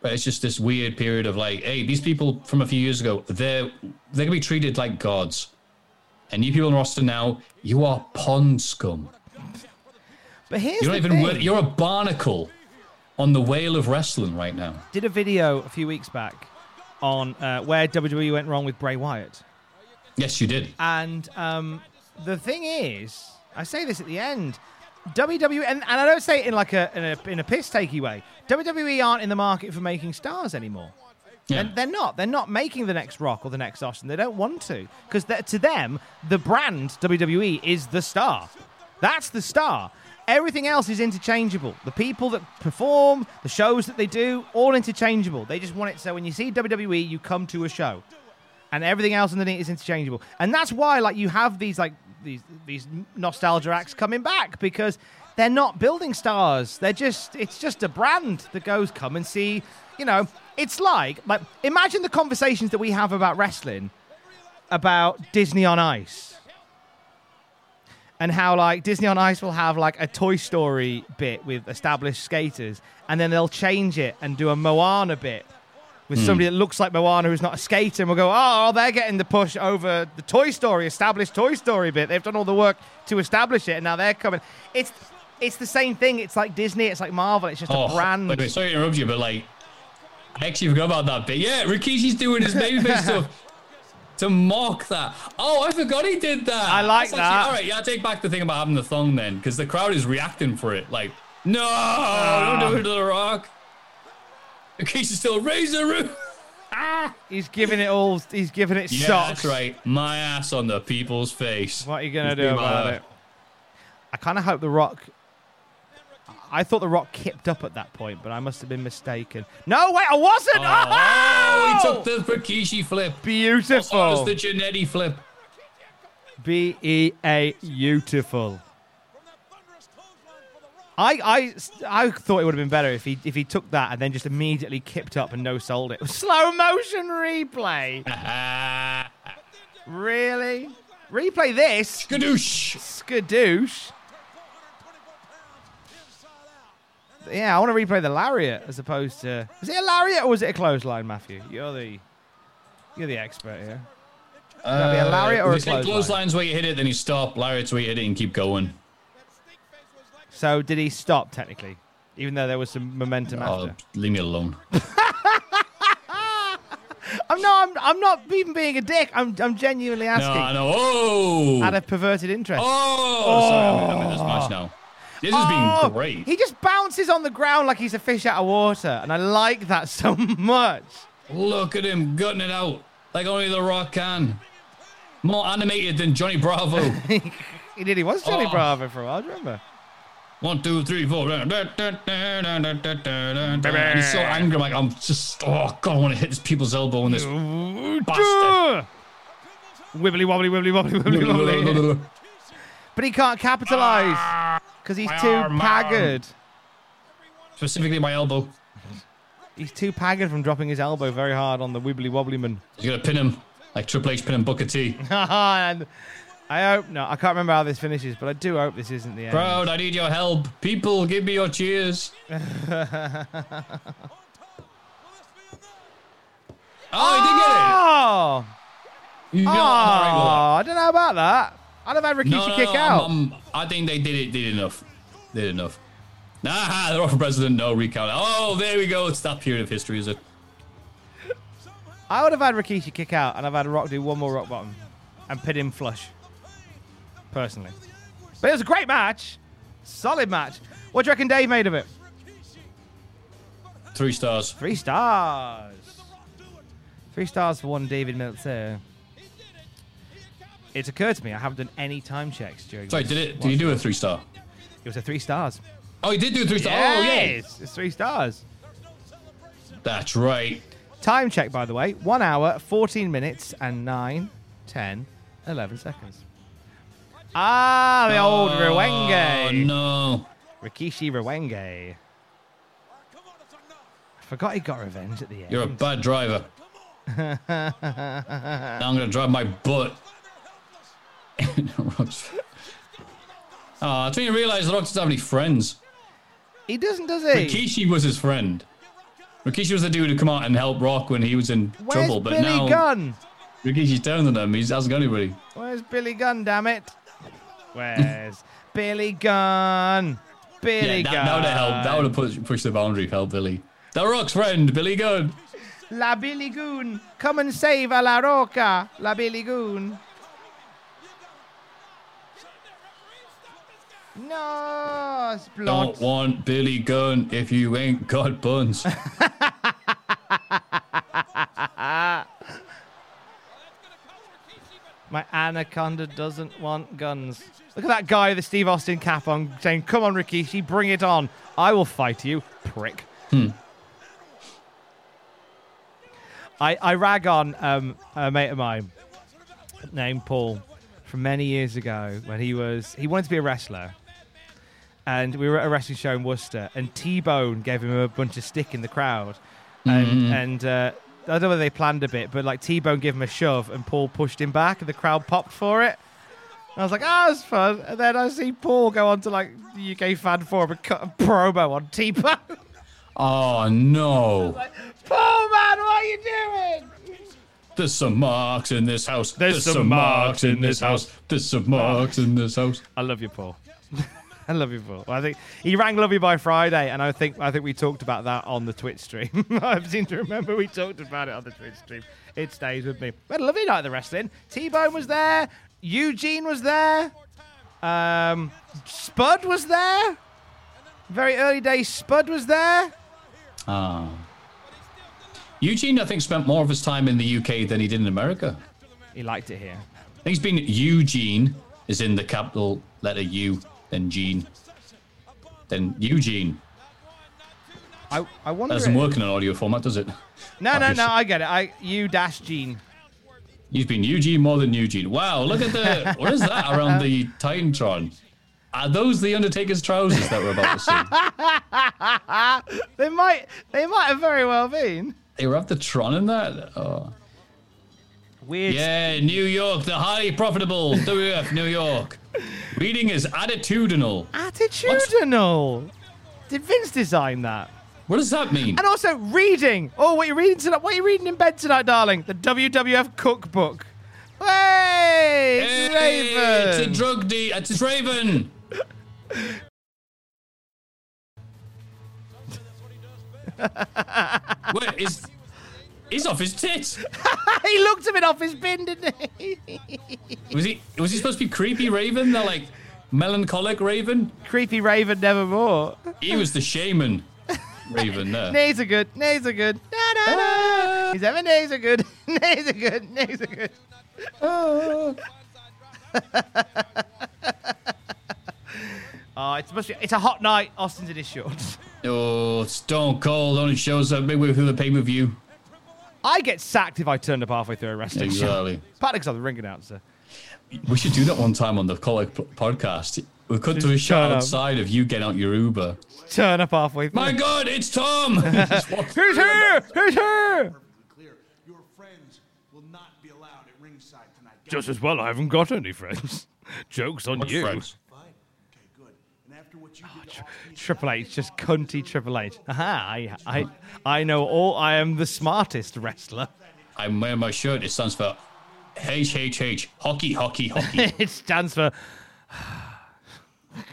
Speaker 4: But it's just this weird period of like, hey, these people from a few years ago, they're they're gonna be treated like gods. And you people in roster now, you are pond scum.
Speaker 5: But here's
Speaker 4: You're
Speaker 5: the
Speaker 4: not even you're a barnacle on the whale of wrestling right now.
Speaker 5: Did a video a few weeks back on uh, where WWE went wrong with Bray Wyatt.
Speaker 4: Yes, you did.
Speaker 5: And um, the thing is, I say this at the end. WWE, and, and I don't say it in like a in a, in a piss takey way. WWE aren't in the market for making stars anymore.
Speaker 4: Yeah.
Speaker 5: They're, they're not. They're not making the next Rock or the next Austin. They don't want to because to them, the brand WWE is the star. That's the star. Everything else is interchangeable. The people that perform, the shows that they do, all interchangeable. They just want it so when you see WWE, you come to a show and everything else underneath is interchangeable. And that's why, like, you have these like these these nostalgia acts coming back because they're not building stars. They're just it's just a brand that goes come and see. You know, it's like like imagine the conversations that we have about wrestling, about Disney on Ice. And how like Disney on Ice will have like a Toy Story bit with established skaters, and then they'll change it and do a Moana bit with
Speaker 4: Hmm.
Speaker 5: somebody that looks like Moana who's not a skater, and we'll go, oh, they're getting the push over the Toy Story, established Toy Story bit. They've done all the work to establish it, and now they're coming. It's it's the same thing. It's like Disney. It's like Marvel. It's just a brand.
Speaker 4: Wait, wait, sorry to interrupt you, but like, I actually forgot about that bit. Yeah, Rikishi's doing his babyface stuff to mock that. Oh, I forgot he did that.
Speaker 5: I like
Speaker 4: That's actually-
Speaker 5: that.
Speaker 4: all right, yeah, I take back the thing about having the thong then, because the crowd is reacting for it. Like, no, don't do ah. it to the Rock. Rikishi's still razor roof.
Speaker 5: He's giving it all. He's giving it
Speaker 4: Yeah,
Speaker 5: socks.
Speaker 4: that's right. My ass on the people's face.
Speaker 5: What are you gonna do
Speaker 4: do
Speaker 5: about it? I kind of hope the Rock. I thought the Rock kipped up at that point, but I must have been mistaken. No, wait, I wasn't.
Speaker 4: Oh, oh he oh! took the Rikishi flip.
Speaker 5: Beautiful.
Speaker 4: Oh, it's the Jannetty flip.
Speaker 5: B E A beautiful. I, I, I thought it would have been better if he if he took that and then just immediately kipped up and no sold it. Slow motion replay. really? Replay this?
Speaker 4: Skadoosh.
Speaker 5: Skadoosh. Yeah, I want to replay the lariat as opposed to. Was it a lariat or was it a clothesline, Matthew? You're the you're the expert here. That be a lariat or a
Speaker 4: Uh,
Speaker 5: clothesline?
Speaker 4: clotheslines where you hit it, then you stop. Lariat's where you hit it and keep going.
Speaker 5: So did he stop technically, even though there was some momentum
Speaker 4: Oh,
Speaker 5: after?
Speaker 4: leave me alone.
Speaker 5: I'm not. I'm, I'm not even being a dick. I'm. I'm genuinely asking.
Speaker 4: No, I know. Oh!
Speaker 5: Out of perverted interest.
Speaker 4: Oh, sorry, I'm, I'm in this match now. This has
Speaker 5: Oh,
Speaker 4: been great.
Speaker 5: He just bounces on the ground like he's a fish out of water, and I like that so much.
Speaker 4: Look at him gutting it out like only The Rock can. More animated than Johnny Bravo.
Speaker 5: He did. He was Johnny
Speaker 4: Oh.
Speaker 5: Bravo for a while. Do you remember?
Speaker 4: One, two, three, four. And he's so angry. I'm like, I'm just, oh, God, I want to hit this people's elbow in this bastard.
Speaker 5: Wibbly wobbly, wibbly wobbly, wibbly wobbly. but he can't capitalize ah. Because he's too
Speaker 4: Arm,
Speaker 5: haggard.
Speaker 4: Specifically, my elbow.
Speaker 5: He's too haggard from dropping his elbow very hard on the wibbly wobbly man.
Speaker 4: He's to pin him like Triple H pinning Booker T.
Speaker 5: and I hope no. I can't remember how this finishes, but I do hope this isn't the end.
Speaker 4: Crowd, I need your help. People, give me your cheers. Oh, he did get it.
Speaker 5: Oh, oh
Speaker 4: I'm not right oh,
Speaker 5: I don't know about that. I'd have had Rikishi
Speaker 4: no, no,
Speaker 5: kick
Speaker 4: no,
Speaker 5: out.
Speaker 4: I'm- I'm- I think they did it. Did enough. Did enough. Nah, they're off for president. No recount. Oh, there we go. It's that period of history, is it?
Speaker 5: I would have had Rikishi kick out, and I've had Rock do one more rock bottom and pin him flush. Personally, but it was a great match, solid match. What do you reckon Dave made of it?
Speaker 4: Three stars.
Speaker 5: Three stars. Three stars for one David Meltzer. It's occurred to me I haven't done any time checks during.
Speaker 4: Sorry,
Speaker 5: this
Speaker 4: did it? Did you do a three star?
Speaker 5: It was a three stars.
Speaker 4: Oh, you did do a three star. Oh, yeah.
Speaker 5: Yes, it's three stars.
Speaker 4: That's right.
Speaker 5: Time check, by the way, one hour, 14 minutes, and 9, 10, 11 seconds. Ah, the old
Speaker 4: Oh,
Speaker 5: Rwenge.
Speaker 4: no.
Speaker 5: Rikishi Rwenge. I forgot he got revenge at the end.
Speaker 4: You're a bad driver. Now I'm going to drive my butt. Oh, I think you realise the Rock doesn't have any friends.
Speaker 5: he doesn't, does he?
Speaker 4: Rikishi was his friend. Rikishi was the dude who come out and help Rock when he was in
Speaker 5: Where's
Speaker 4: trouble, but
Speaker 5: Billy
Speaker 4: now
Speaker 5: Gunn?
Speaker 4: Rikishi's down on him. He hasn't got anybody.
Speaker 5: Where's Billy Gunn, damn it? Where's Billy Gunn? Billy
Speaker 4: yeah, that,
Speaker 5: Gunn.
Speaker 4: that would have helped. That would have pushed, pushed the boundary, help Billy. The Rock's friend, Billy Gunn.
Speaker 5: La Billy Goon. Come and save a La Roca. La Billy Goon. No, it's.
Speaker 4: Don't want Billy Gunn if you ain't got buns.
Speaker 5: My anaconda doesn't want guns. Look at that guy with the Steve Austin cap on saying, Come on, Rikishi, bring it on. I will fight you, prick.
Speaker 4: Hmm.
Speaker 5: I, I rag on um, a mate of mine named Paul from many years ago when he was he wanted to be a wrestler. And we were at a wrestling show in Worcester, and T Bone gave him a bunch of stick in the crowd. And,
Speaker 4: Mhm.
Speaker 5: and uh, I don't know whether they planned a bit, but like T Bone gave him a shove, and Paul pushed him back, and the crowd popped for it. And I was like, ah, that's fun. And then I see Paul go on to like the UK fan forum and cut a promo on T Bone.
Speaker 4: oh, no.
Speaker 5: Paul, man, what are you doing?
Speaker 4: There's some marks in this house.
Speaker 5: There's some marks in this house.
Speaker 4: There's some marks in this house.
Speaker 5: I love you, Paul. I love you, Paul. Well, I think he rang "Love You" by Friday, and I think I think we talked about that on the Twitch stream. I seem to remember we talked about it on the Twitch stream. It stays with me. We had a lovely night of the wrestling. T Bone was there. Eugene was there. Um, Spud was there. Very early days. Spud was there.
Speaker 4: Ah. Eugene, I think, spent more of his time in the UK than he did in America.
Speaker 5: He liked it here.
Speaker 4: I think he's been Eugene, is in the capital letter U, then Gene, then Eugene.
Speaker 5: I I wonder.
Speaker 4: That doesn't work in an audio format, does it?
Speaker 5: No, no, no. I get it. I you dash Gene.
Speaker 4: He's been Eugene more than Eugene. Wow, look at the what is that around the Titantron? Are those the Undertaker's trousers that we're about to see?
Speaker 5: they might. They might have very well been.
Speaker 4: They were the Tron in that. Oh.
Speaker 5: Weird.
Speaker 4: Yeah, New York, the highly profitable WF New York. Reading is attitudinal.
Speaker 5: Attitudinal. Did Vince design that?
Speaker 4: What does that mean?
Speaker 5: And also reading. Oh, what are you reading tonight? What are you reading in bed tonight, darling? The WWF cookbook. Hey, it's
Speaker 4: Hey,
Speaker 5: Raven.
Speaker 4: It's a drug deal. It's Raven. Wait, is he's off his tits?
Speaker 5: he looked a bit off his bin, didn't he?
Speaker 4: Was he was he supposed to be creepy Raven? The like melancholic Raven?
Speaker 5: Creepy Raven nevermore.
Speaker 4: He was the shaman Raven there.
Speaker 5: Knees are good. Nays are good. Na, na, na. Ah. He's having knees are good. Nays are good. Nays are good. Ah. oh, it's must be, It's a hot night. Austin's in his shorts.
Speaker 4: Oh, Stone Cold only shows up midway through the pay per view.
Speaker 5: I get sacked if I turned up halfway through a wrestling show.
Speaker 4: Exactly.
Speaker 5: Partly because I'm the ring announcer.
Speaker 4: We should do that one time on the Colic podcast. We could do a
Speaker 5: Just
Speaker 4: shot
Speaker 5: turn up.
Speaker 4: outside of you getting out your Uber.
Speaker 5: Turn up halfway through.
Speaker 4: My God, it's Tom!
Speaker 5: Who's here? Who's here?
Speaker 2: Clear. Your friends will not be allowed at ringside tonight.
Speaker 5: Just as well I haven't got any friends. Joke's on
Speaker 4: What
Speaker 5: you.
Speaker 4: friends?
Speaker 2: Fine. Okay, good. And after what you did to Austin,
Speaker 5: Triple H, just cunty Triple H. Aha, I, I, I know all. I am the smartest wrestler.
Speaker 4: I'm wearing my shirt. It stands for HHH. Hockey, hockey, hockey.
Speaker 5: it stands for. I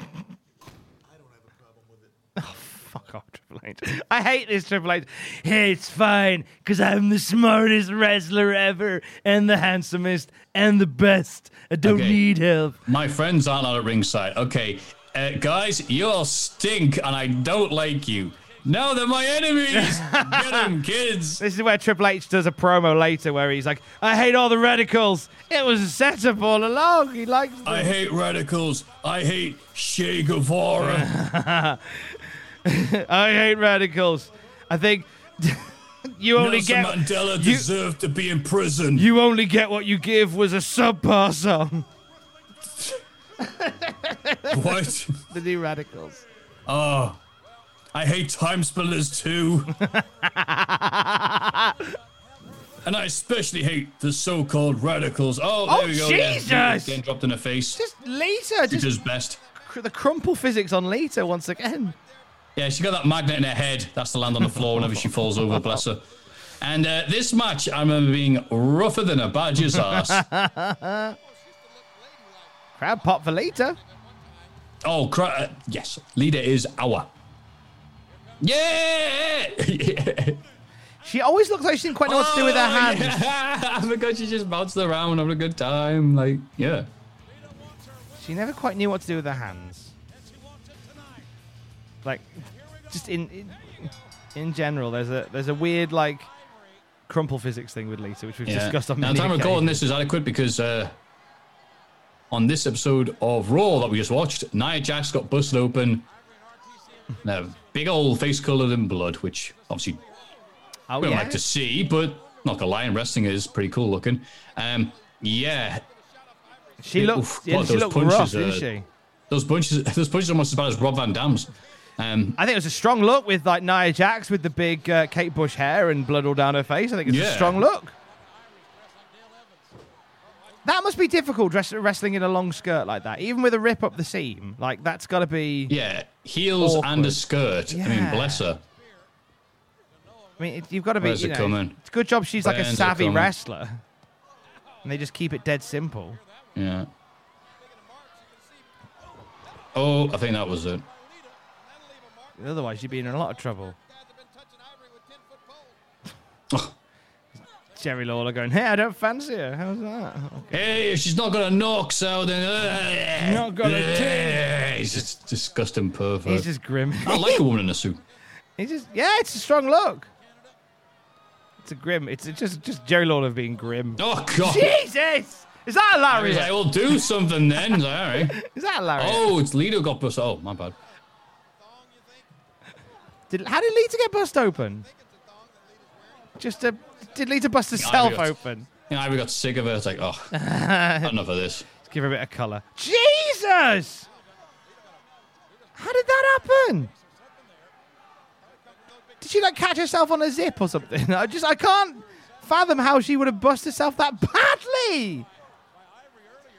Speaker 5: don't have a problem with it. Oh, fuck off, Triple H. I hate this Triple H. Hey, it's fine, because I'm the smartest wrestler ever, and the handsomest, and the best. I don't
Speaker 4: Okay.
Speaker 5: need help.
Speaker 4: my friends aren't out at ringside. Okay, uh, guys, you all stink and I don't like you. No, they're my enemies. Get them, kids.
Speaker 5: This is where Triple H does a promo later where he's like, I hate all the Radicalz. It was a setup all along. He likes them.
Speaker 4: I hate radicals. I hate Che Guevara.
Speaker 5: I hate radicals. I think you only
Speaker 4: Nelson
Speaker 5: get
Speaker 4: Mandela
Speaker 5: you-
Speaker 4: deserved to be in prison.
Speaker 5: you only get what you give was a subpar song.
Speaker 4: what?
Speaker 5: The new radicals.
Speaker 4: Oh, I hate time spillers too. and I especially hate the so-called radicals. Oh, there
Speaker 5: Oh,
Speaker 4: we go. yeah.
Speaker 5: Jesus!
Speaker 4: Getting dropped in the face.
Speaker 5: Just Lita,
Speaker 4: She
Speaker 5: just
Speaker 4: does best.
Speaker 5: cr- the crumple physics on Lita once again.
Speaker 4: Yeah, she got that magnet in her head. That's to land on the floor whenever she falls over, bless her. And uh, this match, I remember being rougher than a badger's ass.
Speaker 5: Crowd pop for Lita.
Speaker 4: Oh, cra- uh, yes. Leader is our. Yeah!
Speaker 5: She always looks like she didn't quite know what to do with her
Speaker 4: Oh,
Speaker 5: hands.
Speaker 4: yeah. because she just bounced around having a good time. Like, yeah.
Speaker 5: She never quite knew what to do with her hands. Like, just in in, in general, there's a there's a weird like crumple physics thing with Lita, which we've
Speaker 4: yeah.
Speaker 5: discussed on
Speaker 4: Now,
Speaker 5: many
Speaker 4: time recording this is adequate because uh, on this episode of Raw that we just watched, Nia Jax got busted open. Now, big old face coloured in blood, which obviously
Speaker 5: Oh
Speaker 4: we don't
Speaker 5: yeah.
Speaker 4: like to see, but not gonna lie, and wrestling is pretty cool looking. Um, yeah,
Speaker 5: She
Speaker 4: Oof,
Speaker 5: looked, yeah, she
Speaker 4: those
Speaker 5: looked
Speaker 4: punches
Speaker 5: rough, didn't she?
Speaker 4: those punches, those punches are almost as bad as Rob Van Dam's. Um,
Speaker 5: I think it was a strong look with like Nia Jax with the big uh, Kate Bush hair and blood all down her face. I think it's a strong look. That must be difficult dress- wrestling in a long skirt like that, even with a rip up the seam. Like that's got to be.
Speaker 4: yeah, heels and a
Speaker 5: Awkward.
Speaker 4: skirt. I mean, bless her.
Speaker 5: I mean, it, you've got to be.
Speaker 4: Where's
Speaker 5: You
Speaker 4: it
Speaker 5: know,
Speaker 4: coming?
Speaker 5: It's a good job she's like a savvy wrestler, and they just keep it dead simple.
Speaker 4: Yeah. Oh, I think that was it.
Speaker 5: Otherwise, you'd be in a lot of trouble. Jerry Lawler going, "Hey, I don't fancy her. How's that?"
Speaker 4: Hey, if she's not got a knock, so then. Uh,
Speaker 5: Not got a
Speaker 4: uh, He's just disgusting pervert.
Speaker 5: He's just grim.
Speaker 4: I like a woman in a suit.
Speaker 5: He's just yeah, it's a strong look. It's a grim. It's just just Jerry Lawler being grim.
Speaker 4: Oh God!
Speaker 5: Jesus! Is that a
Speaker 4: I was
Speaker 5: lariat?
Speaker 4: like, "Well, do something then." Like, All right.
Speaker 5: Is that a lariat?
Speaker 4: Oh, it's Lita got bust. Oh, my bad.
Speaker 5: Did, how did Lita get bust open? Just a, did Lita bust herself
Speaker 4: got-
Speaker 5: open?
Speaker 4: Yeah, I got sick of it. It's like, oh, enough of this.
Speaker 5: Let's give her a bit of colour. Jesus! How did that happen? Did she like catch herself on a zip or something? I just I can't fathom how she would have bust herself that badly.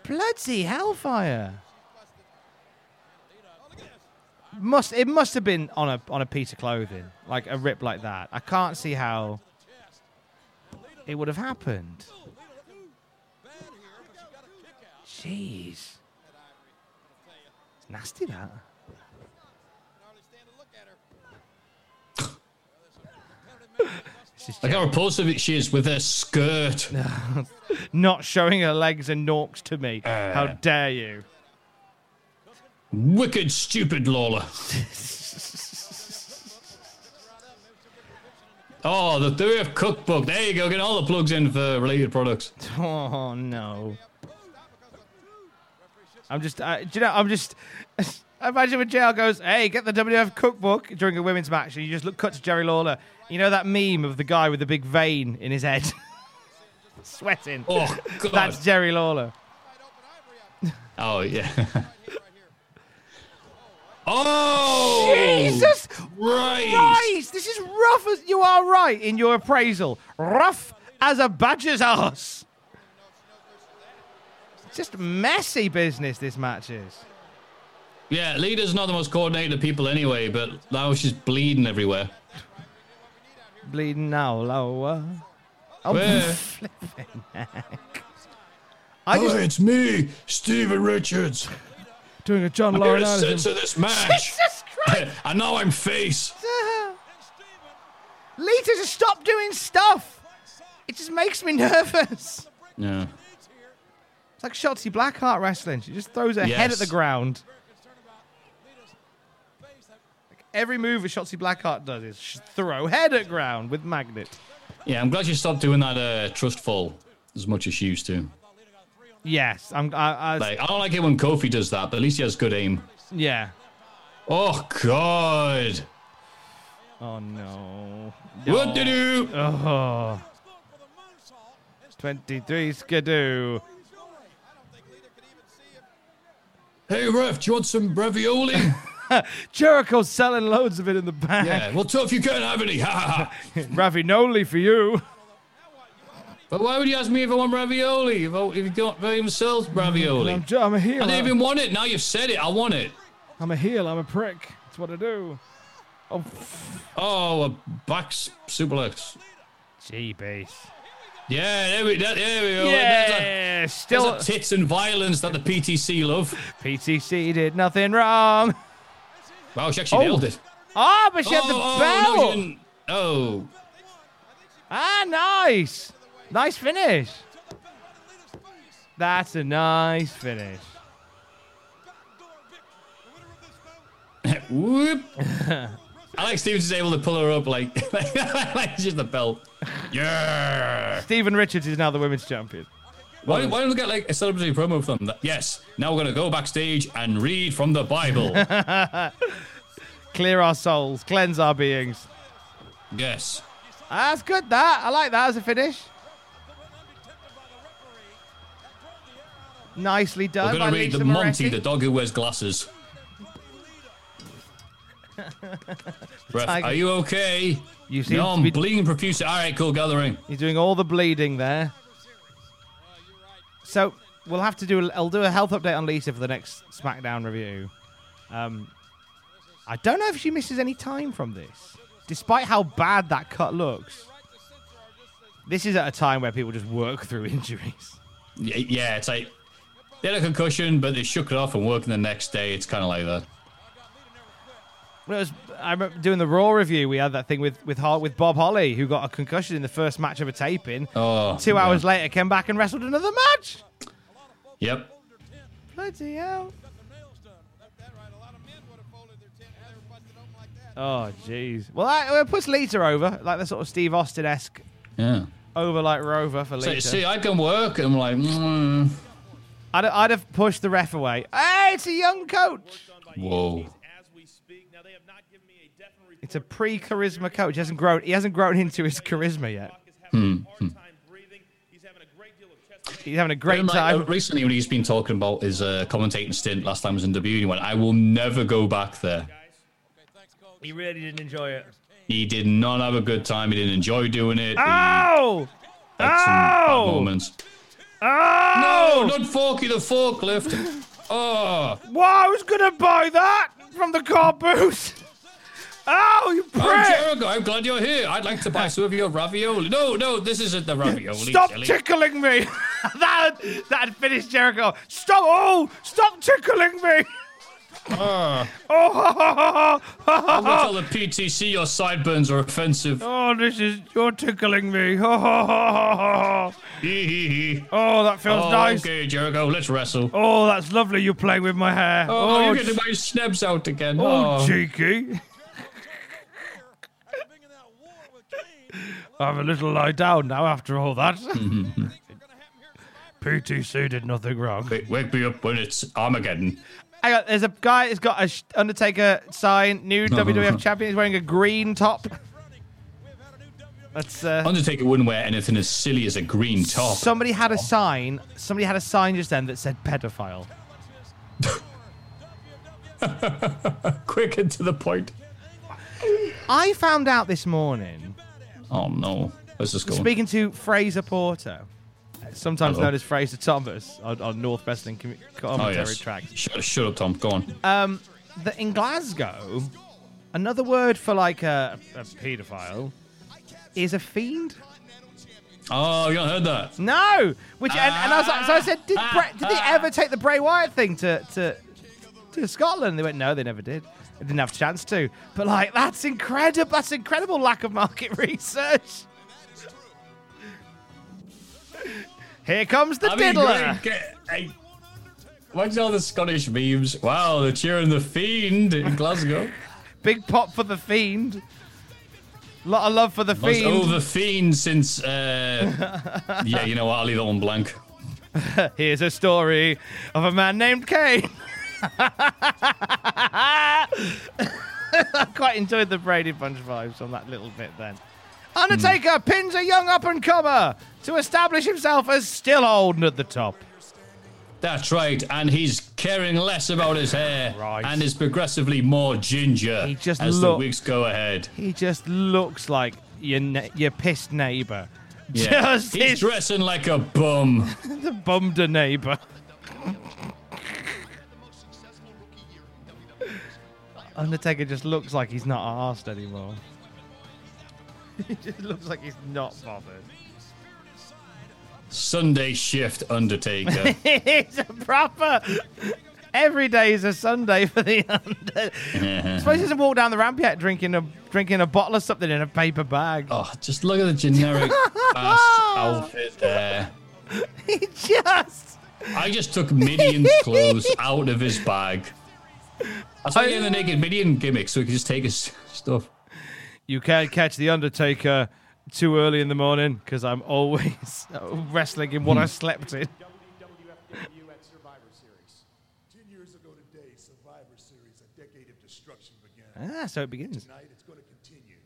Speaker 5: Bloody hellfire! Must it must have been on a on a piece of clothing, like a rip like that. I can't see how it would have happened. Jeez, it's nasty that.
Speaker 4: Look how repulsive she is with her skirt.
Speaker 5: Not showing her legs and norks to me. How
Speaker 4: Uh.
Speaker 5: dare you?
Speaker 4: Wicked, stupid Lawler. oh, the WF cookbook. There you go. Get all the plugs in for related products.
Speaker 5: Oh no. I'm just, uh, do you know? I'm just. Imagine when JL goes, "Hey, get the WF cookbook" during a women's match, and you just look cut to Jerry Lawler. You know that meme of the guy with the big vein in his head, sweating.
Speaker 4: Oh, God.
Speaker 5: That's Jerry Lawler.
Speaker 4: Oh, yeah. Oh!
Speaker 5: Jesus
Speaker 4: Right.
Speaker 5: Christ! This is rough as you are right in your appraisal. Rough as a badger's ass. Just messy business. This match is.
Speaker 4: Yeah, Lita's not the most coordinated of people anyway, but now she's bleeding everywhere.
Speaker 5: Bleeding now, lower. Oh,
Speaker 4: Where?
Speaker 5: flipping heck. I
Speaker 4: oh,
Speaker 5: just
Speaker 4: it's me, Stephen Richards.
Speaker 5: Doing a John
Speaker 4: I'm here
Speaker 5: Lauren
Speaker 4: to censor this match.
Speaker 5: Jesus Christ!
Speaker 4: I know I'm face.
Speaker 5: Lita, just stop doing stuff. It just makes me nervous.
Speaker 4: Yeah.
Speaker 5: It's like Shotzi Blackheart wrestling. She just throws her head at the ground. Like every move that Shotzi Blackheart does is throw head at ground with magnet.
Speaker 4: Yeah, I'm glad you stopped doing that uh, trust fall as much as she used to.
Speaker 5: Yes, I'm. I, I,
Speaker 4: Like, I don't like it when Kofi does that, but at least he has good aim.
Speaker 5: yeah.
Speaker 4: Oh God!
Speaker 5: Oh no.
Speaker 4: What to do?
Speaker 5: Oh. 23 Skidoo.
Speaker 4: Hey ref, do you want some ravioli?
Speaker 5: Jericho's selling loads of it in the back.
Speaker 4: yeah. Well, tough, you can't have any. Ha ha ha.
Speaker 5: Ravinoli for you.
Speaker 4: But why would you ask me if I want ravioli? If, I, if you don't even sell ravioli,
Speaker 5: I'm, I'm a heel.
Speaker 4: I didn't even want it. Now you've said it. I want it.
Speaker 5: I'm a heel. I'm a prick. That's what I do. Oh,
Speaker 4: Oh, a back suplex.
Speaker 5: gee, base.
Speaker 4: Yeah, there we, that, there we go. There's a-
Speaker 5: Yeah,
Speaker 4: there's
Speaker 5: still.
Speaker 4: a tits and violence that the PTC love.
Speaker 5: PTC did nothing wrong.
Speaker 4: Wow, she actually
Speaker 5: Oh.
Speaker 4: nailed it.
Speaker 5: Oh, but she had the
Speaker 4: oh, oh,
Speaker 5: belt.
Speaker 4: no. Oh,
Speaker 5: Ah, nice. Nice finish. That's a nice finish.
Speaker 4: whoop. Alex Stevens is able to pull her up like, like she's the belt. Yeah.
Speaker 5: Stephen Richards is now the women's champion.
Speaker 4: Why, why don't we get like a celebrity promo from that? Yes. Now we're gonna go backstage and read from the Bible.
Speaker 5: Clear our souls, cleanse our beings.
Speaker 4: yes.
Speaker 5: That's good. That I like that as a finish. Nicely done.
Speaker 4: We're
Speaker 5: done.
Speaker 4: gonna read
Speaker 5: Lisa
Speaker 4: the Monty,
Speaker 5: Moretti.
Speaker 4: the dog who wears glasses. Ref, are you okay?
Speaker 5: You seem
Speaker 4: no, I'm
Speaker 5: be-
Speaker 4: bleeding profusely. All right, cool, gathering.
Speaker 5: He's doing all the bleeding there. So we'll have to do. I'll do a health update on Lita for the next SmackDown review. Um, I don't know if she misses any time from this, despite how bad that cut looks. This is at a time where people just work through injuries.
Speaker 4: Yeah, it's like they had a concussion, but they shook it off and working the next day. It's kind of like that.
Speaker 5: It was, I remember doing the Raw review. We had that thing with with with Bob Holly, who got a concussion in the first match of a taping.
Speaker 4: Oh,
Speaker 5: Two
Speaker 4: yeah.
Speaker 5: hours later, came back and wrestled another match.
Speaker 4: Yep.
Speaker 5: Bloody hell! Oh jeez. Well, that, it puts Lita over, like the sort of Steve Austin esque
Speaker 4: Yeah.
Speaker 5: over like Rover for
Speaker 4: So,
Speaker 5: Lita.
Speaker 4: see, I can work, and I'm like, mm,
Speaker 5: I'd, I'd have pushed the ref away. Hey, it's a young coach.
Speaker 4: whoa.
Speaker 5: It's a pre-charisma coach. He hasn't grown. He hasn't grown into his charisma yet.
Speaker 4: Hmm. hmm.
Speaker 5: He's having a great
Speaker 4: like, uh,
Speaker 5: time.
Speaker 4: recently, when he's been talking about his uh, commentating stint last time he was in WWE, he went, "I will never go back there."
Speaker 5: He really didn't enjoy it.
Speaker 4: He did not have a good time. He didn't enjoy doing it. He
Speaker 5: Ow!
Speaker 4: had some bad moments.
Speaker 5: Oh!
Speaker 4: No, not Forky the forklift. Oh,
Speaker 5: Well, I was gonna buy that from the car booth. Oh, you
Speaker 4: oh,
Speaker 5: prick!
Speaker 4: Jericho, I'm glad you're here. I'd like to buy some of your ravioli. No, no, this isn't the ravioli.
Speaker 5: Stop tickling me! that that finished Jericho. Stop! Oh, stop tickling me!
Speaker 4: Ah.
Speaker 5: Oh,
Speaker 4: I'm gonna tell the PTC your sideburns are offensive.
Speaker 5: oh, this is you're tickling me. oh,
Speaker 4: Hee hee hee.
Speaker 5: that feels
Speaker 4: Oh,
Speaker 5: nice.
Speaker 4: Okay, Jericho, let's wrestle.
Speaker 5: Oh, that's lovely. You playing with my hair.
Speaker 4: Oh, you're
Speaker 5: ch-
Speaker 4: getting my snubs out again.
Speaker 5: Oh,
Speaker 4: Oh,
Speaker 5: cheeky. I have a little lie down now after all that. PTC did nothing wrong.
Speaker 4: Wake, wake me up when it's Armageddon.
Speaker 5: Hang on, there's a guy who's got a Undertaker sign, new WWF champion. He's wearing a green top. That's uh,
Speaker 4: Undertaker wouldn't wear anything as silly as a green top.
Speaker 5: somebody had a sign. Somebody had a sign just then that said pedophile.
Speaker 4: Quick and to the point.
Speaker 5: I found out this morning,
Speaker 4: Oh no. Let's just go.
Speaker 5: speaking to Fraser Porter, sometimes
Speaker 4: Hello.
Speaker 5: known as Fraser Thomas on, on North Wrestling com-
Speaker 4: Oh
Speaker 5: commentary
Speaker 4: yes.
Speaker 5: track.
Speaker 4: Shut, shut up, Tom. Go on.
Speaker 5: Um, that in Glasgow, another word for like a, a paedophile is a fiend.
Speaker 4: Oh, you not heard that?
Speaker 5: No, which and, and I was like, so I said, did Bray, did they ever take the Bray Wyatt thing to to to Scotland? They went, no, they never did. They didn't have a chance to. But like, that's incredible. That's incredible lack of market research. Here comes the
Speaker 4: I mean,
Speaker 5: diddler.
Speaker 4: get- hey, Watch all the Scottish memes. Wow, they're cheering the fiend in Glasgow.
Speaker 5: Big pop for the fiend. A lot of love for the fiend.
Speaker 4: Oh, the fiend since. Uh, yeah, you know what? I'll leave that one blank.
Speaker 5: Here's a story of a man named Kane. I quite enjoyed the Brady Bunch vibes on that little bit then. Undertaker pins a young up and comer to establish himself as still holding at the top.
Speaker 4: That's right, and he's caring less about his hair
Speaker 5: Right.
Speaker 4: and is progressively more ginger
Speaker 5: He just
Speaker 4: as the weeks go ahead.
Speaker 5: He just looks like your ne- your pissed neighbour.
Speaker 4: Yeah.
Speaker 5: Just
Speaker 4: he's
Speaker 5: his,
Speaker 4: dressing like a bum.
Speaker 5: the bummed neighbour. Undertaker just looks like he's not arsed anymore. he just looks like he's not bothered.
Speaker 4: Sunday shift Undertaker.
Speaker 5: it's a proper. Every day is a Sunday for the under. Suppose he hasn't walked down the ramp yet, drinking a drinking a bottle of something in a paper bag.
Speaker 4: oh, just look at the generic ass outfit there.
Speaker 5: He just.
Speaker 4: I just took Mideon's clothes out of his bag. That's why had the naked Mideon gimmick, so he could just take his stuff.
Speaker 5: You can't catch the Undertaker too early in the morning because I'm always wrestling in what I slept in.
Speaker 10: WWF at Survivor Series. Ten years ago today, Survivor Series, a decade of destruction began.
Speaker 5: Ah, so it begins.
Speaker 10: Tonight, it's going to continue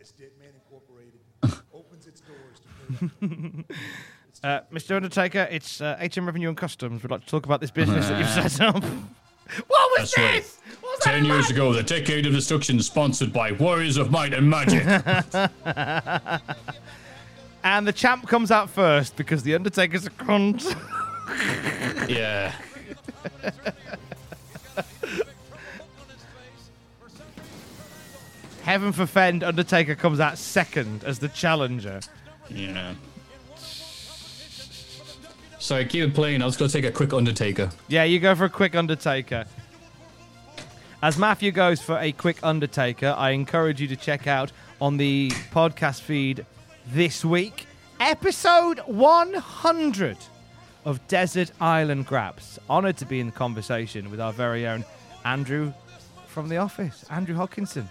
Speaker 10: as Dead Man Incorporated opens its doors to pay
Speaker 5: Uh, Mr. Undertaker, it's uh, HM Revenue and Customs. We'd like to talk about this business that you've set up. What was
Speaker 4: That's
Speaker 5: this? What was that
Speaker 4: Ten years ago, the Decade of Destruction, sponsored by Warriors of Might and Magic.
Speaker 5: And the champ comes out first because the Undertaker's a cunt.
Speaker 4: yeah.
Speaker 5: Heaven forfend, Undertaker comes out second as the challenger.
Speaker 4: Yeah. Sorry, keep it playing. I was going to take a quick Undertaker.
Speaker 5: Yeah, you go for a quick Undertaker. As Matthew goes for a quick Undertaker, I encourage you to check out on the podcast feed this week episode 100 of Desert Island Graps. Honored to be in conversation with our very own Andrew from The Office. Andrew Hodkinson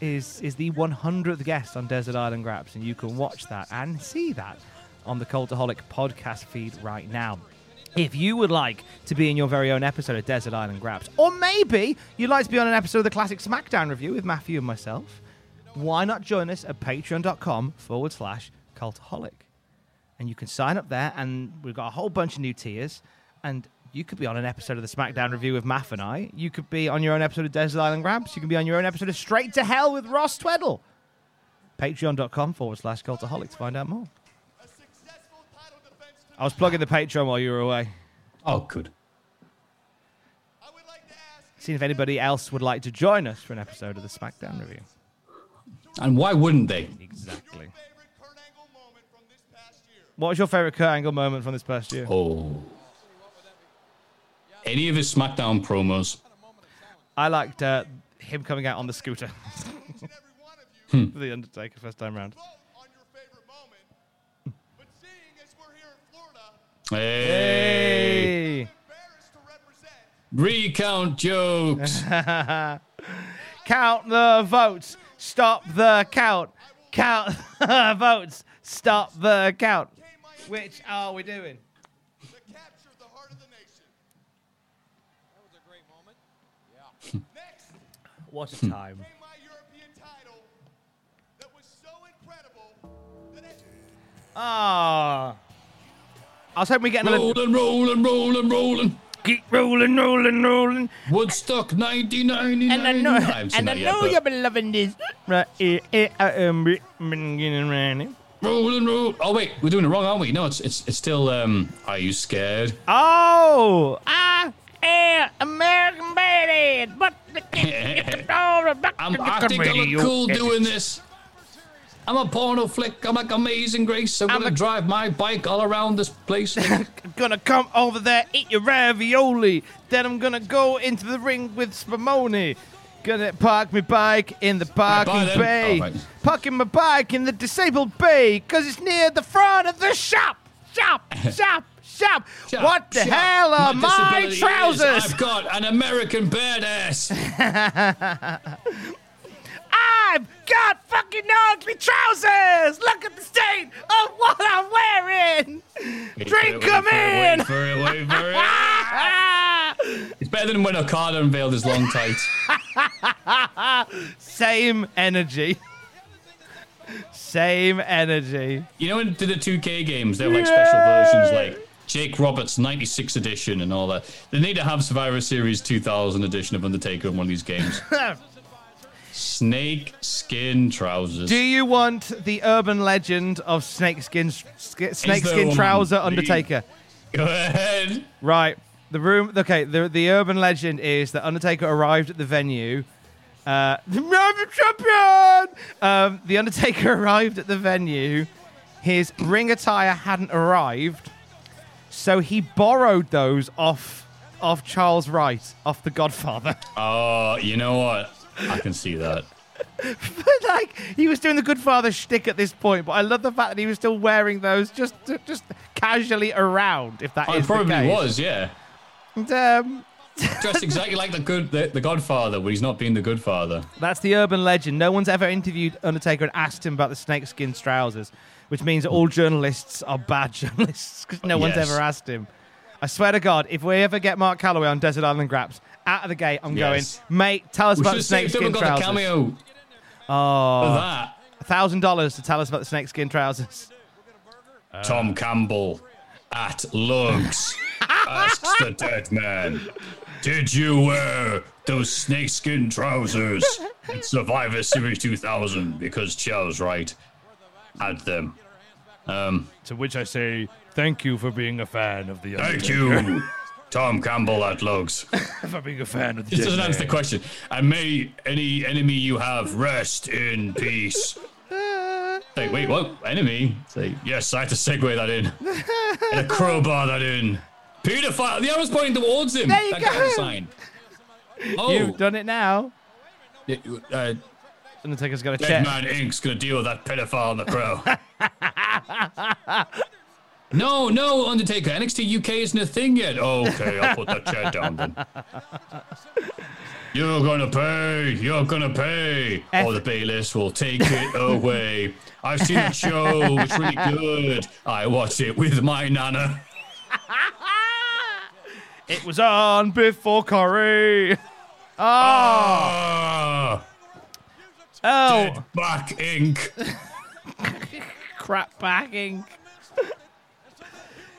Speaker 5: is, is the 100th guest on Desert Island Graps, and you can watch that and see that on the Cultaholic podcast feed right now. If you would like to be in your very own episode of Desert Island Graps, or maybe you'd like to be on an episode of the Classic SmackDown review with Matthew and myself, why not join us at patreon.com forward slash cultaholic? And you can sign up there, and we've got a whole bunch of new tiers. And You could be on an episode of the SmackDown review with Maff and I. You could be on your own episode of Desert Island Graps. You can be on your own episode of Straight to Hell with Ross Tweddle. Patreon.com forward slash cultaholic to find out more. I was plugging the Patreon while you were away.
Speaker 4: Oh, good.
Speaker 5: Seeing if anybody else would like to join us for an episode of the SmackDown review.
Speaker 4: And why wouldn't they?
Speaker 5: Exactly. What was your favorite Kurt Angle moment from this past year?
Speaker 4: Oh. Any of his SmackDown promos.
Speaker 5: I liked uh, him coming out on the scooter.
Speaker 4: Hmm.
Speaker 5: For the Undertaker first time round.
Speaker 4: Hey. Recount jokes.
Speaker 5: count the votes. Stop the count. Count the votes. Stop the count. Which are we doing? What a time. Ah. I was hoping we get another.
Speaker 4: Rolling, rolling, rolling, rolling.
Speaker 5: Keep rolling, rolling, rolling.
Speaker 4: Woodstock 1999.
Speaker 5: And I know,
Speaker 4: haven't
Speaker 5: and I
Speaker 4: yet,
Speaker 5: know
Speaker 4: but-
Speaker 5: you've been loving this. Right here, here I am, been getting ready.
Speaker 4: Rolling, roll. Oh wait, we're doing it wrong, aren't we? No, it's it's it's still. Um, are you scared?
Speaker 5: Oh, I am American Badass, but
Speaker 4: I'm, I think I look cool doing this. I'm a porno flick. I'm like Amazing Grace. I'm, gonna drive my bike all around this place.
Speaker 5: I'm gonna come over there, eat your ravioli. Then I'm gonna go into the ring with Spumoni. Gonna park my bike in the parking bay.
Speaker 4: Oh.
Speaker 5: Parking my bike in the disabled bay, cause it's near the front of the shop. Shop, shop, shop.
Speaker 4: Shop,
Speaker 5: what the
Speaker 4: shop.
Speaker 5: hell are my,
Speaker 4: is
Speaker 5: trousers?
Speaker 4: I've got an American badass.
Speaker 5: I've got fucking ugly trousers. Look at the state of what I'm wearing. Drink them in.
Speaker 4: Wait for it. Wait for it. It's better than when Okada unveiled his long tights.
Speaker 5: Same energy. Same energy.
Speaker 4: You know, into the 2K games, they have like special versions like Jake Roberts 96 edition and all that. They need to have Survivor Series 2000 edition of Undertaker in one of these games. Snake skin trousers.
Speaker 5: Do you want the urban legend of snakeskin sk- snakeskin
Speaker 4: one?
Speaker 5: trouser
Speaker 4: The-
Speaker 5: Undertaker?
Speaker 4: Go ahead.
Speaker 5: Right. The room. Okay. The the urban legend is that Undertaker arrived at the venue. Uh, champion. Um, the Undertaker arrived at the venue. His ring attire hadn't arrived, so he borrowed those off off Charles Wright, off The Godfather.
Speaker 4: Oh, you know what? I can see that.
Speaker 5: but like he was doing the good father shtick at this point, but I love the fact that he was still wearing those just just casually around. If that
Speaker 4: I
Speaker 5: the
Speaker 4: probably
Speaker 5: case.
Speaker 4: was, yeah.
Speaker 5: And, um,
Speaker 4: Dressed exactly like the good, the, the Godfather, but he's not being the good father.
Speaker 5: that's the urban legend. No one's ever interviewed Undertaker and asked him about the snakeskin trousers, which means that all journalists are bad journalists because no one's ever asked him. I swear to God, if we ever get Mark Calaway on Desert Island Graps, out of the gate, I'm
Speaker 4: Yes.
Speaker 5: going, mate, tell us
Speaker 4: We
Speaker 5: about the
Speaker 4: have saved
Speaker 5: snakeskin
Speaker 4: someone got a
Speaker 5: trousers.
Speaker 4: cameo.
Speaker 5: Oh,
Speaker 4: For that.
Speaker 5: a thousand dollars to tell us about the snakeskin trousers.
Speaker 4: Tom Campbell at Lugs asks the dead man, Did you wear those snakeskin trousers in Survivor Series 2000? Because Charles Wright had them. Um,
Speaker 5: To which I say, thank you for being a fan of the
Speaker 4: thank you, Tom Campbell at Lugs.
Speaker 5: for being a fan of the
Speaker 4: This doesn't answer the question. And may any enemy you have rest in peace. Say, wait, what? Enemy? Say, yes, I had to segue that in. and a crowbar that in. Pedophile! The arrow's pointing towards him.
Speaker 5: There you
Speaker 4: that
Speaker 5: go.
Speaker 4: sign. Oh.
Speaker 5: You've done it now.
Speaker 4: Yeah, uh,
Speaker 5: Undertaker's got a
Speaker 4: Dead
Speaker 5: check.
Speaker 4: Man Inc.'s gonna deal with that pedophile in the crow. no, no, Undertaker. NXT UK isn't a thing yet. Okay, I'll put that chair down then. You're gonna pay. You're gonna pay. Or the bailiffs will take it away. I've seen the show. It's really good. I watched it with my nana.
Speaker 5: It was on before Corrie. Oh,
Speaker 4: Ah,
Speaker 5: oh,
Speaker 4: Dead Back Inc.
Speaker 5: crap backing.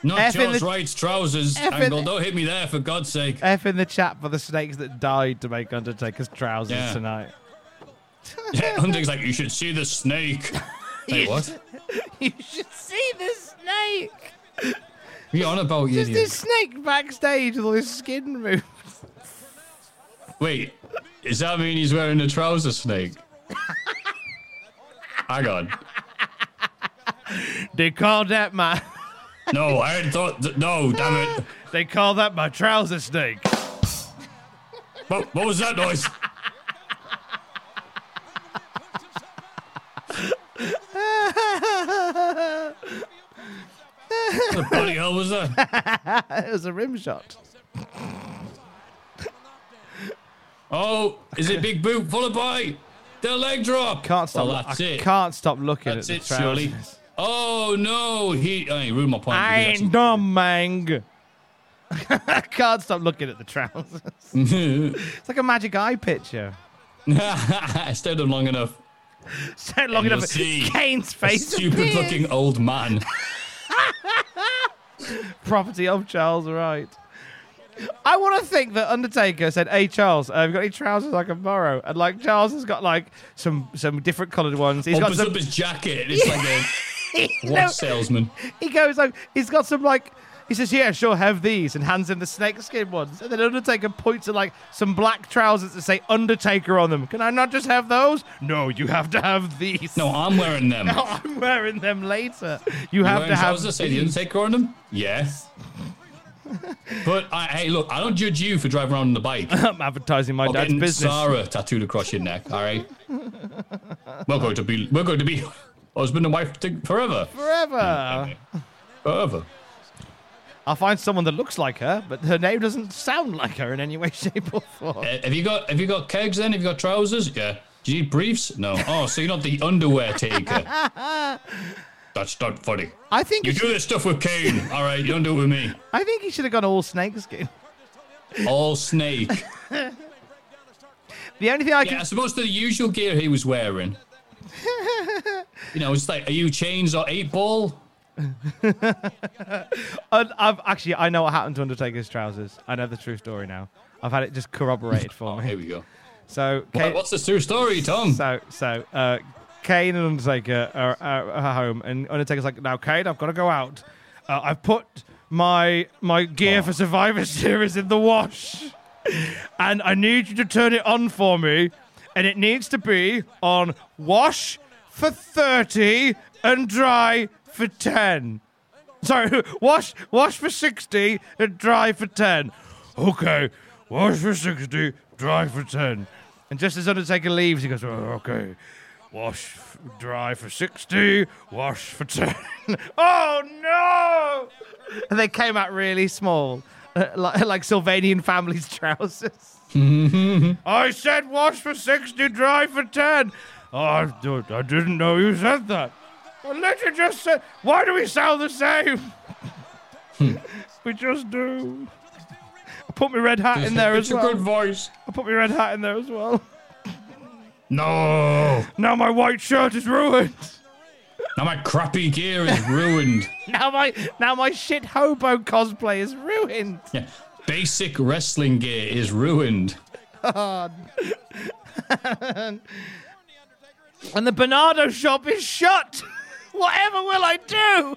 Speaker 4: Not
Speaker 5: F
Speaker 4: Charles
Speaker 5: the-
Speaker 4: Wright's trousers.
Speaker 5: F in
Speaker 4: Angle,
Speaker 5: the-
Speaker 4: don't hit me there, for God's sake.
Speaker 5: F in the chat for the snakes that died to make Undertaker's trousers
Speaker 4: Yeah.
Speaker 5: tonight.
Speaker 4: Yeah, Undertaker's like, you should see the snake. Hey,
Speaker 5: You
Speaker 4: what?
Speaker 5: you should see the snake.
Speaker 4: What are you on about, you
Speaker 5: Just
Speaker 4: idiot?
Speaker 5: this snake backstage with all his skin removed.
Speaker 4: Wait, does that mean he's wearing a trouser snake? Hang on.
Speaker 5: They call that my.
Speaker 4: No, I hadn't thought. Th- no, damn it.
Speaker 5: They call that my trouser snake.
Speaker 4: What, what was that noise? What the bloody hell was that?
Speaker 5: it was a rim shot.
Speaker 4: Oh, is it Big Boot followed by the leg drop?
Speaker 5: Can't stop.
Speaker 4: Well, that's
Speaker 5: I
Speaker 4: it.
Speaker 5: can't stop looking
Speaker 4: That's
Speaker 5: at
Speaker 4: it,
Speaker 5: the
Speaker 4: surely. Oh no, he. I ruined my point.
Speaker 5: I ain't dumb, mang. I can't stop looking at the trousers. it's like a magic eye picture.
Speaker 4: I stayed on long enough.
Speaker 5: So long
Speaker 4: And
Speaker 5: enough. Kane's face.
Speaker 4: stupid
Speaker 5: appears.
Speaker 4: looking old man.
Speaker 5: Property of Charles Wright. I want to think that Undertaker said, "Hey Charles, uh, have you got any trousers I can borrow?" And like Charles has got like some some different coloured ones. He's got some.
Speaker 4: up his jacket. It's like a watch
Speaker 5: No.
Speaker 4: salesman.
Speaker 5: He goes like he's got some like he says, "Yeah, sure, have these," and hands him the snakeskin ones. And then Undertaker points at like some black trousers that say Undertaker on them. Can I not just have those? No, you have to have these.
Speaker 4: No, I'm wearing them.
Speaker 5: No, I'm wearing them later. You have to have.
Speaker 4: trousers say the. Undertaker on them? Yes. but I, hey, look, I don't judge you for driving around on the bike.
Speaker 5: I'm advertising my
Speaker 4: or
Speaker 5: dad's business.
Speaker 4: Sarah tattooed across your neck. All right. we're going to be we're going to be husband and wife forever.
Speaker 5: Forever.
Speaker 4: Forever.
Speaker 5: I'll find someone that looks like her, but her name doesn't sound like her in any way, shape, or form.
Speaker 4: Uh, have you got have you got kegs then? Have you got trousers? Yeah. Do you need briefs? No. Oh, so you're not the underwear taker. That's not funny.
Speaker 5: I think
Speaker 4: You do this stuff with Kane. All right, you don't do it with me.
Speaker 5: I think he should have gone all snakeskin.
Speaker 4: All snake.
Speaker 5: The only thing I
Speaker 4: Yeah,
Speaker 5: can
Speaker 4: I suppose the usual gear he was wearing. You know, it's like, are you chains or eight ball?
Speaker 5: And I've actually I know what happened to Undertaker's trousers. I know the true story now. I've had it just corroborated for me.
Speaker 4: Oh, Here we go.
Speaker 5: So
Speaker 4: What-
Speaker 5: Kane,
Speaker 4: what's the true story, Tom?
Speaker 5: so so uh, Kane and Undertaker are, are, are home, and Undertaker's like, "Now, Kane, I've got to go out. Uh, I've put my my gear for Survivor Series in the wash, and I need you to turn it on for me, and it needs to be on wash for thirty and dry for ten. Sorry, wash wash for sixty and dry for ten. Okay, wash for sixty, dry for ten. And just as Undertaker leaves, he goes, oh, "Okay, wash, f- dry for sixty, wash for 10. oh no! And they came out really small, like, like Sylvanian family's trousers. Mm-hmm. I said wash for 60, dry for 10. Oh, I, I didn't know you said that. I literally just said, why do we sound the same? we just do. I put my red hat in there as
Speaker 4: it's
Speaker 5: as
Speaker 4: a
Speaker 5: well.
Speaker 4: good voice.
Speaker 5: I put my red hat in there as well.
Speaker 4: No.
Speaker 5: Now my white shirt is ruined.
Speaker 4: Now my crappy gear is ruined.
Speaker 5: Now my now my shit hobo cosplay is ruined.
Speaker 4: Yeah. Basic wrestling gear is ruined.
Speaker 5: God. and the Barnardo shop is shut. Whatever will I do?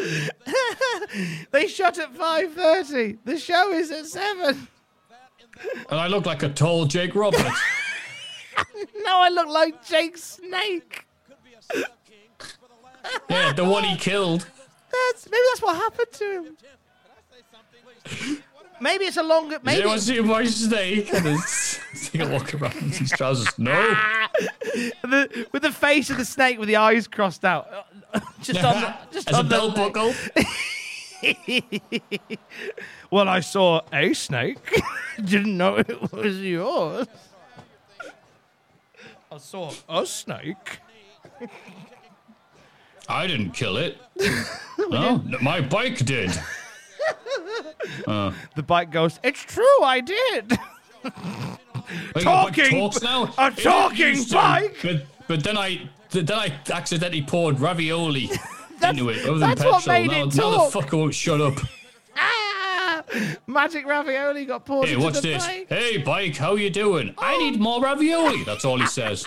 Speaker 5: they shut at 5:30. The show is at 7.
Speaker 4: And I look like a tall Jake Roberts.
Speaker 5: Now I look like Jake Snake.
Speaker 4: yeah, the one he killed.
Speaker 5: That's maybe that's what happened to him. Maybe it's a longer maybe
Speaker 4: anyone see my snake? And take a walk around his trousers. No. Ah!
Speaker 5: the, with the face of the snake with the eyes crossed out. just on the, just
Speaker 4: As a
Speaker 5: on the
Speaker 4: belt buckle.
Speaker 5: well, I saw a snake. Didn't know it was yours. I saw a snake.
Speaker 4: I didn't kill it. No, no, my bike did. Uh,
Speaker 5: The bike goes, It's true, I did.
Speaker 4: Wait, your bike
Speaker 5: Talking-
Speaker 4: now?
Speaker 5: a talking bike?
Speaker 4: But, but then I then I accidentally poured ravioli into it other than
Speaker 5: that's what
Speaker 4: petrol.
Speaker 5: made
Speaker 4: now,
Speaker 5: it
Speaker 4: now the
Speaker 5: talk.
Speaker 4: fucker won't shut up.
Speaker 5: Ah! Magic ravioli got poured
Speaker 4: Hey, what's
Speaker 5: the
Speaker 4: this?
Speaker 5: bike.
Speaker 4: Hey, bike, how you doing? I need more ravioli. That's all he says.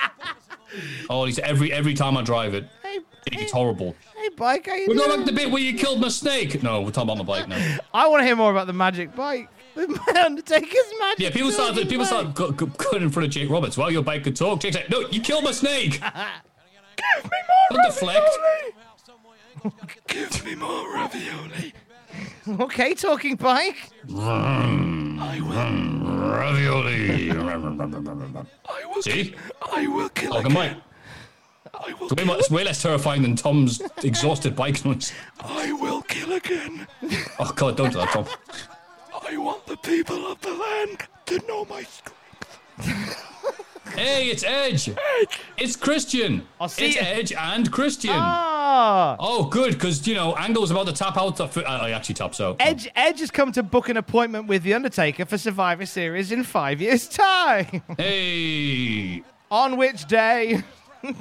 Speaker 4: all he's every every time I drive it.
Speaker 5: Hey,
Speaker 4: It's horrible.
Speaker 5: hey, bike, how you
Speaker 4: We're not like the bit where you killed my snake. No, we're talking about my bike now.
Speaker 5: I want to hear more about the magic bike. The Undertaker's magic.
Speaker 4: Yeah, people start
Speaker 5: talking
Speaker 4: people
Speaker 5: bike.
Speaker 4: start go, go, going in front of Jake Roberts. Well, your bike could talk. Jake's like, no, you killed my snake.
Speaker 5: Give me more
Speaker 4: Don't deflect.
Speaker 5: ravioli. Give me more ravioli. Okay, talking bike. Mm.
Speaker 4: I will. Mm. Ravioli.
Speaker 5: I will.
Speaker 4: See?
Speaker 5: I will kill
Speaker 4: Talking bike. It's way, more, it's way less terrifying than Tom's exhausted bike noise.
Speaker 5: I will kill again.
Speaker 4: Oh God, don't do that, Tom.
Speaker 5: I want the people of the land to know my strength.
Speaker 4: Hey, it's Edge. Edge. It's Christian.
Speaker 5: see
Speaker 4: it's
Speaker 5: ya.
Speaker 4: Edge and Christian.
Speaker 5: Ah.
Speaker 4: Oh, good, because you know Angle's about to tap out. The, uh, I actually taps out.
Speaker 5: Edge, Edge has come to book an appointment with The Undertaker for Survivor Series in five years' time.
Speaker 4: Hey,
Speaker 5: On which day?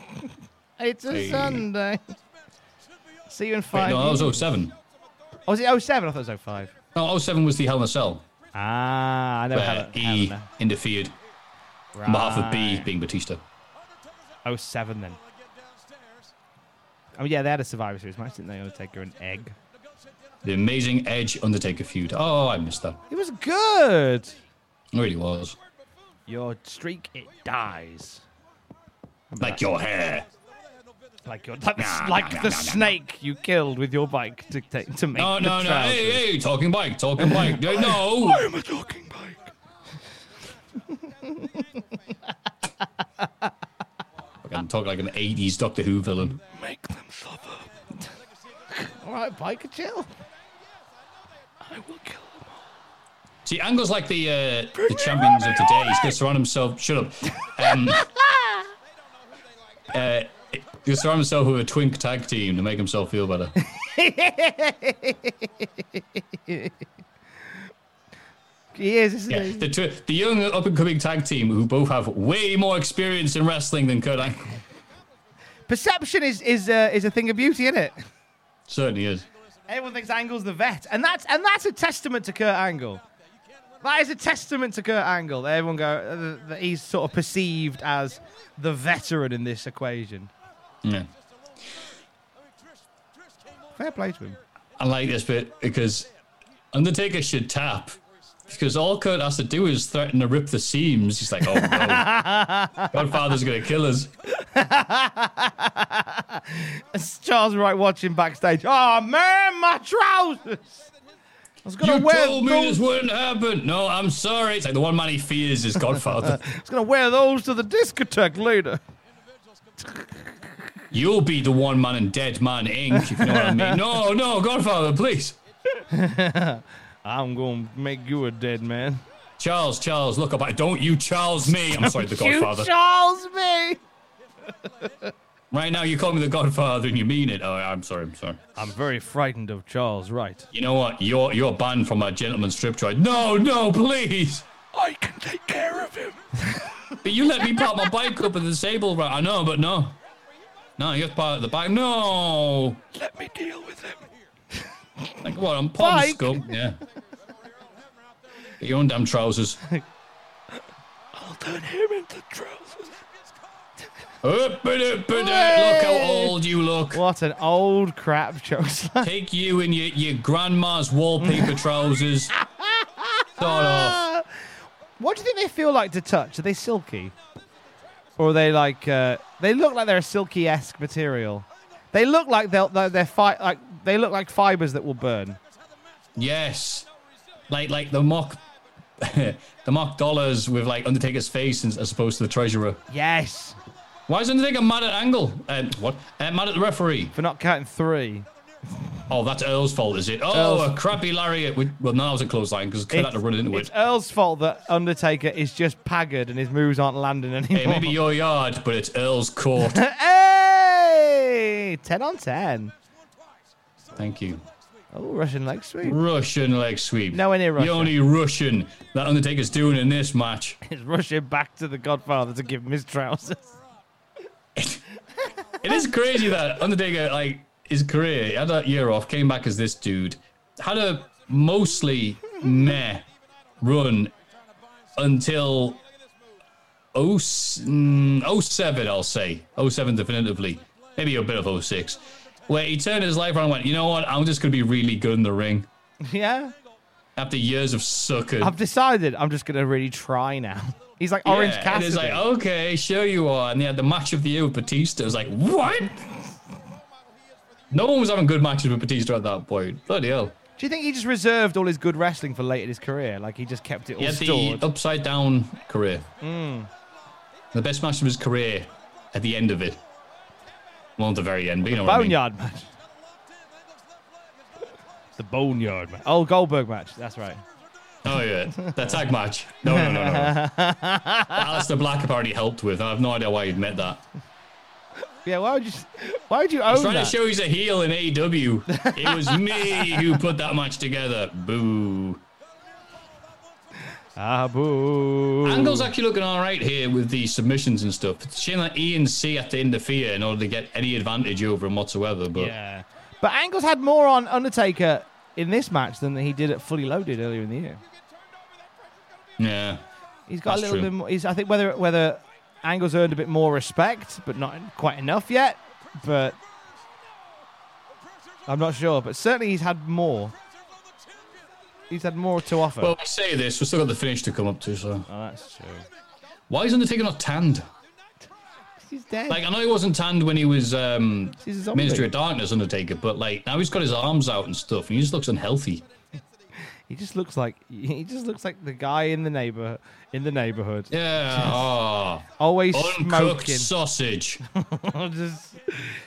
Speaker 5: it's a
Speaker 4: Hey.
Speaker 5: Sunday. See you in
Speaker 4: wait,
Speaker 5: five
Speaker 4: no, that was 07.
Speaker 5: Oh, was it 07? I thought it was 05.
Speaker 4: No, 07 was the Hell in a Cell.
Speaker 5: Ah, I know
Speaker 4: where he
Speaker 5: Hell
Speaker 4: interfered on behalf of B being Batista.
Speaker 5: 07 then. Oh yeah, they had a Survivor Series match, didn't they? Undertaker and Egg.
Speaker 4: The amazing Edge Undertaker feud. Oh, I missed that.
Speaker 5: It was good.
Speaker 4: It really was.
Speaker 5: Your streak, it dies.
Speaker 4: Like your hair.
Speaker 5: Like your like, the-
Speaker 4: Nah,
Speaker 5: like
Speaker 4: nah,
Speaker 5: the
Speaker 4: nah,
Speaker 5: snake you killed with your bike to take to make
Speaker 4: No,
Speaker 5: the
Speaker 4: no, no.
Speaker 5: trousers.
Speaker 4: Hey, hey, talking bike, talking bike. No, no.
Speaker 5: I am a talking bike.
Speaker 4: I'm talking like an 80s Doctor Who villain.
Speaker 5: Make them suffer. All right, bike, chill. I will kill them.
Speaker 4: See, Angle's like the uh, the champions of today. He's going to surround himself. Shut up. Um, uh, to surround himself with a twink tag team to make himself feel better.
Speaker 5: He is, isn't
Speaker 4: Yeah,
Speaker 5: he?
Speaker 4: the, twi- the young up and coming tag team who both have way more experience in wrestling than Kurt Angle.
Speaker 5: Perception is is uh, is a thing of beauty, isn't it?
Speaker 4: Certainly is.
Speaker 5: Everyone thinks Angle's the vet, and that's and that's a testament to Kurt Angle. That is a testament to Kurt Angle. Everyone go uh, that he's sort of perceived as the veteran in this equation.
Speaker 4: Yeah.
Speaker 5: Fair play to him.
Speaker 4: I like this bit because Undertaker should tap. Because all Kurt has to do is threaten to rip the seams. He's like, oh no. Godfather's going to kill us.
Speaker 5: It's Charles Wright watching backstage. Oh man, my trousers! I was gonna
Speaker 4: You
Speaker 5: wear
Speaker 4: told me this wouldn't happen. No, I'm sorry. It's like the one man he fears is Godfather.
Speaker 5: I was gonna wear those to the discotheque later.
Speaker 4: You'll be the one man in Dead Man Inc. If you know what I mean. No, no, Godfather, please.
Speaker 5: I'm gonna make you a dead man.
Speaker 4: Charles, Charles, look up. Don't you Charles me. I'm sorry, the Godfather.
Speaker 5: You
Speaker 4: Godfather.
Speaker 5: Charles me.
Speaker 4: Right now, you call me the Godfather and you mean it. Oh, I'm sorry. I'm sorry.
Speaker 5: I'm very frightened of Charles Wright.
Speaker 4: You know what? You're you're banned from a gentleman's strip joint. No, no, please.
Speaker 5: I can take care of him.
Speaker 4: But you let me park my bike up at the stable, right? I know, but no. No, you have to park at the back. No.
Speaker 5: Let me deal with him.
Speaker 4: Like what? I'm pond
Speaker 5: Bike.
Speaker 4: scum. Yeah. Get your own damn trousers.
Speaker 5: I'll turn him into trousers.
Speaker 4: Up, ba da, ba da. Look how old you look.
Speaker 5: What an old crap jokes.
Speaker 4: Take you in your, your grandma's wallpaper trousers. Start off.
Speaker 5: What do you think they feel like to touch? Are they silky? Or are they like uh, they look like they're a silky esque material? They look like they'll they're, they're fi- like they look like fibers that will burn.
Speaker 4: Yes. Like like the mock the mock dollars with like Undertaker's face as as opposed to the treasurer.
Speaker 5: Yes.
Speaker 4: Why is Undertaker mad at Angle? Uh, what? Uh, mad at the referee?
Speaker 5: For not counting three.
Speaker 4: Oh, that's Earl's fault, is it? Oh,
Speaker 5: Earl's-
Speaker 4: a crappy lariat. With, well, no, that was a clothesline because Kurt had to run into it. it's.
Speaker 5: Earl's fault that Undertaker is just pagged and his moves aren't landing anymore.
Speaker 4: Hey, maybe your yard, but it's Earl's court.
Speaker 5: hey, ten on ten.
Speaker 4: Thank you.
Speaker 5: Oh, Russian leg sweep.
Speaker 4: Russian leg sweep.
Speaker 5: Nowhere near
Speaker 4: Russian.
Speaker 5: The
Speaker 4: only Russian that Undertaker's doing in this match.
Speaker 5: He's rushing back to the Godfather to give him his trousers.
Speaker 4: it is crazy that Undertaker, like his career, he had that year off, came back as this dude, had a mostly meh run until 0, mm, 07, I'll say. 07 definitively. Maybe a bit of 06. Where he turned his life around and went, you know what? I'm just going to be really good in the ring.
Speaker 5: Yeah.
Speaker 4: After years of sucking.
Speaker 5: I've decided I'm just gonna really try now. He's like Orange
Speaker 4: Yeah, and
Speaker 5: Cassidy.
Speaker 4: it's like, okay, sure you are. And they had the match of the year with Batista. It was like, what? No one was having good matches with Batista at that point. Bloody hell.
Speaker 5: Do you think he just reserved all his good wrestling for late in his career? Like he just kept it all
Speaker 4: He had the upside down career.
Speaker 5: Mm.
Speaker 4: The best match of his career at the end of it. Well, at the very end, but you know what I mean.
Speaker 5: Boneyard match. The Boneyard match. Oh, Goldberg match. That's right.
Speaker 4: Oh, yeah. The tag match. No, no, no, no. Aleister Black apparently helped with. I have no idea why he'd met that.
Speaker 5: Yeah, why would you? Why would you
Speaker 4: He's trying
Speaker 5: that?
Speaker 4: to show he's a heel in AEW. it was me who put that match together. Boo.
Speaker 5: Ah, boo.
Speaker 4: Angle's actually looking all right here with the submissions and stuff. It's a shame that E and C have to interfere in order to get any advantage over him whatsoever. But
Speaker 5: Yeah. But Angle's had more on Undertaker in this match than he did at Fully Loaded earlier in the year.
Speaker 4: yeah.
Speaker 5: He's got a little
Speaker 4: true.
Speaker 5: bit more. He's, I think whether whether Angle's earned a bit more respect, but not quite enough yet. But I'm not sure. But certainly he's had more. He's had more to offer.
Speaker 4: Well, we say this, we've still got the finish to come up to. So
Speaker 5: oh, that's true.
Speaker 4: why is Undertaker not tanned?
Speaker 5: He's dead.
Speaker 4: Like I know he wasn't tanned when he was um,
Speaker 5: He's a zombie.
Speaker 4: Ministry of Darkness Undertaker, but like now he's got his arms out and stuff, and he just looks unhealthy.
Speaker 5: He just looks like he just looks like the guy in the neighbor in the neighborhood.
Speaker 4: Yeah. Oh.
Speaker 5: Always
Speaker 4: Uncooked
Speaker 5: smoking.
Speaker 4: sausage.
Speaker 5: Just-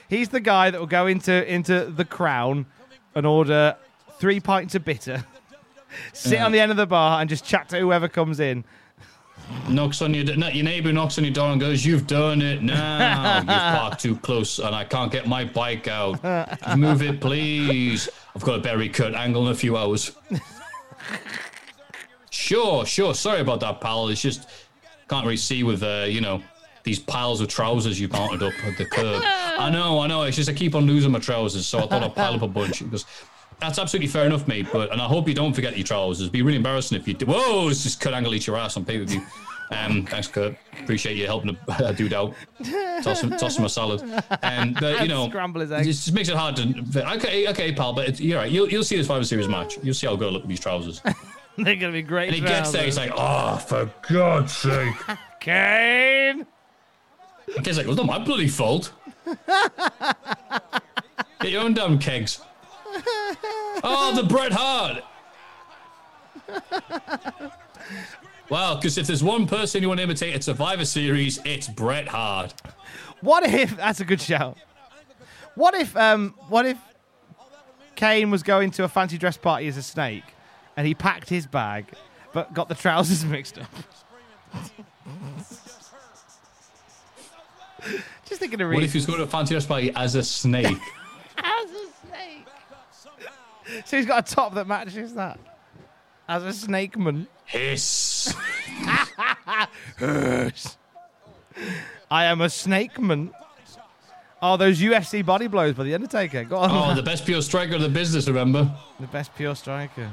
Speaker 5: he's the guy that will go into into the Crown and order three pints of bitter, sit
Speaker 4: Yeah.
Speaker 5: on the end of the bar and just chat to whoever comes in.
Speaker 4: knocks on your your neighbor knocks on your door and goes, "You've done it now. You've parked too close, and I can't get my bike out. Move it, please. I've got a berry cut angle in a few hours." Sure, sure. Sorry about that, pal. It's just can't really see with uh, you know these piles of trousers you mounted up at the curb. I know, I know. It's just I keep on losing my trousers, so I thought I'd pile up a bunch because. That's absolutely fair enough, mate. But and I hope you don't forget your trousers. It'd be really embarrassing if you do. Whoa, it's just Kurt Angle eat your ass on pay per view. Um, thanks, Kurt. Appreciate you helping a, a dude out. Toss him, toss him a salad. And but you know,
Speaker 5: Scramble his
Speaker 4: it just makes it hard to. Okay, okay, pal. But it's, you're right. You'll you'll see this Survivor Series match. You'll see how good look with these trousers.
Speaker 5: They're gonna be great.
Speaker 4: And he gets there. He's like, oh, for God's sake.
Speaker 5: Kane.
Speaker 4: And Kane's like, well, it's not my bloody fault. Get your own damn kegs. Oh, the Bret Hart. Wow, because if there's one person you want to imitate at Survivor Series, it's Bret Hart.
Speaker 5: What if that's a good shout? What if um what if Kane was going to a fancy dress party as a snake and he packed his bag but got the trousers mixed up? Just thinking of
Speaker 4: What if he's going to a fancy dress party as a snake?
Speaker 5: As a snake. So he's got a top that matches that. As a snake man.
Speaker 4: Hiss.
Speaker 5: Hiss. I am a snake man. Oh, those UFC body blows by the Undertaker.
Speaker 4: Oh, the best pure striker of the business, remember?
Speaker 5: The best pure striker.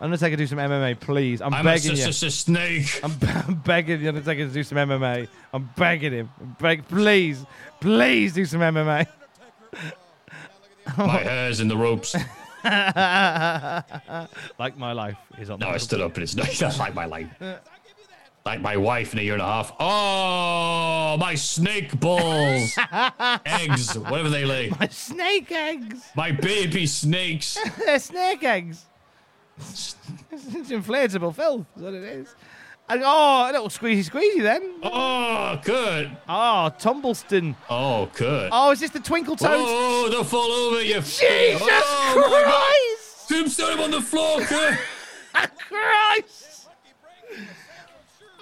Speaker 5: Undertaker, do some MMA, please. I'm,
Speaker 4: I'm
Speaker 5: begging
Speaker 4: s-
Speaker 5: you.
Speaker 4: s- s- snake.
Speaker 5: I'm, I'm begging the Undertaker to do some MMA. I'm begging him. I'm beg, please, please do some MMA.
Speaker 4: My hair's in the ropes.
Speaker 5: like my life is on.
Speaker 4: No, I stood up and it's not like my life. Like my wife in a year and a half. Oh, my snake balls. eggs, whatever they lay.
Speaker 5: My snake eggs.
Speaker 4: My baby snakes.
Speaker 5: They're snake eggs. it's inflatable filth. Is what it is. And, oh, a little squeezy squeezy then.
Speaker 4: Oh, good.
Speaker 5: Oh, Tumbleston.
Speaker 4: Oh, good.
Speaker 5: Oh, is this the Twinkle Toes?
Speaker 4: Oh, they'll fall over you.
Speaker 5: Jesus
Speaker 4: oh.
Speaker 5: Christ!
Speaker 4: Tombstone him on the floor, Kurt.
Speaker 5: Christ!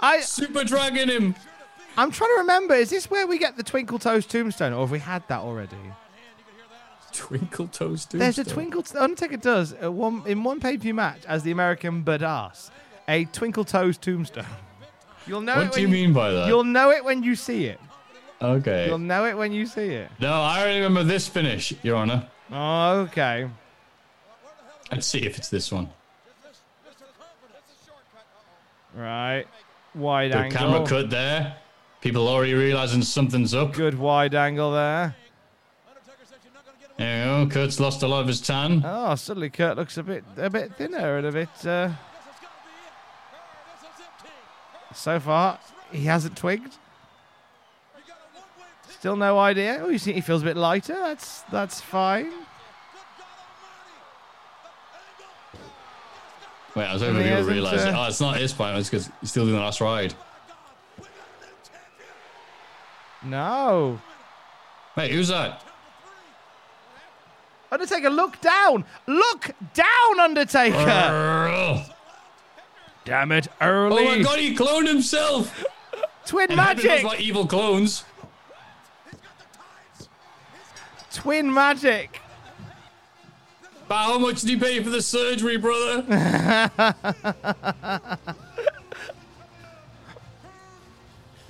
Speaker 5: I
Speaker 4: Super dragging him.
Speaker 5: I'm trying to remember. Is this where we get the Twinkle Toes Tombstone, or have we had that already?
Speaker 4: Twinkle Toes Tombstone.
Speaker 5: There's a Twinkle. Undertaker does uh, one in one pay per view match as the American Badass, a Twinkle Toes Tombstone. You'll know.
Speaker 4: What do you mean by that?
Speaker 5: You'll know it when you see it.
Speaker 4: Okay.
Speaker 5: You'll know it when you see it.
Speaker 4: No, I only remember this finish, Your Honor.
Speaker 5: Oh, okay.
Speaker 4: Let's see if it's this one.
Speaker 5: Right. Wide
Speaker 4: Good
Speaker 5: angle.
Speaker 4: camera cut there. People already realizing something's up.
Speaker 5: Good wide angle there.
Speaker 4: There you go. Kurt's lost a lot of his tan.
Speaker 5: Oh, suddenly Kurt looks a bit a bit thinner and a bit. Uh... So far, he hasn't twigged. Still no idea. Oh, you see, he feels a bit lighter. That's that's fine.
Speaker 4: Wait, I was hoping people realize it.
Speaker 5: uh,
Speaker 4: Oh, it's not his point. It's because he's still doing the last ride.
Speaker 5: No.
Speaker 4: Wait, who's that?
Speaker 5: Undertaker, look down! Look down, Undertaker! Damn it, early.
Speaker 4: Oh my god, he cloned himself!
Speaker 5: Twin
Speaker 4: And
Speaker 5: magic!
Speaker 4: like evil clones.
Speaker 5: Twin magic!
Speaker 4: But how much did he pay for the surgery, brother?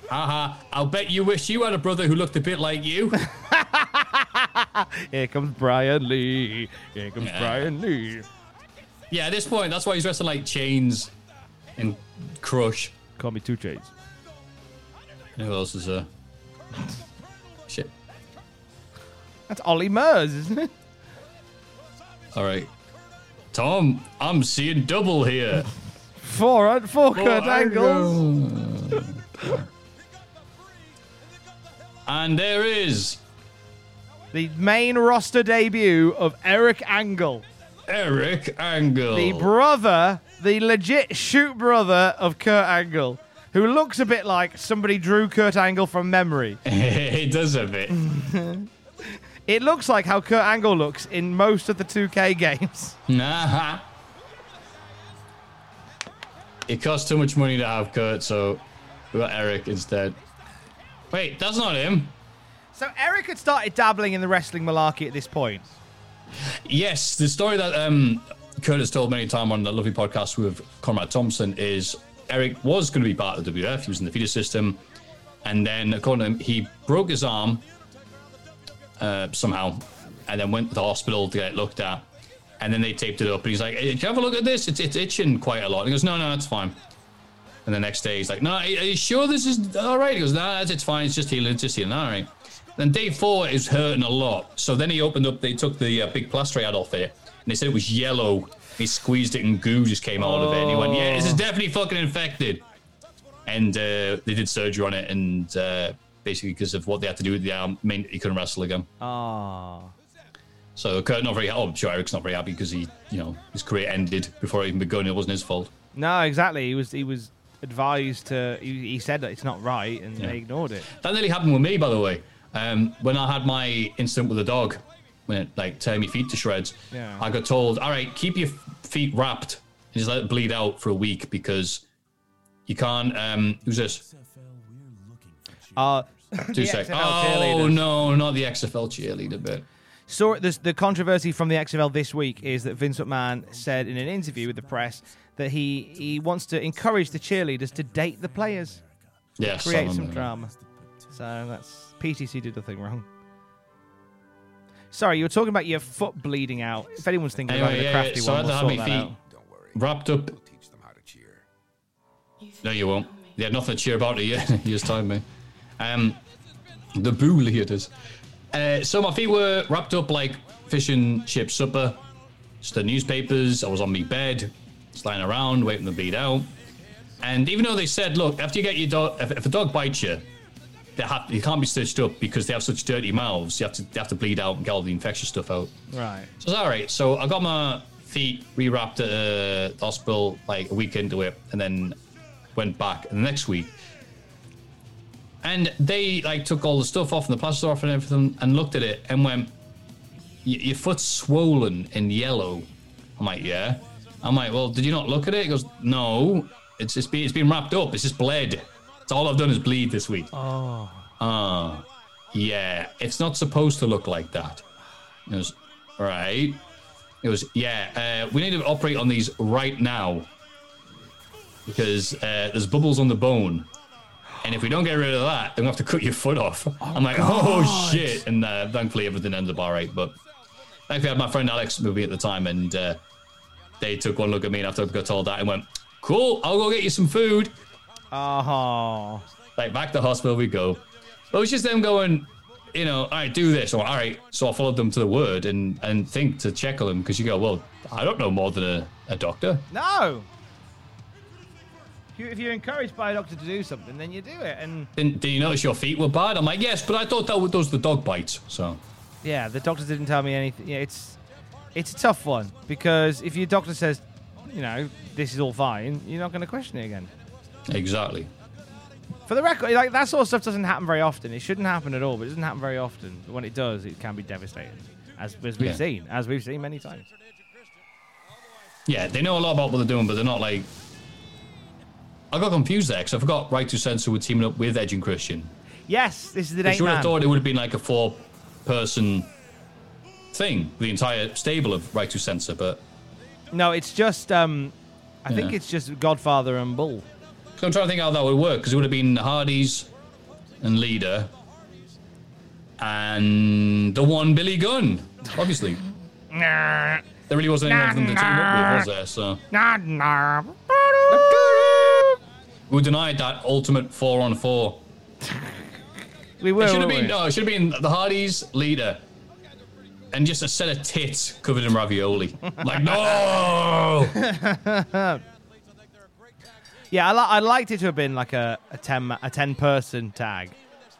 Speaker 4: Haha, I'll bet you wish you had a brother who looked a bit like you.
Speaker 5: Here comes Brian Lee. Here comes
Speaker 4: Yeah.
Speaker 5: Brian Lee.
Speaker 4: yeah, at this point, that's why he's dressed in like chains and crush.
Speaker 5: Call me two chains.
Speaker 4: Who else is there? Shit.
Speaker 5: That's Ollie Murs, isn't it?
Speaker 4: All right. Tom, I'm seeing double here.
Speaker 5: Four, four Kurt
Speaker 4: Oh,
Speaker 5: Angles.
Speaker 4: And there is
Speaker 5: The main roster debut of Eric Angle.
Speaker 4: Eric Angle.
Speaker 5: The brother, the legit shoot brother of Kurt Angle, who looks a bit like somebody drew Kurt Angle from memory.
Speaker 4: he does a bit.
Speaker 5: It looks like how Kurt Angle looks in most of the 2K games.
Speaker 4: Nah. It costs too much money to have Kurt, so we got Eric instead. Wait, that's not him.
Speaker 5: So Eric had started dabbling in the wrestling malarkey at this point.
Speaker 4: Yes, the story that um, Kurt has told many times on the Lovely podcast with Conrad Thompson is Eric was going to be part of the WF. He was in the feeder system. And then, according to him, he broke his arm uh, somehow and then went to the hospital to get looked at. And then they taped it up. And he's like, hey, Can you have a look at this? It's, it's itching quite a lot. And he goes, No, no, it's fine. And the next day, he's like, No, are you sure this is all right? He goes, No, it's fine. It's just healing. It's just healing. All right. Then day four is hurting a lot. So then he opened up, they took the uh, big plaster had off it, and they said it was yellow. He squeezed it and goo just came out of it. And he went, Yeah, this is definitely fucking infected. And uh, they did surgery on it, and uh, basically because of what they had to do with the arm, meant he couldn't wrestle again.
Speaker 5: Ah.
Speaker 4: So Kurt not very. Oh, I'm sure Eric's not very happy because he, you know, his career ended before it even begun. It wasn't his fault.
Speaker 5: No, exactly. He was he was advised to. He, he said that it's not right, and
Speaker 4: Yeah.
Speaker 5: they ignored it.
Speaker 4: That nearly happened with me, by the way. Um, when I had my incident with the dog, when it like tear my feet to shreds,
Speaker 5: Yeah.
Speaker 4: I got told, "All right, keep your feet wrapped and just let it bleed out for a week because you can't." Um, who's this?
Speaker 5: Uh,
Speaker 4: Two
Speaker 5: the
Speaker 4: sec.
Speaker 5: XFL
Speaker 4: Oh no, not the XFL cheerleader bit.
Speaker 5: So this, the controversy from the XFL this week is that Vince McMahon said in an interview with the press that he he wants to encourage the cheerleaders to date the players,
Speaker 4: Yes,
Speaker 5: create
Speaker 4: remember
Speaker 5: some drama. So that's PTC did nothing wrong. Sorry, you were talking about your foot bleeding out. If anyone's thinking about
Speaker 4: Anyway,
Speaker 5: the crafty
Speaker 4: yeah, so
Speaker 5: one,
Speaker 4: had
Speaker 5: we'll sort that
Speaker 4: feet
Speaker 5: out.
Speaker 4: wrapped up. No, you won't. They had nothing to cheer about a year, just time, mate. Um, the boo leaders. Uh, so my feet were wrapped up like fish and chip supper. Just the newspapers. I was on my bed, just lying around, waiting to bleed out. And even though they said, look, after you get your dog, if, if a dog bites you, they have, you can't be stitched up because they have such dirty mouths. You have to, they have to bleed out and get all the infectious stuff out.
Speaker 5: Right.
Speaker 4: So it's all right. So I got my feet rewrapped at uh, the hospital like a week into it, and then went back the next week. And they like took all the stuff off and the plaster off and everything, and looked at it and went, "Y- "Your foot's swollen and yellow." I'm like, "Yeah." I'm like, "Well, did you not look at it?" He goes, "No, it's just been, it's been wrapped up. It's just bled. It's all I've done is bleed this week."
Speaker 5: Oh.
Speaker 4: Ah, yeah. It's not supposed to look like that. It was right. It was yeah. Uh, we need to operate on these right now because uh, there's bubbles on the bone, and if we don't get rid of that, then we have to cut your foot off. I'm like, oh shit! And uh, thankfully everything ended up all right. But thankfully I had my friend Alex me at the time, and uh, they took one look at me after I got told that and went, "Cool, I'll go get you some food."
Speaker 5: Oh.
Speaker 4: Like back to hospital we go. But it was just them going, you know, all right, do this, or all right. So I followed them to the word and and think to check on them because you go, well, I don't know more than a, a doctor.
Speaker 5: No. If you- If you're encouraged by a doctor to do something, then you do it. And
Speaker 4: Did, did you notice your feet were bad? I'm like, yes, but I thought that was those the dog bites. So
Speaker 5: yeah, the doctor didn't tell me anything. Yeah, it's it's a tough one because if your doctor says, you know, this is all fine, you're not going to question it again.
Speaker 4: Exactly.
Speaker 5: For the record, like that sort of stuff doesn't happen very often. It shouldn't happen at all, but it doesn't happen very often. But when it does, it can be devastating, as, as we've
Speaker 4: Yeah.
Speaker 5: seen, as we've seen many times.
Speaker 4: Yeah, they know a lot about what they're doing, but they're not like. I got confused there because I forgot Right to Censor were teaming up with Edge and Christian.
Speaker 5: Yes, this is the
Speaker 4: I
Speaker 5: eight
Speaker 4: should have thought it would have been like a four person thing, the entire stable of Right to Censor, but
Speaker 5: No, it's just. um I think it's just Godfather and Bull.
Speaker 4: So I'm trying to think how that would work because it would have been the Hardy's and Lita and the one Billy Gunn, obviously. There really wasn't anyone them to team up with, was there? So we denied that ultimate four on four.
Speaker 5: We were.
Speaker 4: it should have been
Speaker 5: we?
Speaker 4: no, it should have been the Hardys Lita. And just a set of tits covered in ravioli. like, no!
Speaker 5: Yeah, I, li- I liked it to have been like a, a ten a ten person tag,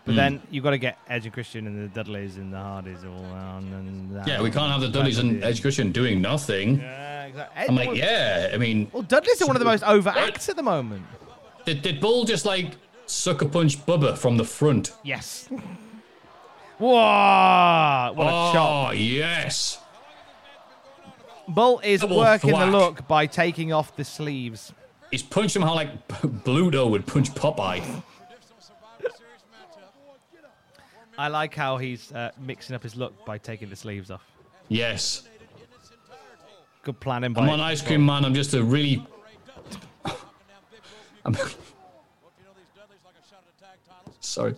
Speaker 5: but
Speaker 4: Mm.
Speaker 5: then you've got to get Edge and Christian and the Dudleys and the Hardys all on. And that.
Speaker 4: Yeah, we can't have the Dudleys and Edge Christian doing nothing.
Speaker 5: Yeah, exactly.
Speaker 4: I'm like, yeah, I mean,
Speaker 5: Well, Dudleys are one of the most overacts at the moment.
Speaker 4: did, did Bull just like sucker punch Bubba from the front?
Speaker 5: Yes. Whoa! What a shot.
Speaker 4: oh,
Speaker 5: shot!
Speaker 4: yes.
Speaker 5: Bull is
Speaker 4: Double
Speaker 5: working
Speaker 4: thwack.
Speaker 5: the look by taking off the sleeves.
Speaker 4: He's punched him how like Bluto would punch Popeye.
Speaker 5: I like how he's uh, mixing up his look by taking the sleeves off.
Speaker 4: Yes.
Speaker 5: Good planning.
Speaker 4: I'm on Ice Cream Man. I'm just a really. I'm... Sorry.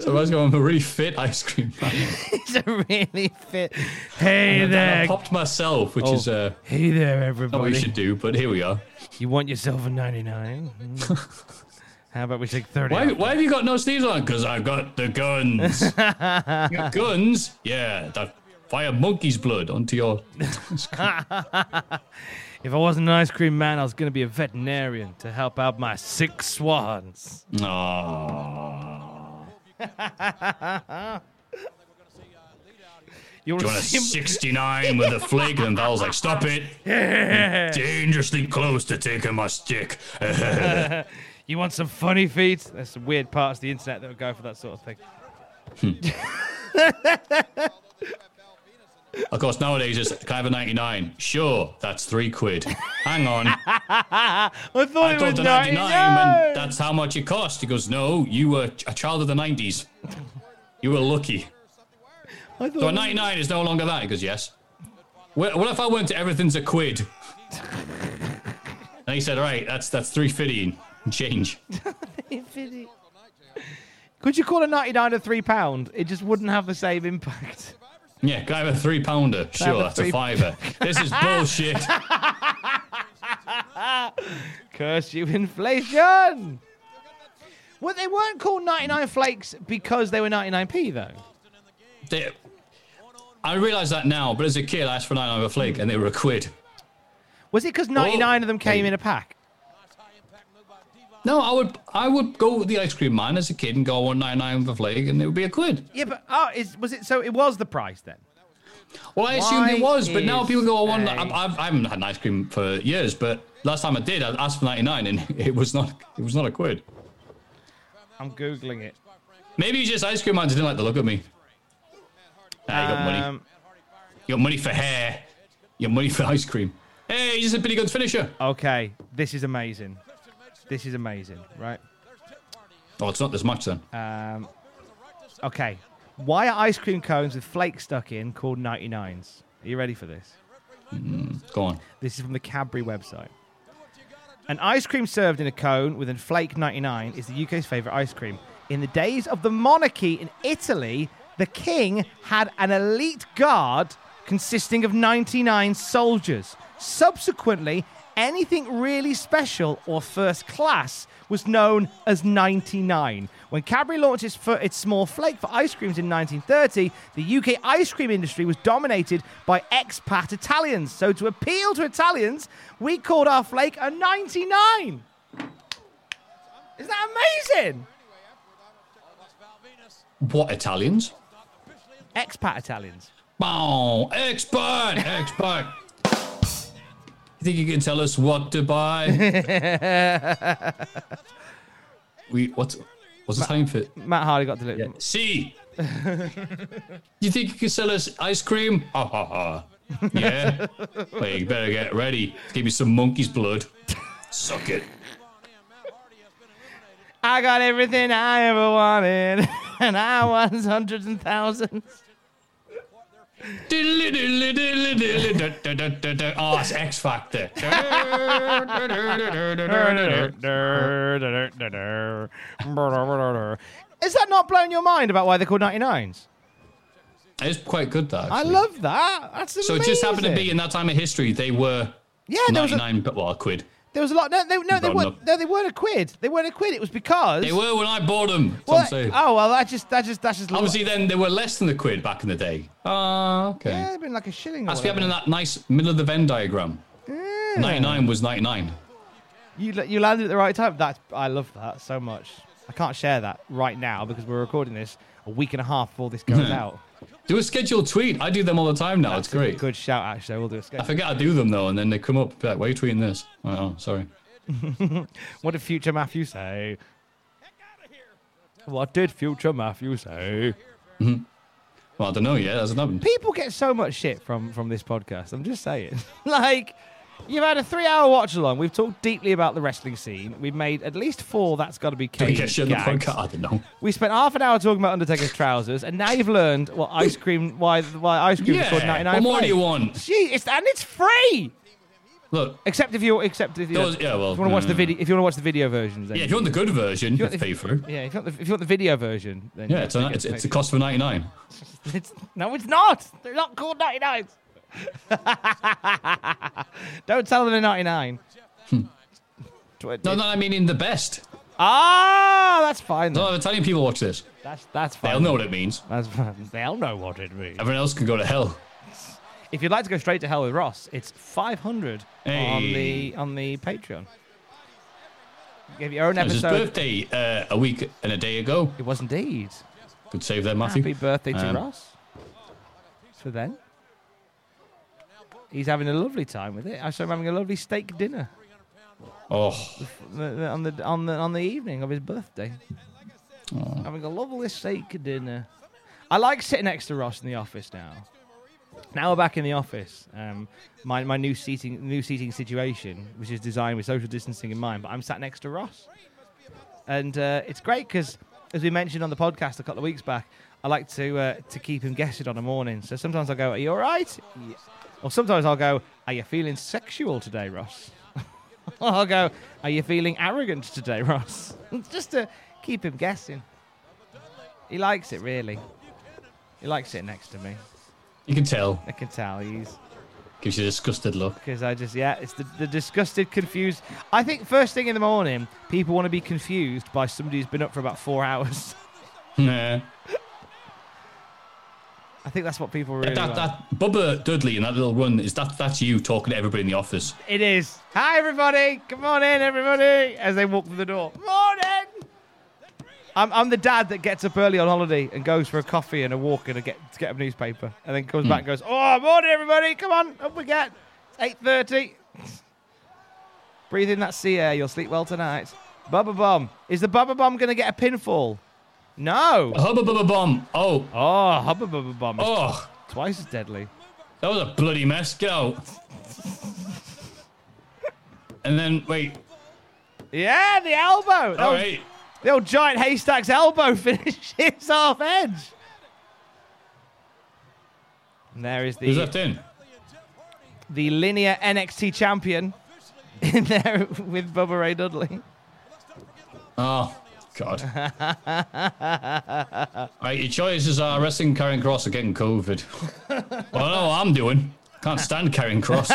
Speaker 4: So I was going, I'm a really fit ice cream man.
Speaker 5: He's a really fit. Hey
Speaker 4: And then I
Speaker 5: there.
Speaker 4: popped myself, which
Speaker 5: Oh,
Speaker 4: is uh,
Speaker 5: hey there,
Speaker 4: not
Speaker 5: everybody.
Speaker 4: what we should do, but here we are.
Speaker 5: You want yourself a 99? How about we take 30?
Speaker 4: Why, why have you got no sleeves on? Because I've got the guns. you got guns? Yeah, that fire monkey's blood onto your.
Speaker 5: if I wasn't an ice cream man, I was going to be a veterinarian to help out my sick swans.
Speaker 4: Aww.
Speaker 5: You
Speaker 4: want a 69 with a flick? And Val's like, stop it.
Speaker 5: Yeah.
Speaker 4: Dangerously close to taking my stick.
Speaker 5: you want some funny feet? There's some weird parts of the internet that would go for that sort of thing. Hmm.
Speaker 4: of course, nowadays it's can I have a 99? Sure, that's three quid. Hang on.
Speaker 5: I thought
Speaker 4: I
Speaker 5: it
Speaker 4: thought
Speaker 5: was
Speaker 4: the
Speaker 5: 99.
Speaker 4: 99 and that's how much it cost. He goes, no, you were a child of the 90s. You were lucky.
Speaker 5: I thought
Speaker 4: So a
Speaker 5: was-
Speaker 4: 99 is no longer that? He goes, yes. What, what if I went to everything's a quid? And he said, all right, that's that's 350 and change.
Speaker 5: Could you call a 99 a three pound? It just wouldn't have the same impact.
Speaker 4: Yeah, can I have a three pounder?
Speaker 5: Can
Speaker 4: Sure,
Speaker 5: a
Speaker 4: that's a fiver. This is bullshit.
Speaker 5: Curse you, inflation! Well, they weren't called 99 flakes because they were 99p, though.
Speaker 4: They- I realise that now, but as a kid, I asked for 99 with a flake and they were a quid.
Speaker 5: Was it because 99 of them came in a pack?
Speaker 4: No, I would I would go with the ice cream man as a kid and go 199 with a flake and it would be a quid.
Speaker 5: Yeah, but oh, is, was it so? It was the price then.
Speaker 4: Well, I assumed it was, but now
Speaker 5: is
Speaker 4: people go, one.
Speaker 5: a-
Speaker 4: I, I, I haven't had an ice cream for years, but last time I did, I asked for 99 and it was not it was not a quid.
Speaker 5: I'm googling it.
Speaker 4: Maybe it's just ice cream man didn't like the look of me. Nah, you got money.
Speaker 5: Um,
Speaker 4: You got money for hair. You got money for ice cream. Hey, you're just a Billy Gunn's finisher.
Speaker 5: Okay, this is amazing. This is amazing, right?
Speaker 4: Oh, it's not this much then.
Speaker 5: Um, okay, why are ice cream cones with flakes stuck in called 99s? Are you ready for this?
Speaker 4: Mm, go on.
Speaker 5: This is from the Cadbury website. An ice cream served in a cone with a flake 99 is the UK's favourite ice cream. In the days of the monarchy in Italy, the king had an elite guard consisting of 99 soldiers. Subsequently, anything really special or first class was known as 99. When Cadbury launched its, its small flake for ice creams in 1930, the UK ice cream industry was dominated by expat Italians. So, to appeal to Italians, we called our flake a 99. Is that amazing?
Speaker 4: What Italians?
Speaker 5: Expat Italians.
Speaker 4: Oh, expert, expert. You think you can tell us what to buy? we what's what's the time for?
Speaker 5: Matt Hardy got delivered.
Speaker 4: Yeah. See. you think you can sell us ice cream? Ha ha ha. Yeah. well, you better get ready. Give me some monkey's blood. Suck it.
Speaker 5: I got everything I ever wanted, and I was hundreds and thousands.
Speaker 4: Oh, it's X Factor.
Speaker 5: Is that not blowing your mind about why they're called 99s?
Speaker 4: It's quite good, though.
Speaker 5: I love that. That's amazing.
Speaker 4: So it just happened to be in that time of history they were
Speaker 5: Yeah, there was a-
Speaker 4: 99 well, a quid.
Speaker 5: There was a lot. No, they, no, they weren't. No, they weren't a quid. They weren't a quid. It was because
Speaker 4: They were when I bought them.
Speaker 5: Well, oh well, that just that just that's just
Speaker 4: Obviously, then they were less than the quid back in the day. Oh, okay.
Speaker 5: Yeah, it'd been like a shilling.
Speaker 4: That's what happened in that nice middle of the Venn diagram. 99 was 99.
Speaker 5: You you landed at the right time. That's I love that so much. I can't share that right now because we're recording this a week and a half before this goes out.
Speaker 4: Do a scheduled tweet. I do them all the time now. it's great.
Speaker 5: Good shout, actually. We'll do a schedule.
Speaker 4: I forget I do them though, and then they come up. Like, why are you tweeting this? Oh, sorry.
Speaker 5: what did future Matthew say? What did future Matthew say?
Speaker 4: Mhm. Well, I don't know yet. Hasn't happened.
Speaker 5: People get so much shit from from this podcast. I'm just saying. like, you've had a three hour watch along. We've talked deeply about the wrestling scene. We've made at least four. That's got to be
Speaker 4: Do we get shit on the podcast? I don't know.
Speaker 5: We spent half an hour talking about Undertaker's trousers, and now you've learned what ice cream, why why ice cream is called 99.
Speaker 4: what more do you want?
Speaker 5: Gee, it's, and it's free.
Speaker 4: Look,
Speaker 5: Except if you, except if you,
Speaker 4: Those- yeah, well,
Speaker 5: if you want to watch the
Speaker 4: mm.
Speaker 5: video, if you want to watch the video versions, then
Speaker 4: yeah, if you want the good version, you
Speaker 5: want
Speaker 4: to pay for it.
Speaker 5: yeah, if you want the, if you want the video version, then
Speaker 4: Yeah, it's, a, it's, it's a cost for 99.
Speaker 5: It's, no, it's not. They're not called 99s. Don't tell them they're 99.
Speaker 4: No, no, I mean in the best.
Speaker 5: Ah, that's fine. Then.
Speaker 4: No, Italian people watch this.
Speaker 5: That's that's fine.
Speaker 4: They'll know what it means.
Speaker 5: That's fine. They'll know what it means.
Speaker 4: Everyone else can go to hell.
Speaker 5: If you'd like to go straight to hell with Ross, it's 500 on the on the Patreon. Give your own episode.
Speaker 4: It was his birthday uh, a week and a day ago.
Speaker 5: It was indeed.
Speaker 4: Good save there, Matthew.
Speaker 5: Happy birthday to
Speaker 4: Um,
Speaker 5: Ross. For then, he's having a lovely time with it. I saw him having a lovely steak dinner
Speaker 4: Oh,
Speaker 5: on the on the on the evening of his birthday. Having a lovely steak dinner. I like sitting next to Ross in the office now. Now we're back in the office. Um, my my new seating new seating situation, which is designed with social distancing in mind, but I'm sat next to Ross, and uh, it's great because, as we mentioned on the podcast a couple of weeks back, I like to uh, to keep him guessing on a morning. So sometimes I'll go, "Are you all right?" Yeah. Or sometimes I'll go, "Are you feeling sexual today, Ross?" or I'll go, "Are you feeling arrogant today, Ross?" Just to keep him guessing. He likes it really. He likes sitting next to me.
Speaker 4: you can tell.
Speaker 5: I can tell he's
Speaker 4: Gives you a disgusted look.
Speaker 5: because I just yeah, it's the, the disgusted, confused. I think first thing in the morning, people want to be confused by somebody who's been up for about four hours.
Speaker 4: Nah.
Speaker 5: I think that's what people really.
Speaker 4: that,
Speaker 5: like.
Speaker 4: that Bubba Dudley and that little run is that that's you talking to everybody in the office.
Speaker 5: It is. Hi everybody, come on in, everybody, as they walk through the door. Morning. I'm, I'm the dad that gets up early on holiday and goes for a coffee and a walk and a get to get a newspaper, and then comes hmm. back and goes, "Oh, morning everybody, come on, up we get." Eight thirty. Breathe in that sea air. You'll sleep well tonight. Bubba bomb. Is the bubba bomb going to get a pinfall? No.
Speaker 4: Hubba Bubba Bomb. Oh,
Speaker 5: Oh, hubba bubba bomb.
Speaker 4: oh,
Speaker 5: twice as deadly.
Speaker 4: that was a bloody mess. Get out. and then wait.
Speaker 5: Yeah, the elbow. That
Speaker 4: All right.
Speaker 5: The old giant haystack's elbow finishes off edge. And there is
Speaker 4: Who's
Speaker 5: the
Speaker 4: left in?
Speaker 5: the linear NXT champion, in there with Bubba Ray Dudley.
Speaker 4: Oh, God. right, your choices are wrestling Karrion Kross or getting COVID. well, no, I'm doing. Can't stand Karrion Kross.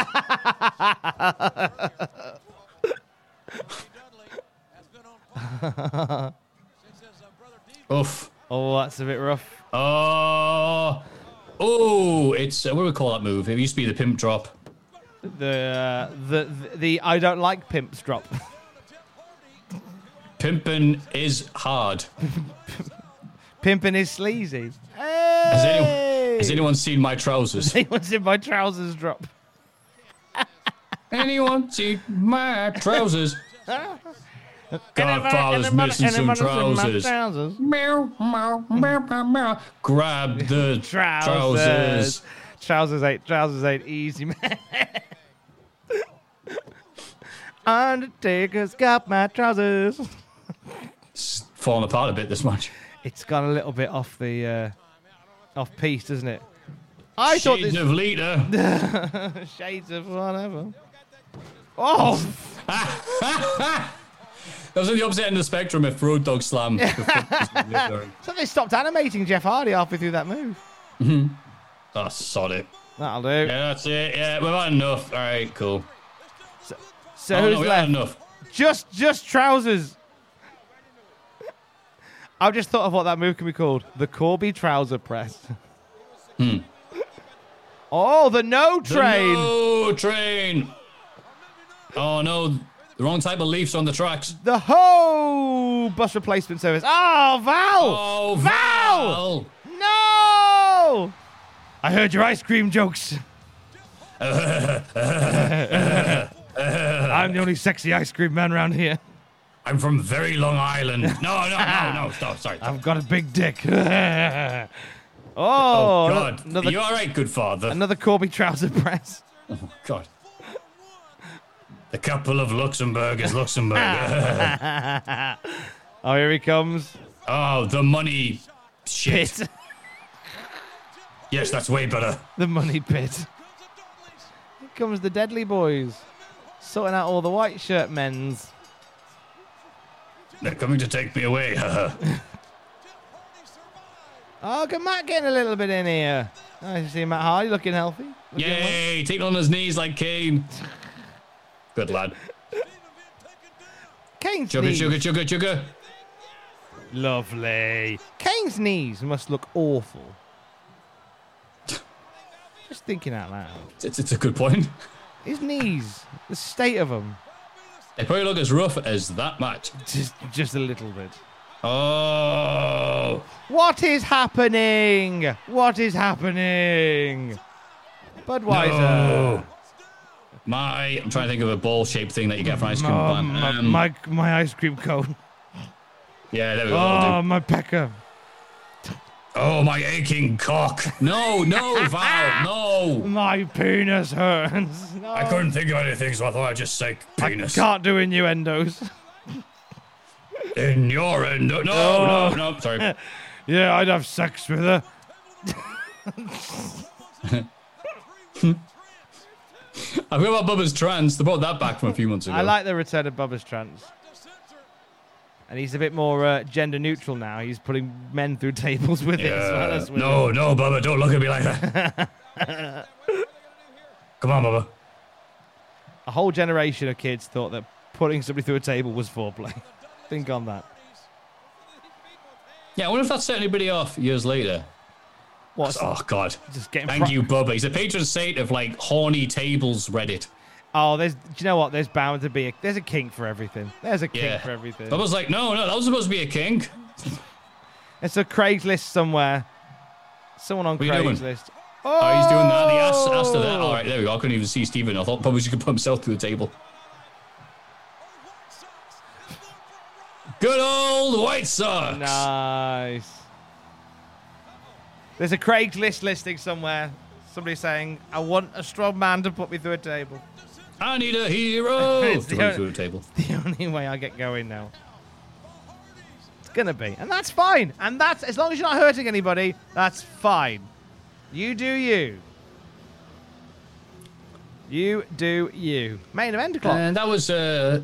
Speaker 4: Oof.
Speaker 5: Oh, that's a bit rough.
Speaker 4: Oh, oh, it's uh, what do we call that move? It used to be the pimp drop.
Speaker 5: The uh, the, the the I don't like pimps drop.
Speaker 4: Pimping is hard.
Speaker 5: Pimping is sleazy.
Speaker 4: Has, anyone, has anyone seen my trousers?
Speaker 5: Anyone's in my trousers drop.
Speaker 4: anyone see my trousers? Godfather's missing some
Speaker 5: anyone my
Speaker 4: trousers.
Speaker 5: trousers?
Speaker 4: Meow, meow, meow, meow, meow. Grab the
Speaker 5: Trousers.
Speaker 4: trousers.
Speaker 5: Trousers ain't trousers ain't easy, man. Undertaker's got my trousers.
Speaker 4: It's falling apart a bit this much.
Speaker 5: It's gone a little bit off the uh, off piece, doesn't it? I thought
Speaker 4: Shades
Speaker 5: this
Speaker 4: of Lita.
Speaker 5: shades of whatever. Oh,
Speaker 4: that was on the opposite end of the spectrum if Road Dogg Slam.
Speaker 5: so they stopped animating Jeff Hardy halfway through that move.
Speaker 4: mm-hmm. Oh, sod it.
Speaker 5: That'll do.
Speaker 4: Yeah, that's it. Yeah, we've had enough. All right, cool.
Speaker 5: So
Speaker 4: Oh, no,
Speaker 5: who's
Speaker 4: we
Speaker 5: left?
Speaker 4: had enough.
Speaker 5: Just just trousers. I've just thought of what that move can be called. The Corby trouser press.
Speaker 4: Hmm.
Speaker 5: Oh, the no
Speaker 4: The
Speaker 5: train.
Speaker 4: no train. Oh no, the wrong type of leaves on the tracks.
Speaker 5: The ho bus replacement service. Oh, Val.
Speaker 4: Oh,
Speaker 5: Val. No. I heard your ice cream jokes. I'm the only sexy ice cream man around here.
Speaker 4: I'm from very Long Island. No, no, no, no. Stop. Sorry.
Speaker 5: I've got a big dick. oh,
Speaker 4: Oh, God.
Speaker 5: Another,
Speaker 4: you all right, good father?
Speaker 5: another Corby trouser press.
Speaker 4: Oh God. The couple of Luxembourg is Luxembourg.
Speaker 5: oh, here he comes.
Speaker 4: oh, the money shit.
Speaker 5: Pit.
Speaker 4: Yes, that's way better.
Speaker 5: the money pit. Here comes the Dudley Boys. Sorting out all the white shirt men's.
Speaker 4: They're coming to take me away.
Speaker 5: Oh, at Matt getting a little bit in here. Nice to see Matt Hardy looking healthy. Looking.
Speaker 4: Yay! Taking on his knees like Kane. Good lad.
Speaker 5: Kane's
Speaker 4: Sugar,
Speaker 5: knees.
Speaker 4: sugar, sugar, sugar.
Speaker 5: Lovely. Kane's knees must look awful. Just thinking out loud.
Speaker 4: It's, it's a good point.
Speaker 5: His knees, the state of them,
Speaker 4: They probably look as rough as that match.
Speaker 5: just just a little bit.
Speaker 4: Oh,
Speaker 5: What is happening? What is happening? Budweiser.
Speaker 4: no. My, I'm trying to think of a ball-shaped thing that you get from ice cream.
Speaker 5: Oh, my,
Speaker 4: Um,
Speaker 5: my my ice cream cone.
Speaker 4: yeah, there we go.
Speaker 5: Oh, my pecker.
Speaker 4: Oh, my aching cock. No, no, Val, no.
Speaker 5: My penis hurts. No.
Speaker 4: I couldn't think of anything, so I thought I'd just say
Speaker 5: I
Speaker 4: penis.
Speaker 5: can't do innuendos.
Speaker 4: In your end. No, no,
Speaker 5: Oh.
Speaker 4: no, no. Sorry.
Speaker 5: yeah, I'd have sex with her.
Speaker 4: I forgot about Bubba's trance. They brought that back from a few months ago.
Speaker 5: I like the return of Bubba's trance. And he's a bit more uh, gender neutral now. He's putting men through tables with it as well as women.
Speaker 4: No, no, Bubba, don't look at me like that. Come on, Bubba.
Speaker 5: A whole generation of kids thought that putting somebody through a table was foreplay. Think on that.
Speaker 4: Yeah, I wonder if that set anybody off years later.
Speaker 5: What's
Speaker 4: Oh, God.
Speaker 5: just getting
Speaker 4: Thank
Speaker 5: pro-
Speaker 4: you, Bubba. He's a patron saint of, like, horny tables Reddit.
Speaker 5: Oh, there's. Do you know what? There's bound to be a. There's a king for everything. There's a king
Speaker 4: Yeah.
Speaker 5: for everything.
Speaker 4: I was like, no, no, that was supposed to be a king.
Speaker 5: It's a Craigslist somewhere. Someone on? Craigslist.
Speaker 4: Oh, he's doing that. The ass, ass to that. Oh. All right, there we go. I couldn't even see Stephen. I thought Bubba could put himself through the table. Good old White Sox.
Speaker 5: Nice. There's a Craigslist listing somewhere. Somebody saying, "I want a strong man to put me through a table."
Speaker 4: I need a hero.
Speaker 5: It's the
Speaker 4: to put him
Speaker 5: only-
Speaker 4: the table.
Speaker 5: the only way I get going now. It's gonna be, and that's fine. And that's as long as you're not hurting anybody, that's fine. You do you. You do you. Main event o'clock.
Speaker 4: And that was uh,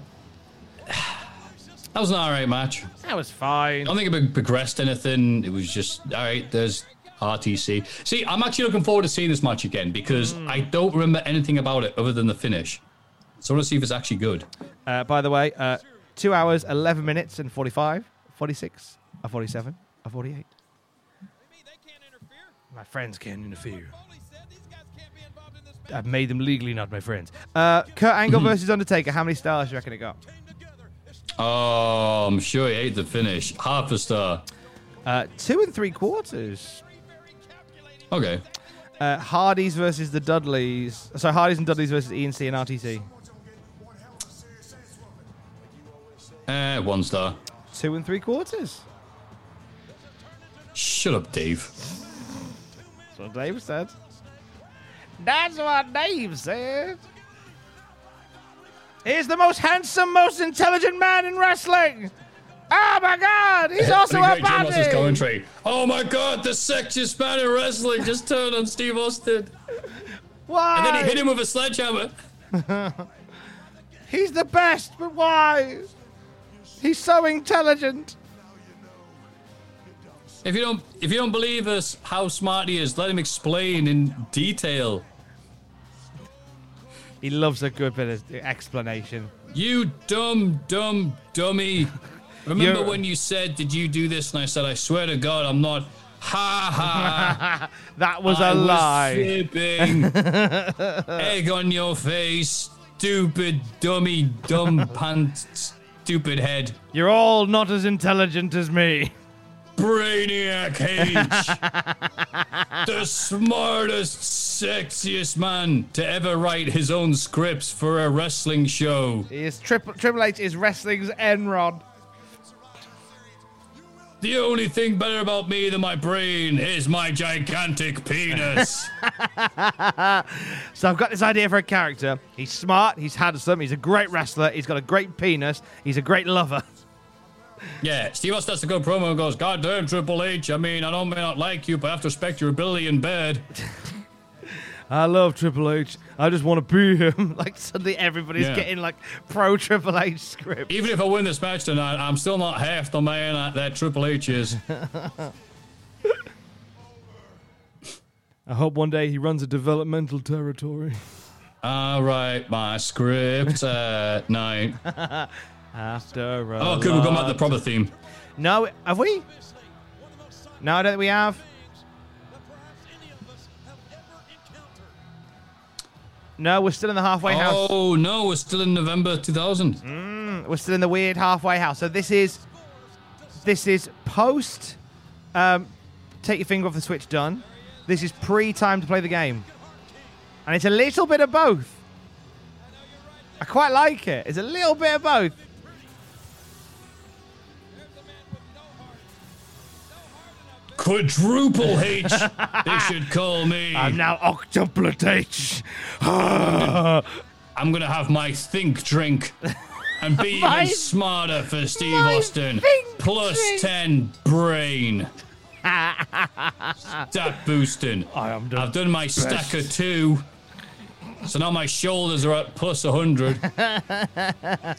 Speaker 4: that was an alright match.
Speaker 5: that was fine.
Speaker 4: I don't think it progressed anything. It was just all right. There's RTC. See, I'm actually looking forward to seeing this match again because
Speaker 5: Hmm.
Speaker 4: I don't remember anything about it other than the finish. So I want to see if it's actually good.
Speaker 5: Uh, by the way, uh, two hours, 11 minutes, and 45, 46, or 47, or 48. My friends can't interfere. I've made them legally not my friends. Uh, Kurt Angle versus Undertaker. How many stars do you reckon it got?
Speaker 4: Oh, I'm sure he ate the finish. Half a star.
Speaker 5: Uh, two and three quarters.
Speaker 4: Okay.
Speaker 5: Uh, Hardys versus the Dudleys. So Hardys and Dudleys versus E&C and RTC.
Speaker 4: Eh, one star.
Speaker 5: Two and three quarters.
Speaker 4: Shut up, Dave.
Speaker 5: That's what Dave said. That's what Dave said. He's the most handsome, most intelligent man in wrestling. Oh my God! He's also a
Speaker 4: Great Jim commentary. Oh my god, the sexiest man in wrestling just turned on Steve Austin.
Speaker 5: Why?
Speaker 4: And then he hit him with a sledgehammer.
Speaker 5: He's the best, but why? He's so intelligent.
Speaker 4: If you don't if you don't believe us how smart he is, let him explain in detail.
Speaker 5: He loves a good bit of explanation.
Speaker 4: You dumb, dumb dummy. Remember
Speaker 5: You're-
Speaker 4: when you said, Did you do this? And I said, I swear to God, I'm not. Ha ha.
Speaker 5: that was
Speaker 4: I
Speaker 5: a lie.
Speaker 4: fibbing. Egg on your face. Stupid, dummy, dumb pants, stupid head.
Speaker 5: You're all not as intelligent as me.
Speaker 4: Brainiac H. the smartest, sexiest man to ever write his own scripts for a wrestling show.
Speaker 5: He is Triple Triple H is wrestling's Enron.
Speaker 4: The only thing better about me than my brain is my gigantic penis.
Speaker 5: So I've got this idea for a character. He's smart, he's handsome, he's a great wrestler, he's got a great penis, he's a great lover.
Speaker 4: yeah, Steve Austin has to go promo and goes, God damn, Triple H. I mean, I don't may not like you, but I have to respect your ability in bed.
Speaker 5: I love Triple H. I just want to be him. like suddenly everybody's
Speaker 4: Yeah.
Speaker 5: getting like pro Triple H script.
Speaker 4: Even if I win this match tonight, I'm still not half the man that, that Triple H is.
Speaker 5: I hope one day he runs a developmental territory.
Speaker 4: All right, my script at night.
Speaker 5: After a
Speaker 4: Oh, good. We've gone back to the proper theme.
Speaker 5: No, have we? No, I don't think we have. No, we're still in the halfway house.
Speaker 4: Oh no, we're still in November 2000.
Speaker 5: Mm, we're still in the weird halfway house. So this is this is post. Um, take your finger off the switch. Done. This is pre time to play the game, and it's a little bit of both. I quite like it. It's a little bit of both.
Speaker 4: Quadruple H. they should call me.
Speaker 5: I'm now octuplet H. Ah.
Speaker 4: I'm gonna have my think drink and be
Speaker 5: My-
Speaker 4: even smarter for Steve
Speaker 5: my
Speaker 4: Austin.
Speaker 5: think
Speaker 4: Plus
Speaker 5: drink.
Speaker 4: 10 brain. Stat boosting.
Speaker 5: I am the
Speaker 4: I've done my stack of two. So now my shoulders are at plus 100.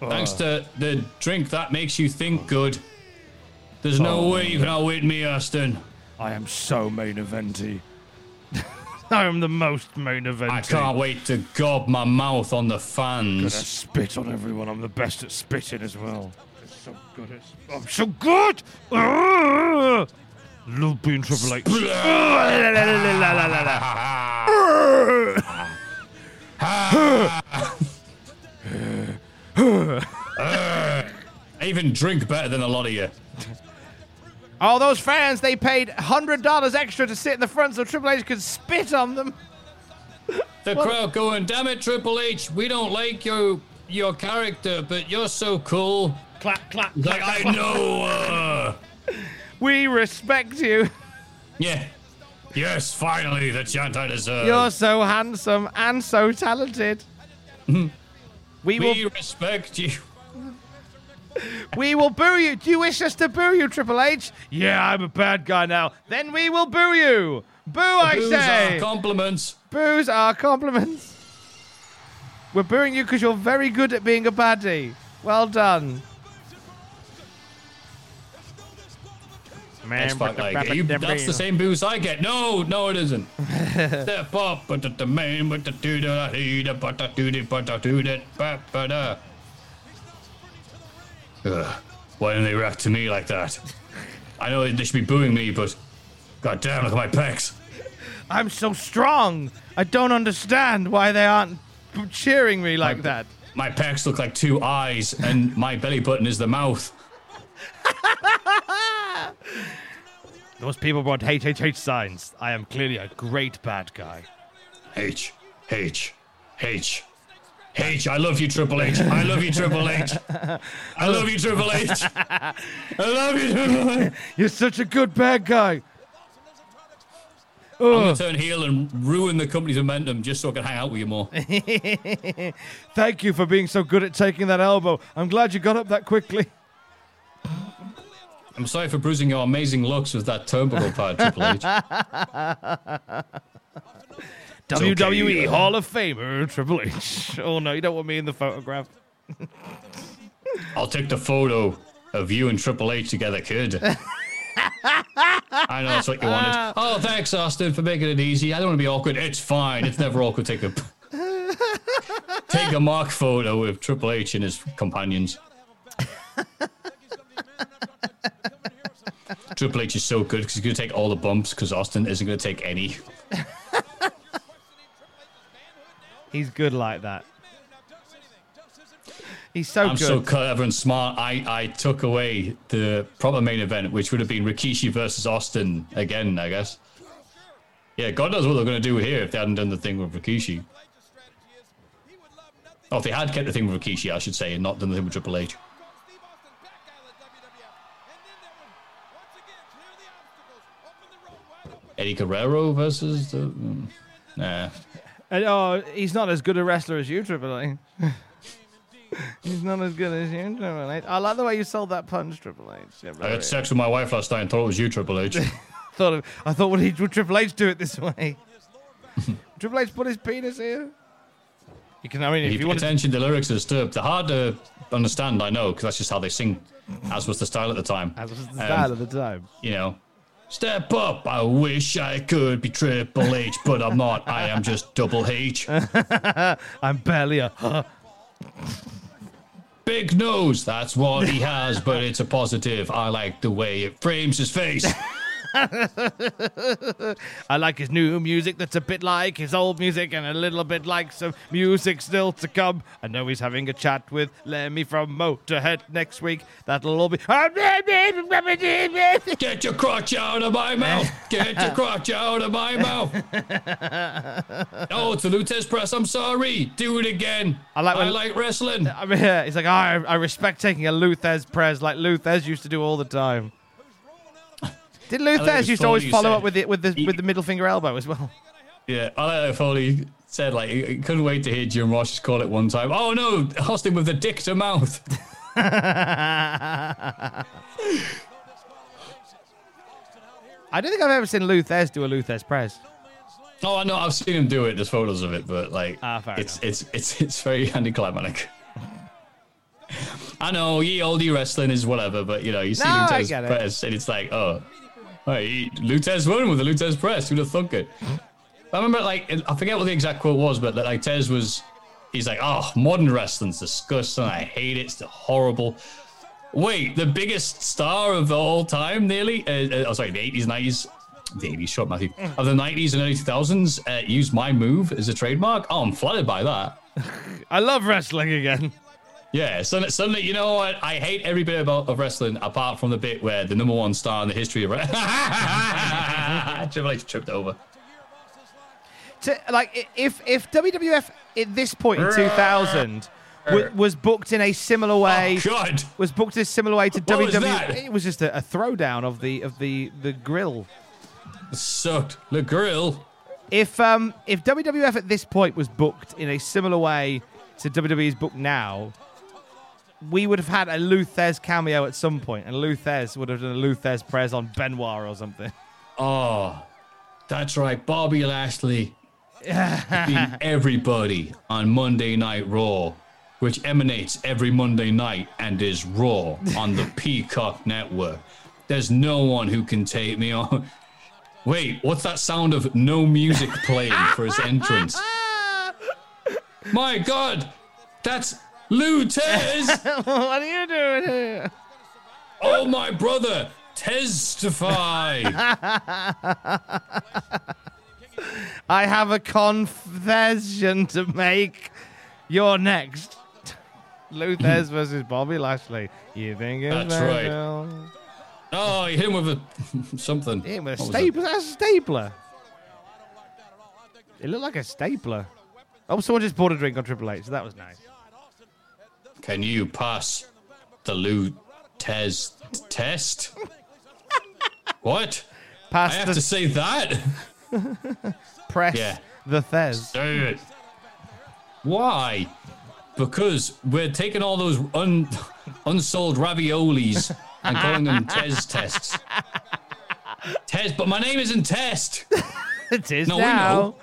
Speaker 4: Thanks to the drink that makes you think good. There's no
Speaker 5: Oh.
Speaker 4: way you can outwit me, Austin.
Speaker 5: I am so main eventy. I am the most main eventy.
Speaker 4: I can't wait to gob my mouth on the
Speaker 5: Gonna
Speaker 4: fans.
Speaker 5: spit on everyone. I'm the best at spitting as well. I'm So good at. I'm so good. Love being Triple H.
Speaker 4: I even drink better than a lot of you.
Speaker 5: All those fans, they paid hundred dollars extra to sit in the front so Triple H could spit on them.
Speaker 4: The crowd going, damn it, Triple H, we don't like your your character, but you're so cool.
Speaker 5: Clap, clap.
Speaker 4: Like,
Speaker 5: clap,
Speaker 4: I
Speaker 5: clap.
Speaker 4: know. Uh,
Speaker 5: We respect you.
Speaker 4: yeah. Yes, finally, the chant I deserve.
Speaker 5: You're so handsome and so talented. we
Speaker 4: we
Speaker 5: will
Speaker 4: respect you.
Speaker 5: We will boo you. Do you wish us to boo you, Triple H? Yeah, I'm a bad guy now. Then we will boo you. Boo, I
Speaker 4: Boos
Speaker 5: say.
Speaker 4: are compliments.
Speaker 5: Boos are compliments. We're booing you because you're very good at being a baddie. Well done.
Speaker 4: X Pac, like, you, that's the same boost I get. No, no, it isn't. Step up, but the man, but the do da he da but the do da but the do da ba ba da. Ugh, Why don't they react to me like that? I know they should be booing me, but god damn, look at my pecs.
Speaker 5: I'm so strong. I don't understand why they aren't cheering me like that.
Speaker 4: My pecs look like two eyes, and my belly button is the mouth.
Speaker 5: Those people brought HHH signs. I am clearly a great bad guy.
Speaker 4: H, H, H, H. I love you, Triple H. I love you, Triple H. I love you, Triple H. I love you, Triple H.
Speaker 5: You're such a good bad guy.
Speaker 4: I'm gonna turn heel and ruin the company's momentum just so I can hang out with you more.
Speaker 5: Thank you for being so good at taking that elbow. I'm glad you got up that quickly.
Speaker 4: I'm sorry for bruising your amazing looks with that turnbuckle pad, Triple H.
Speaker 5: WWE
Speaker 4: okay, uh,
Speaker 5: Hall of Famer Triple H. Oh no, you don't want me in the photograph.
Speaker 4: I'll take the photo of you and Triple H together, kid. I know that's what you wanted. Oh, thanks, Austin, for making it easy. I don't want to be awkward. It's fine. It's never awkward. Take a take a mock photo with Triple H and his companions. Triple H is so good because he's going to take all the bumps because Austin isn't going to take any.
Speaker 5: He's good like that. He's so good.
Speaker 4: I'm
Speaker 5: good.
Speaker 4: so clever and smart. I, I took away the proper main event, which would have been Rikishi versus Austin again, I guess. Yeah, God knows what they're going to do here if they hadn't done the thing with Rikishi. Oh, if they had kept the thing with Rikishi, I should say, and not done the thing with Triple H. Eddie Guerrero versus the. mm, Nah.
Speaker 5: And, oh, he's not as good a wrestler as you, Triple H. he's not as good as you, Triple H. I like the way you sold that punch, Triple H. Yeah,
Speaker 4: I had sex with my wife last night and thought it was you, Triple H.
Speaker 5: thought of, I thought, would, he, would Triple H do it this way? Triple H put his penis here. You can, I mean,
Speaker 4: if
Speaker 5: if
Speaker 4: you
Speaker 5: you want to.
Speaker 4: attention, the lyrics are disturbed. They're hard to understand, I know, because that's just how they sing, as was the style at the time.
Speaker 5: As was the
Speaker 4: Um,
Speaker 5: style at the time.
Speaker 4: You know, step up. I wish I could be Triple H, but I'm not. I am just Double H.
Speaker 5: I'm barely a.
Speaker 4: Big nose, that's what he has, but it's a positive. I like the way it frames his face.
Speaker 5: I like his new music that's a bit like his old music and a little bit like some music still to come. I know he's having a chat with Lemmy from Motorhead next week. That'll all be.
Speaker 4: Get your crotch out of my mouth! Get your crotch out of my mouth! Oh, it's the Lou Thesz press. I'm sorry. Do it again.
Speaker 5: I like
Speaker 4: I like wrestling.
Speaker 5: I mean, yeah, he's like, "Ah, I, I respect taking a Lou Thesz press like Lou Thesz used to do all the time. Did
Speaker 4: like
Speaker 5: Lou Thesz
Speaker 4: the
Speaker 5: used to always follow
Speaker 4: said-
Speaker 5: up with it with the with the middle finger elbow as well?
Speaker 4: Yeah, I like how Foley said like he couldn't wait to hear Jim Ross call it one time. Oh no, Austin with the dick to mouth.
Speaker 5: I don't think I've ever seen Lou Thesz do a Lou Thesz press.
Speaker 4: Oh, I know. I've seen him do it. There's photos of it, but like,
Speaker 5: Ah,
Speaker 4: it's, it's it's it's very anticlimactic. I know, ye olde wrestling is whatever, but you know, you see
Speaker 5: No, Lou
Speaker 4: Thesz
Speaker 5: get it.
Speaker 4: press, and it's like, oh, hey, Lou Thesz won with the Lou Thesz press. Who'd have thunk it? I remember, like, I forget what the exact quote was, but like Thesz was, he's like, oh, modern wrestling's disgusting. I hate it. It's horrible. Wait, the biggest star of all time, nearly? Uh, uh, oh, sorry, the 80s, 90s. The 80s, short Matthew. Of the 90s and early 2000s, uh, used my move as a trademark. Oh, I'm flattered by that.
Speaker 5: I love wrestling again.
Speaker 4: Yeah, suddenly, suddenly, you know what? I hate every bit about of wrestling apart from the bit where the number one star in the history of wrestling. Triple H tripped over.
Speaker 5: To, like, if if WWF at this point in 2000 w- was booked in a similar way,
Speaker 4: Oh, God.
Speaker 5: was booked in a similar way to WWE, it was just a, a throwdown of the of the the grill.
Speaker 4: Sucked. The grill.
Speaker 5: If um if WWF at this point was booked in a similar way to WWE's booked now, we would have had a Lou Thesz cameo at some point, and Lou Thesz would have done a Lou Thesz press on Benoit or something.
Speaker 4: Oh, that's right. Bobby Lashley being everybody on Monday Night Raw, which emanates every Monday night and is Raw on the Peacock Network. There's no one who can take me on. Wait, what's that sound of no music playing for his entrance? My God, that's Lou Thesz.
Speaker 5: what are you doing here?
Speaker 4: Oh, my brother, testify.
Speaker 5: I have a confession to make. You're next. Lou Thesz versus Bobby Lashley. You think it's
Speaker 4: That's right.
Speaker 5: special?
Speaker 4: Oh, you hit him with a something.
Speaker 5: Hit him with a
Speaker 4: What was it?
Speaker 5: stapler. That's a stapler. It looked like a stapler. Oh, someone just bought a drink on Triple H, so that was nice.
Speaker 4: Can you pass the Lou Thesz test? what?
Speaker 5: Pass
Speaker 4: I have
Speaker 5: the-
Speaker 4: to say that.
Speaker 5: Press
Speaker 4: Yeah.
Speaker 5: the
Speaker 4: Thesz. Why? Because we're taking all those un, unsold raviolis and calling them Thesz tests. Tez, but my name isn't Test.
Speaker 5: it is
Speaker 4: No, we
Speaker 5: now.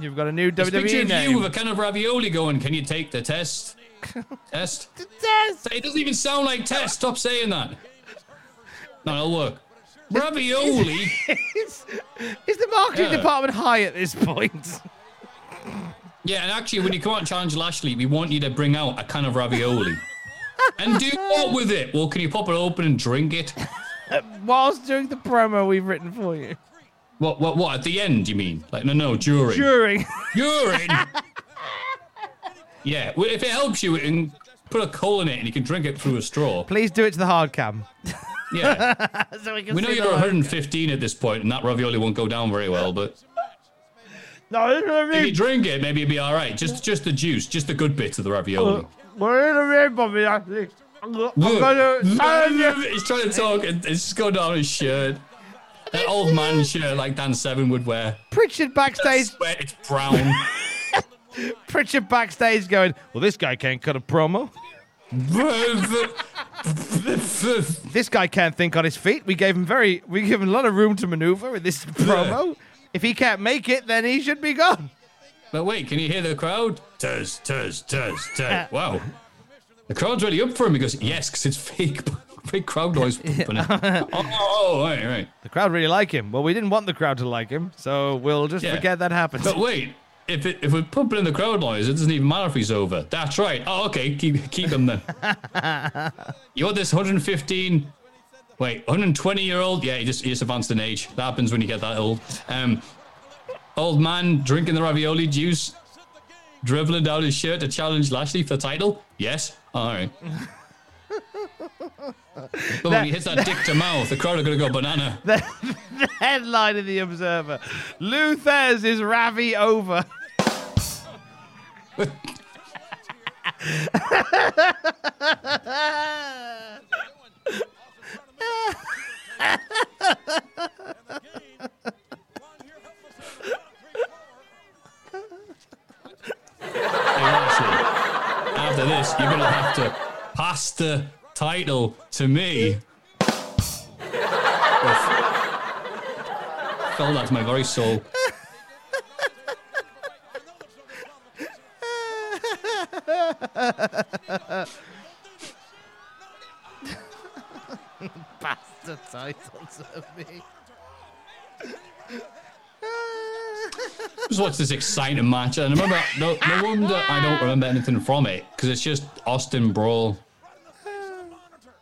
Speaker 5: You've got a new
Speaker 4: picture
Speaker 5: WWE name.
Speaker 4: you with a can of ravioli going. Can you take the test? test?
Speaker 5: the Test.
Speaker 4: It doesn't even sound like test. Stop saying that. No, it'll work. Ravioli.
Speaker 5: is, is the marketing
Speaker 4: Yeah.
Speaker 5: department high at this point?
Speaker 4: Yeah, and actually, when you come out and challenge Lashley, we want you to bring out a can of ravioli. and do what with it? Well, can you pop it open and drink it?
Speaker 5: Whilst doing the promo we've written for you.
Speaker 4: What? What? What? At the end, you mean? Like, no, no, during.
Speaker 5: During.
Speaker 4: During. yeah. Well, if it helps you, and put a coal in it, and you can drink it through a straw.
Speaker 5: Please do it to the hard cam.
Speaker 4: Yeah.
Speaker 5: so we can
Speaker 4: we know you're
Speaker 5: the logo.
Speaker 4: 115 at this point, and that ravioli won't go down very well. But
Speaker 5: No, this is what I
Speaker 4: if you
Speaker 5: mean.
Speaker 4: drink it, maybe it'd be all right. Just, just the juice, just the good bits of the ravioli.
Speaker 5: We're in the ring, Bobby I'm gonna.
Speaker 4: He's trying to talk, and it's just going down his shirt. That old man shirt like Dan Severn would wear.
Speaker 5: Prichard backstage.
Speaker 4: It's brown.
Speaker 5: Prichard backstage going, well, this guy can't cut a promo. this guy can't think on his feet. We gave him very, we gave him a lot of room to maneuver in this promo. If he can't make it, then he should be gone.
Speaker 4: But wait, can you hear the crowd? Tuz, tuz, tuz, tuz. Wow. The crowd's really up for him because, yes, because it's fake, fake crowd noise. pumping it. oh, oh, right, right.
Speaker 5: The crowd really like him. Well, we didn't want the crowd to like him, so we'll just
Speaker 4: Yeah.
Speaker 5: forget that happened.
Speaker 4: But wait, if it, if we're pumping in the crowd noise, it doesn't even matter if he's over. That's right. Oh, okay, keep keep him then. you want this 115? Wait, 120 year old? Yeah, he just he just advanced in age. That happens when you get that old. Um, old man drinking the ravioli juice, dribbling down his shirt to challenge Lashley for the title. Yes, all right. But when he hits that dick to mouth, the crowd are gonna go banana.
Speaker 5: the, the headline of the Observer: Luther's is Ravi over.
Speaker 4: After this, you're gonna have to pass the title to me. That to my very soul.
Speaker 5: The title to me.
Speaker 4: Just watch this exciting match, and I remember no, no wonder I don't remember anything from it because it's just Austin Brawl.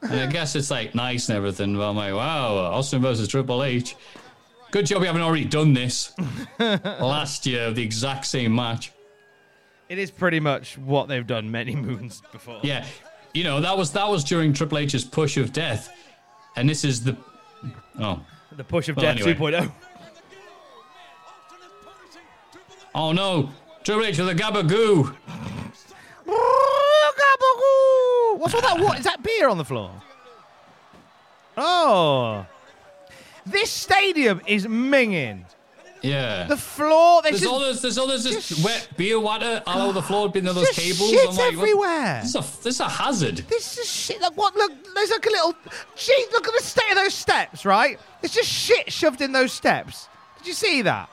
Speaker 4: And I guess it's like nice and everything, but I'm like, wow, Austin versus Triple H. Good job we haven't already done this last year, the exact same match.
Speaker 5: It is pretty much what they've done many moons before.
Speaker 4: Yeah, you know that was that was during Triple H's push of death, and this is the oh
Speaker 5: The push of
Speaker 4: Well,
Speaker 5: death
Speaker 4: anyway.
Speaker 5: 2.0.
Speaker 4: oh no Triple H with a gabagoo.
Speaker 5: What's all that? What is that beer on the floor? Oh, this stadium is minging.
Speaker 4: Yeah.
Speaker 5: The floor. There's,
Speaker 4: There's
Speaker 5: just,
Speaker 4: all this, there's all this just wet beer water all over the floor, been those
Speaker 5: Just
Speaker 4: cables.
Speaker 5: shit
Speaker 4: like, what-
Speaker 5: everywhere.
Speaker 4: This is a this is a hazard.
Speaker 5: This is shit. Like what? Look, there's like a little. Gee, look at the state of those steps, right? It's just shit shoved in those steps. Did you see that?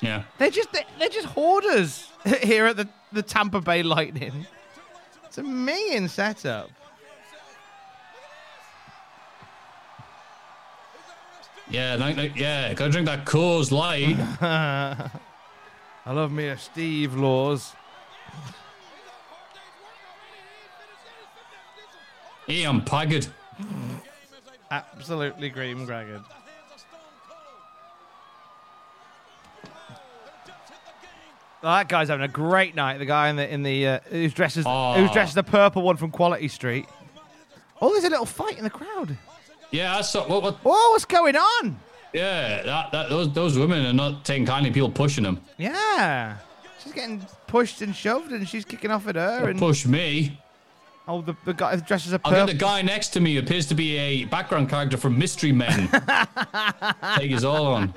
Speaker 4: Yeah.
Speaker 5: They're just they're, they're just hoarders here at the, the Tampa Bay Lightning. It's a minging setup.
Speaker 4: Yeah, no, no, yeah. Gotta drink that Coors Light.
Speaker 5: I love me a Steve Laws.
Speaker 4: Ian Paggard.
Speaker 5: Absolutely green Gragged. Oh, that guy's having a great night. The guy in the in the uh, who's dressed as who's dressed as the purple one from Quality Street. Oh, there's a little fight in the crowd.
Speaker 4: Yeah, I saw. What, what,
Speaker 5: Whoa, what's going on?
Speaker 4: yeah, that, that, those those women are not taking kindly people pushing them.
Speaker 5: Yeah, she's getting pushed and shoved, and she's kicking off at her. And
Speaker 4: Push me.
Speaker 5: oh, the, the guy dressed as a purple.
Speaker 4: the guy next to me appears to be a background character from Mystery Men. Take his all on.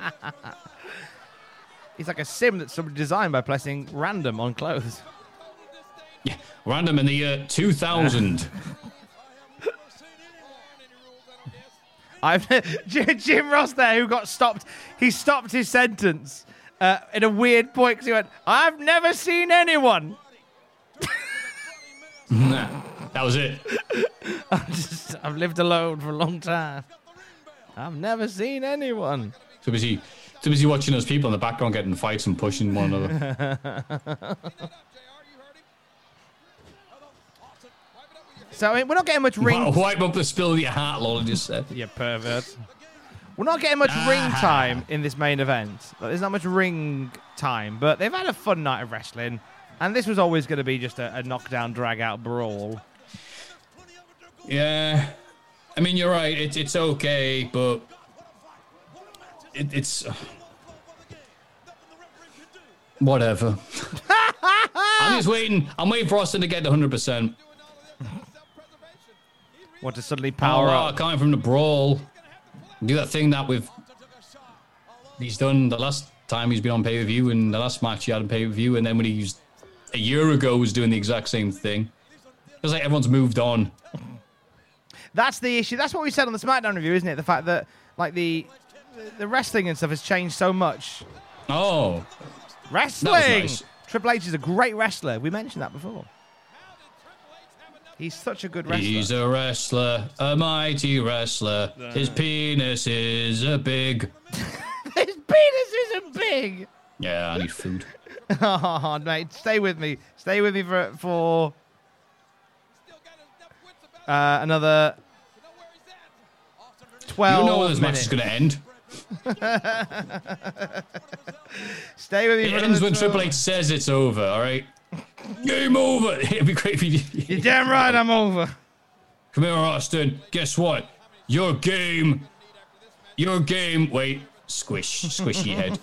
Speaker 5: He's like a sim that somebody designed by pressing random on clothes.
Speaker 4: Yeah, Random in the year 2000.
Speaker 5: I've Jim Jim Ross there who got stopped. He stopped his sentence uh, in a weird point because he went, "I've never seen anyone."
Speaker 4: Nah, that was it.
Speaker 5: I've, just, I've lived alone for a long time. I've never seen anyone.
Speaker 4: Too busy, too busy watching those people in the background getting fights and pushing one another.
Speaker 5: so I mean, we're not getting much ring.
Speaker 4: Wipe up the spill of your hat, Lola just said.
Speaker 5: You pervert. We're not getting much ring
Speaker 4: Ah.
Speaker 5: time in this main event. Like, There's not much ring time, but they've had a fun night of wrestling, and this was always going to be just a, a knockdown, drag out brawl.
Speaker 4: Yeah, I mean you're right. It's it's okay, but it, it's uh, whatever. I'm just waiting. I'm waiting for Austin to get to 100. percent
Speaker 5: Want to suddenly power
Speaker 4: oh,
Speaker 5: up?
Speaker 4: Coming from the brawl, do that thing that we've he's done the last time he's been on pay per view, and the last match he had on pay per view, and then when he was a year ago was doing the exact same thing. It's like everyone's moved on.
Speaker 5: That's the issue. That's what we said on the SmackDown review, isn't it? The fact that like the the wrestling and stuff has changed so much.
Speaker 4: Oh,
Speaker 5: Wrestling.
Speaker 4: nice.
Speaker 5: Triple H is a great wrestler. We mentioned that before. He's such a good wrestler.
Speaker 4: He's a wrestler, a mighty wrestler. His penis is a big.
Speaker 5: His penis isn't big.
Speaker 4: Yeah, I need food.
Speaker 5: Oh, mate, stay with me. Stay with me for for uh, another
Speaker 4: You
Speaker 5: twelve
Speaker 4: know when this match is going to end.
Speaker 5: Stay with me.
Speaker 4: It ends when
Speaker 5: 12.
Speaker 4: Triple H says it's over. All right. Game over. It'd be great if you.
Speaker 5: You're damn right. I'm over.
Speaker 4: Come here, Austin. Guess what? Your game. Your game. Wait. Squish. Squishy head.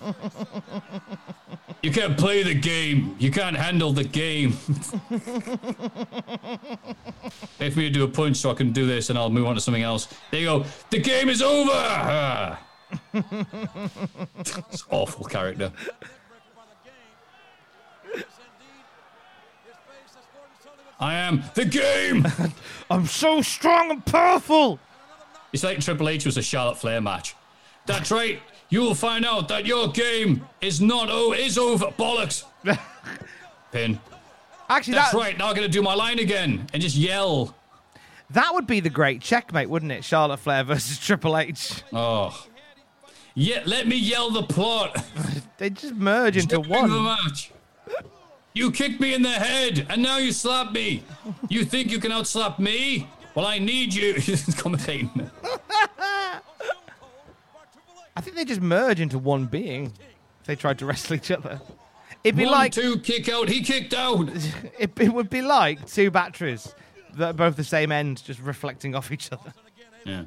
Speaker 4: You can't play the game. You can't handle the game. For me to do a punch so I can do this and I'll move on to something else. There you go. The game is over. Ah. It's awful character. I am the game.
Speaker 5: I'm so strong and powerful.
Speaker 4: It's like Triple H was a Charlotte Flair match. That's right. You'll find out that your game is not oh is over. Bollocks. Pin.
Speaker 5: Actually,
Speaker 4: That's
Speaker 5: that,
Speaker 4: right. Now I'm gonna do my line again and just yell.
Speaker 5: That would be the great checkmate, wouldn't it? Charlotte Flair versus Triple H.
Speaker 4: Oh. Yeah, let me yell the plot.
Speaker 5: They just merge into one.
Speaker 4: the match. You kicked me in the head, and now you slap me. You think you can outslap me? Well, I need you. Commentating.
Speaker 5: I think they just merge into one being. If they tried to wrestle each other. It'd be
Speaker 4: One,
Speaker 5: like
Speaker 4: two, kick out. He kicked out.
Speaker 5: it, it would be like two batteries that are both the same end, just reflecting off each other.
Speaker 4: Yeah.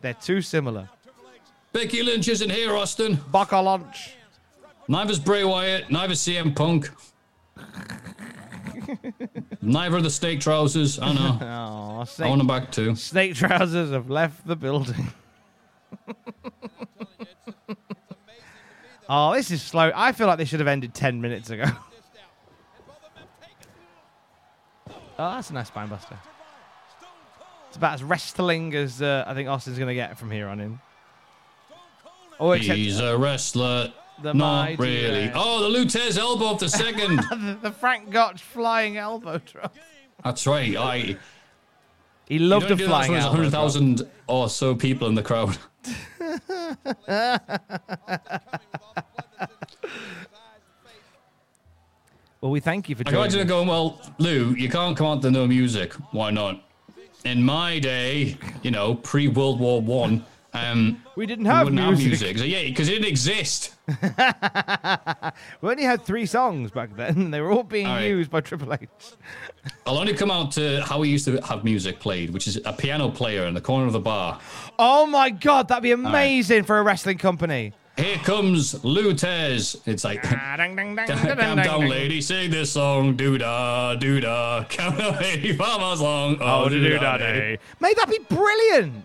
Speaker 5: They're too similar.
Speaker 4: Becky Lynch isn't here, Austin.
Speaker 5: Baka lunch.
Speaker 4: Neither's Bray Wyatt. Neither CM Punk. Neither the snake trousers. I know.
Speaker 5: Oh,
Speaker 4: I want
Speaker 5: snake,
Speaker 4: them back too.
Speaker 5: snake trousers have left the building. oh, this is slow. I feel like they should have ended 10 minutes ago. oh, that's a nice spine buster. It's about as wrestling as uh, I think Austin's going to get from here on in. Oh, except
Speaker 4: He's a wrestler.
Speaker 5: The
Speaker 4: Not
Speaker 5: mighty
Speaker 4: really. Oh, the Lou Thesz elbow of the second.
Speaker 5: the, the Frank Gotch flying elbow drop.
Speaker 4: That's right. I.
Speaker 5: He loved
Speaker 4: you do
Speaker 5: flying
Speaker 4: when there's
Speaker 5: elbow. drop.
Speaker 4: 100,000 or so people in the crowd.
Speaker 5: well, we thank you for
Speaker 4: I it going, well, Lou, you can't come out to no music. Why not? In my day, you know, pre World War One, um,
Speaker 5: We didn't have
Speaker 4: wouldn't
Speaker 5: music.
Speaker 4: have music. So, yeah, because it didn't exist.
Speaker 5: we only had three songs back then. They were all being
Speaker 4: All right.
Speaker 5: used by Triple H.
Speaker 4: I'll only come out to how we used to have music played, which is a piano player in the corner of the bar.
Speaker 5: Oh my god, that'd be
Speaker 4: right.
Speaker 5: amazing for a wrestling company.
Speaker 4: Here comes Lou Thesz. It's like, calm down, lady, sing this song. Doo da, doo da. Count 85 miles long.
Speaker 5: Oh, doo da day. Mate, that'd be brilliant.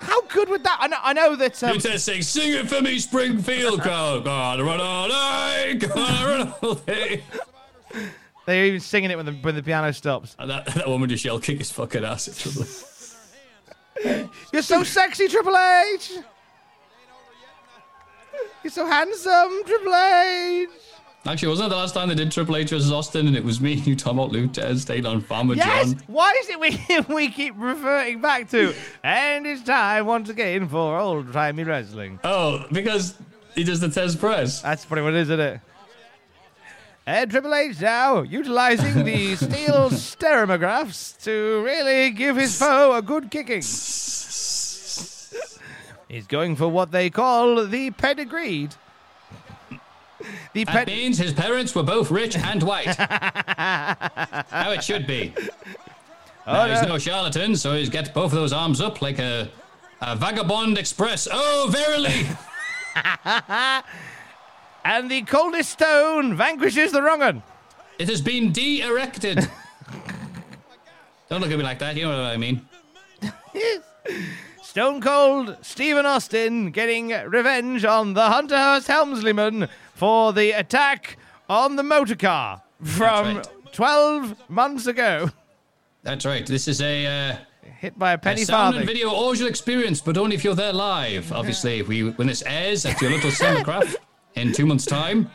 Speaker 5: How good would that? I know, I know that. Um,
Speaker 4: Lou Thesz saying, sing it for me, Springfield crowd. Gotta run all day, gotta run all day.
Speaker 5: they're even singing it when the when the piano stops.
Speaker 4: And that, that woman just yelled, kick his fucking ass. It's trouble.
Speaker 5: You're so sexy, Triple H. You're so handsome, Triple H.
Speaker 4: Actually, wasn't it the last time they did Triple H versus Austin and it was me, you, Tom, Lou Thesz, stayed on Farmer
Speaker 5: Yes.
Speaker 4: John?
Speaker 5: Why is it we we keep reverting back to? and it's time once again for old timey wrestling.
Speaker 4: Oh, because he does the Tez press.
Speaker 5: That's pretty what it is, isn't it? And Triple H now utilizing the steel stereographs to really give his foe a good kicking. He's going for what they call the pedigreed. The
Speaker 4: That means his parents were both rich and white. How it should be. Oh, now, he's
Speaker 5: no.
Speaker 4: no charlatan, so he's got both of those arms up like a, a vagabond express. Oh, verily!
Speaker 5: and the coldest stone vanquishes the wrong one.
Speaker 4: It has been de-erected. Don't look at me like that. You know what I mean.
Speaker 5: Stone Cold Stephen Austin getting revenge on the Hunter Hearst Helmsleyman for the attack on the motor car from
Speaker 4: right.
Speaker 5: 12 months ago.
Speaker 4: That's right. This is a, uh,
Speaker 5: Hit by a penny
Speaker 4: a sound
Speaker 5: farthing.
Speaker 4: and video audio experience, but only if you're there live. Obviously, if we when this airs at your little cinemagraph in two months' time,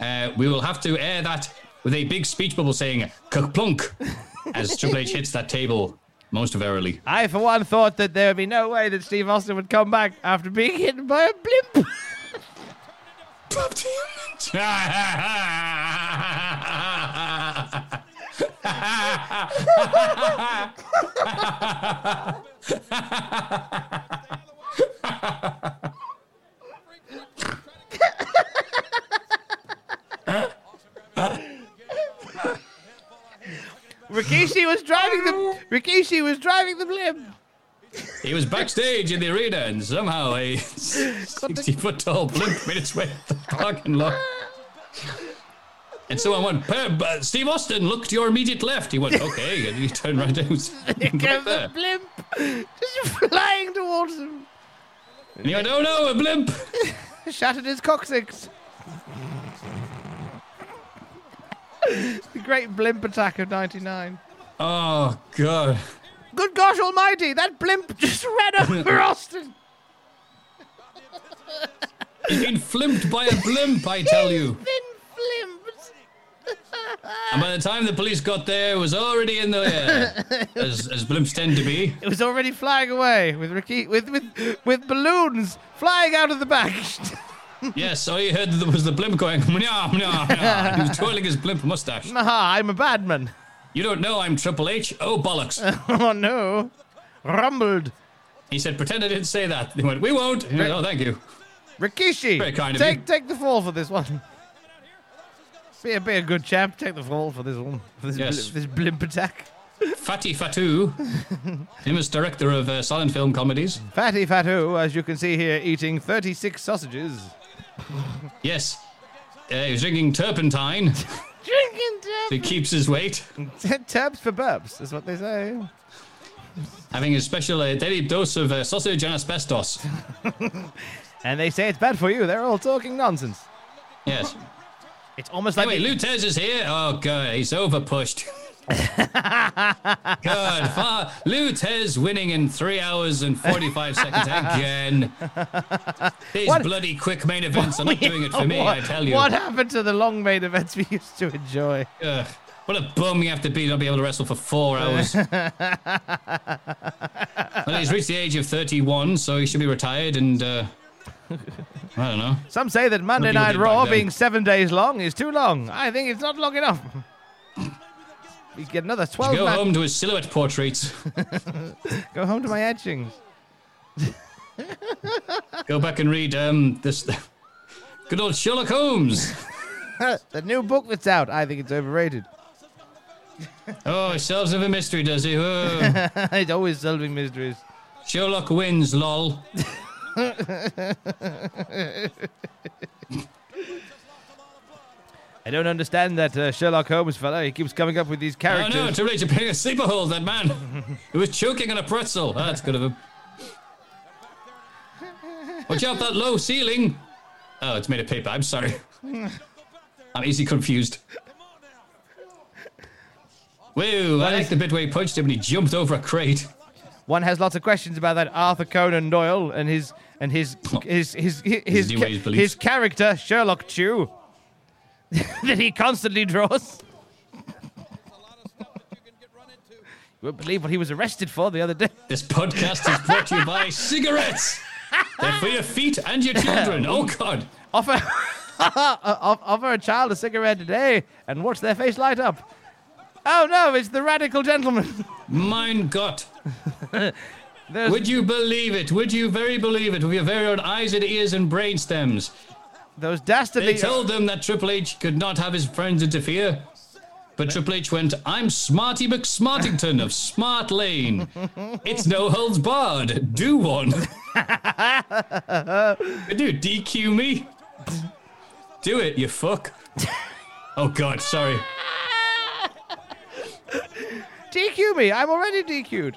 Speaker 4: uh, we will have to air that with a big speech bubble saying "plunk" as Triple H hits that table most verily.
Speaker 5: I, for one, thought that there would be no way that Steve Austin would come back after being hit by a blimp. Rikishi was driving the Rikishi was driving the blimp.
Speaker 4: He was backstage in the arena, and somehow a sixty-foot tall blimp made its way to the parking lot. And someone went, "Perb, uh, Steve Austin, look to your immediate left. He went, okay. And he turned right right there.
Speaker 5: the blimp, just flying towards him.
Speaker 4: And he went, oh no, a blimp.
Speaker 5: Shattered his coccyx. the great blimp attack of '99.
Speaker 4: Oh, God.
Speaker 5: Good gosh almighty, that blimp just ran over Austin.
Speaker 4: He's been flimped by a blimp, I tell you.
Speaker 5: Been flimped.
Speaker 4: And by the time the police got there, it was already in the air, as, as blimps tend to be.
Speaker 5: It was already flying away with Ricky with with with balloons flying out of the back.
Speaker 4: Yes, all you heard was the blimp going, meow, meow, meow. He was twirling his blimp mustache.
Speaker 5: Aha, I'm a bad man.
Speaker 4: You don't know I'm Triple H? Oh, bollocks.
Speaker 5: oh no. Rumbled.
Speaker 4: He said, pretend I didn't say that. He went, we won't. He went, oh, thank you.
Speaker 5: Rikishi,
Speaker 4: Very kind of
Speaker 5: take
Speaker 4: you.
Speaker 5: take the fall for this one. Be a, be a good champ. Take the fall for this one. For this,
Speaker 4: Yes.
Speaker 5: bl- this blimp attack.
Speaker 4: Fatty Fatu, famous director of uh, silent film comedies.
Speaker 5: Fatty Fatu, as you can see here, eating 36 sausages.
Speaker 4: Yes. Uh, he was drinking turpentine.
Speaker 5: Drinking
Speaker 4: so he keeps his weight.
Speaker 5: Tabs for burps, is what they say.
Speaker 4: Having a special uh, daily dose of uh, sausage and asbestos.
Speaker 5: And they say it's bad for you. They're all talking nonsense.
Speaker 4: Yes.
Speaker 5: It's almost like
Speaker 4: Anyway, Lou Thesz is here. Oh, God, he's overpushed. God, far, Lou Thesz winning in three hours and 45 seconds again. These
Speaker 5: What-
Speaker 4: bloody quick main events are not doing it for me, I tell you.
Speaker 5: What happened to the long main events we used to enjoy?
Speaker 4: Ugh, what a bum you have to be to not be able to wrestle for four hours. well, he's reached the age of 31, so he should be retired and, uh, I don't know.
Speaker 5: Some say that Monday Night Raw being seven days long is too long. I think it's not long enough. We get another 12
Speaker 4: go home to his silhouette portraits.
Speaker 5: Go home to my etchings.
Speaker 4: go back and read um, this. Good old Sherlock Holmes.
Speaker 5: the new book that's out. I think it's overrated.
Speaker 4: Oh, he solves every mystery, does he? Oh.
Speaker 5: He's always solving mysteries.
Speaker 4: Sherlock wins, lol.
Speaker 5: I don't understand that uh, Sherlock Holmes fella. He keeps coming up with these
Speaker 4: Oh
Speaker 5: characters.
Speaker 4: no, too late to pay a sleeper hole, that man. he was choking on a pretzel. Oh, that's good of him. Watch out, that low ceiling. Oh, it's made of paper. I'm sorry. I'm easily confused. Woo, I like the bit where he punched him and he jumped over a crate.
Speaker 5: One has lots of questions about that Arthur Conan Doyle and his and his his his his his,
Speaker 4: age beliefs.
Speaker 5: his character Sherlock Chew that he constantly draws. you won't believe what he was arrested for the other day.
Speaker 4: This podcast is brought to you by cigarettes. They're for your feet and your children. Oh, God.
Speaker 5: Offer offer a child a cigarette today and watch their face light up. Oh no, it's the radical gentleman.
Speaker 4: Mein Gott. Would you believe it? Would you very believe it with your very own eyes and ears and brain stems?
Speaker 5: Those dastardly.
Speaker 4: They told them that Triple H could not have his friends interfere. But Triple H went, I'm Smarty McSmartington of Smart Lane. It's no holds barred. Do one. Do DQ me? Do it, you fuck. Oh, God, sorry.
Speaker 5: DQ me. I'm already DQ'd.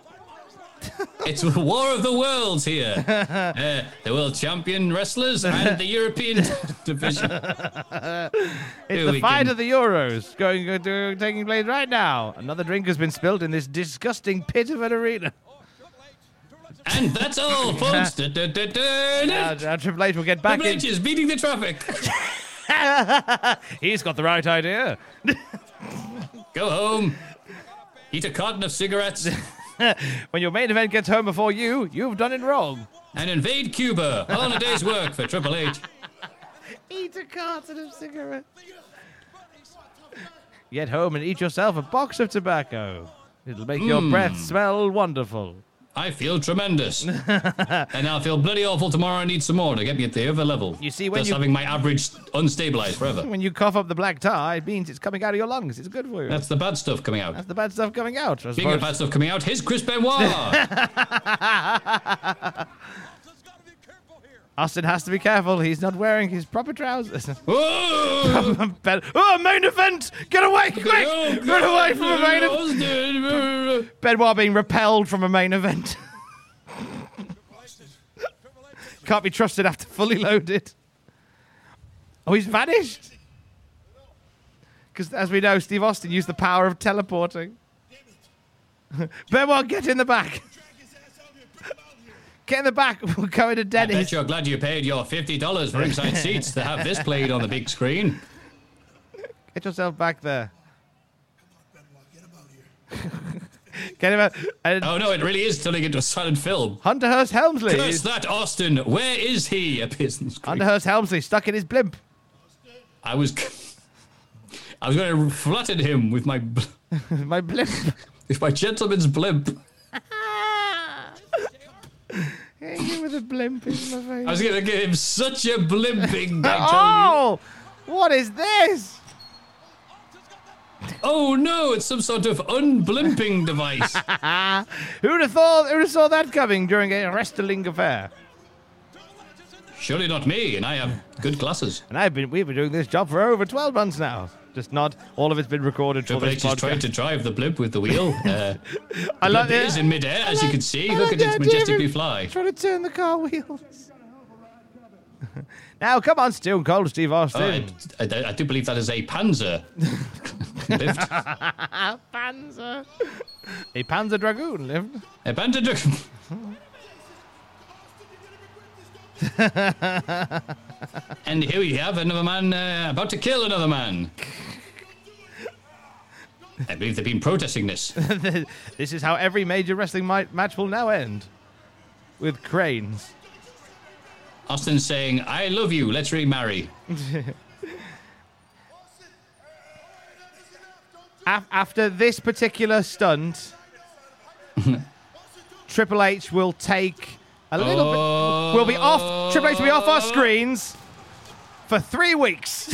Speaker 4: It's war of the worlds here. Uh, the world champion wrestlers and the European division.
Speaker 5: It's the fight
Speaker 4: can-
Speaker 5: of the Euros going uh, taking place right now. Another drink has been spilled in this disgusting pit of an arena.
Speaker 4: And that's all, folks. Da, da, da,
Speaker 5: Now, now Triple H will get back
Speaker 4: Triple
Speaker 5: in.
Speaker 4: H is beating the traffic.
Speaker 5: He's got the right idea.
Speaker 4: Go home. Eat a carton of cigarettes
Speaker 5: when your main event gets home before you, you've done it wrong.
Speaker 4: and invade Cuba. All in a day's work for Triple H.
Speaker 5: Eat a carton of cigarettes. Get home and eat yourself a box of tobacco. It'll make your
Speaker 4: Mm.
Speaker 5: breath smell wonderful.
Speaker 4: I feel tremendous. and I'll feel bloody awful tomorrow. I need some more to get me at the other level.
Speaker 5: You see, when
Speaker 4: Thus
Speaker 5: you-
Speaker 4: having my average unstabilized forever.
Speaker 5: When you cough up the black tar, it means it's coming out of your lungs. It's good for you.
Speaker 4: That's the bad stuff coming out.
Speaker 5: That's the bad stuff coming out.
Speaker 4: Speaking of bad stuff coming out, here's Chris Benoit.
Speaker 5: Austin has to be careful. He's not wearing his proper trousers. Oh, main event! Get away, quick!
Speaker 4: Oh,
Speaker 5: Get away from a main event!
Speaker 4: event.
Speaker 5: Benoit being repelled from a main event. Can't be trusted after fully loaded. Oh, he's vanished. Because as we know, Steve Austin used the power of teleporting. Benoit, get in the back. Get in the back. We'll go into Denny.
Speaker 4: I bet
Speaker 5: Denny's.
Speaker 4: you're glad you paid your $50 for inside seats to have this played on the big screen.
Speaker 5: Get yourself back there. Get him out. And
Speaker 4: Oh no, it really is turning into a silent film.
Speaker 5: Hunter Hearst Helmsley.
Speaker 4: Curse
Speaker 5: is-
Speaker 4: that, Austin. Where is he? Appears on the screen.
Speaker 5: Hunter Hearst Helmsley stuck in his blimp.
Speaker 4: I was. I was going to flatten him with my
Speaker 5: My blimp.
Speaker 4: with my gentleman's blimp.
Speaker 5: Hit you with a blimp in my face.
Speaker 4: I was going to give him such a blimping. I
Speaker 5: oh! What is this?
Speaker 4: Oh no! It's some sort of unblimping device.
Speaker 5: Who'd have thought? Who'd have saw that coming during a wrestling affair?
Speaker 4: Surely not me, and I have good glasses.
Speaker 5: And I've been we've been doing this job for over twelve months now. Just not all of it's been recorded for this
Speaker 4: H is trying to drive the blimp with the wheel. Uh,
Speaker 5: I
Speaker 4: the
Speaker 5: like the-
Speaker 4: is in midair, as you can see. Look at it majestically fly.
Speaker 5: Trying to turn the car wheels. now, come on, Stone Cold Steve
Speaker 4: Oh,
Speaker 5: Austin.
Speaker 4: I, I, I do believe that is a Panzer. lived.
Speaker 5: Panzer. A Panzer Dragoon lived.
Speaker 4: A Panzer Dragoon. and here we have another man uh, about to kill another man. I believe they've been protesting this.
Speaker 5: this is how every major wrestling mi- match will now end. With cranes.
Speaker 4: Austin saying, I love you, let's remarry.
Speaker 5: Af- after this particular stunt, Triple H will take a little bit. We'll be off. Triple H will be off our screens for three weeks.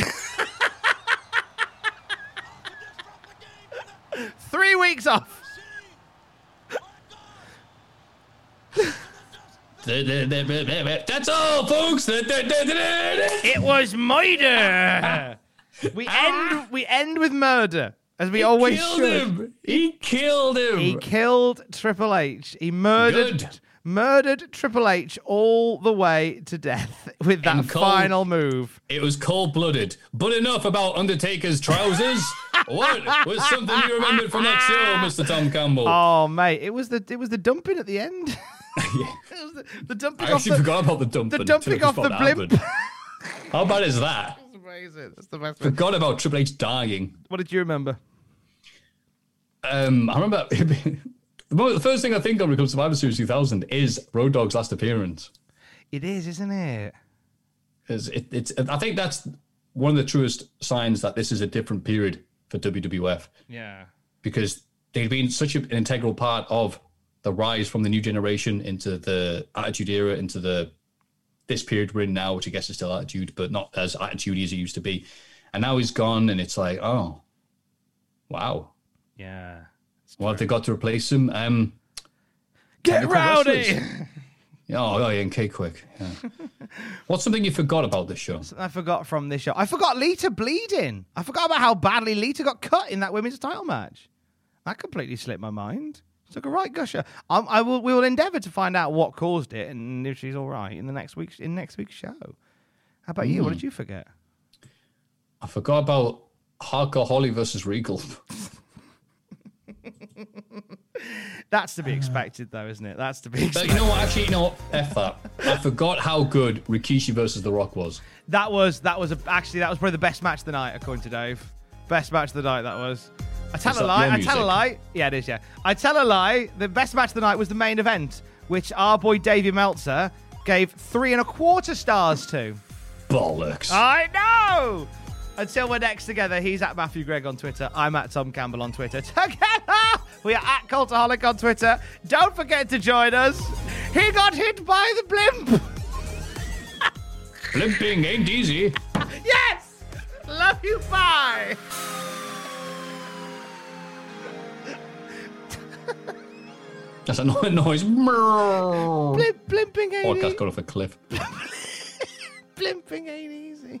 Speaker 5: three weeks off.
Speaker 4: That's all, folks.
Speaker 5: It was murder. we ah. end. We end with murder, as we
Speaker 4: He
Speaker 5: always
Speaker 4: killed
Speaker 5: should.
Speaker 4: him. He killed him.
Speaker 5: He killed Triple H. He murdered.
Speaker 4: Good.
Speaker 5: Murdered Triple H all the way to death with that
Speaker 4: cold-
Speaker 5: final move.
Speaker 4: It was cold blooded. But enough about Undertaker's trousers. what was something you remembered from that show, Mr. Tom Campbell?
Speaker 5: Oh mate, it was the it was the dumping at the end. the, the dumping
Speaker 4: I
Speaker 5: off
Speaker 4: actually
Speaker 5: the,
Speaker 4: forgot about the dumping.
Speaker 5: the dumping off the blimp.
Speaker 4: How bad is that?
Speaker 5: That's amazing. That's the best.
Speaker 4: Forgot about Triple H dying.
Speaker 5: What did you remember?
Speaker 4: Um, I remember the mo- the first thing I think of when it comes to Survivor Series 2000 is Road Dogg's last appearance.
Speaker 5: It is, isn't it?
Speaker 4: It, it's I think that's one of the truest signs that this is a different period for WWF
Speaker 5: Yeah.
Speaker 4: because they've been such an integral part of the rise from the new generation into the Attitude Era into the this period we're in now, which I guess is still Attitude, but not as Attitude as it used to be. And now he's gone, and it's like, oh, wow,
Speaker 5: Yeah.
Speaker 4: What have they got to replace him? Um,
Speaker 5: Get rowdy.
Speaker 4: Oh, oh, yeah, and K-Kwik. Yeah. What's something you forgot about this show?
Speaker 5: I forgot from this show. I forgot Lita bleeding. I forgot about how badly Lita got cut in that women's title match. That completely slipped my mind. She took a right gusher. Um, I will. We will endeavour to find out what caused it and if she's all right in the next week's in next week's show. How about you? What
Speaker 4: Hmm.
Speaker 5: did you forget?
Speaker 4: I forgot about Hardcore Holly versus Regal.
Speaker 5: That's to be uh-huh. expected, though, isn't it? That's to be
Speaker 4: But
Speaker 5: expected.
Speaker 4: you know what? Actually, you know what? F that. I forgot how good Rikishi versus The Rock was.
Speaker 5: That was that was a, actually that was probably the best match of the night, according to Dave. Best match of the night. That was. I tell
Speaker 4: Is
Speaker 5: a lie.
Speaker 4: your
Speaker 5: I tell a lie. Yeah, it is. Yeah, I tell a lie. The best match of the night was the main event, which our boy Davey Meltzer gave three and a quarter stars to.
Speaker 4: Bollocks.
Speaker 5: I know. Until we're next together, he's at Maffew Gregg on Twitter. I'm at Tom Campbell on Twitter. Together, we are at Cultaholic on Twitter. Don't forget to join us. He got hit by the blimp.
Speaker 4: Blimping ain't easy.
Speaker 5: Yes! Love you, bye!
Speaker 4: That's a noise.
Speaker 5: Blimp, blimping ain't
Speaker 4: Podcast
Speaker 5: easy.
Speaker 4: got off a cliff.
Speaker 5: Blimping ain't easy.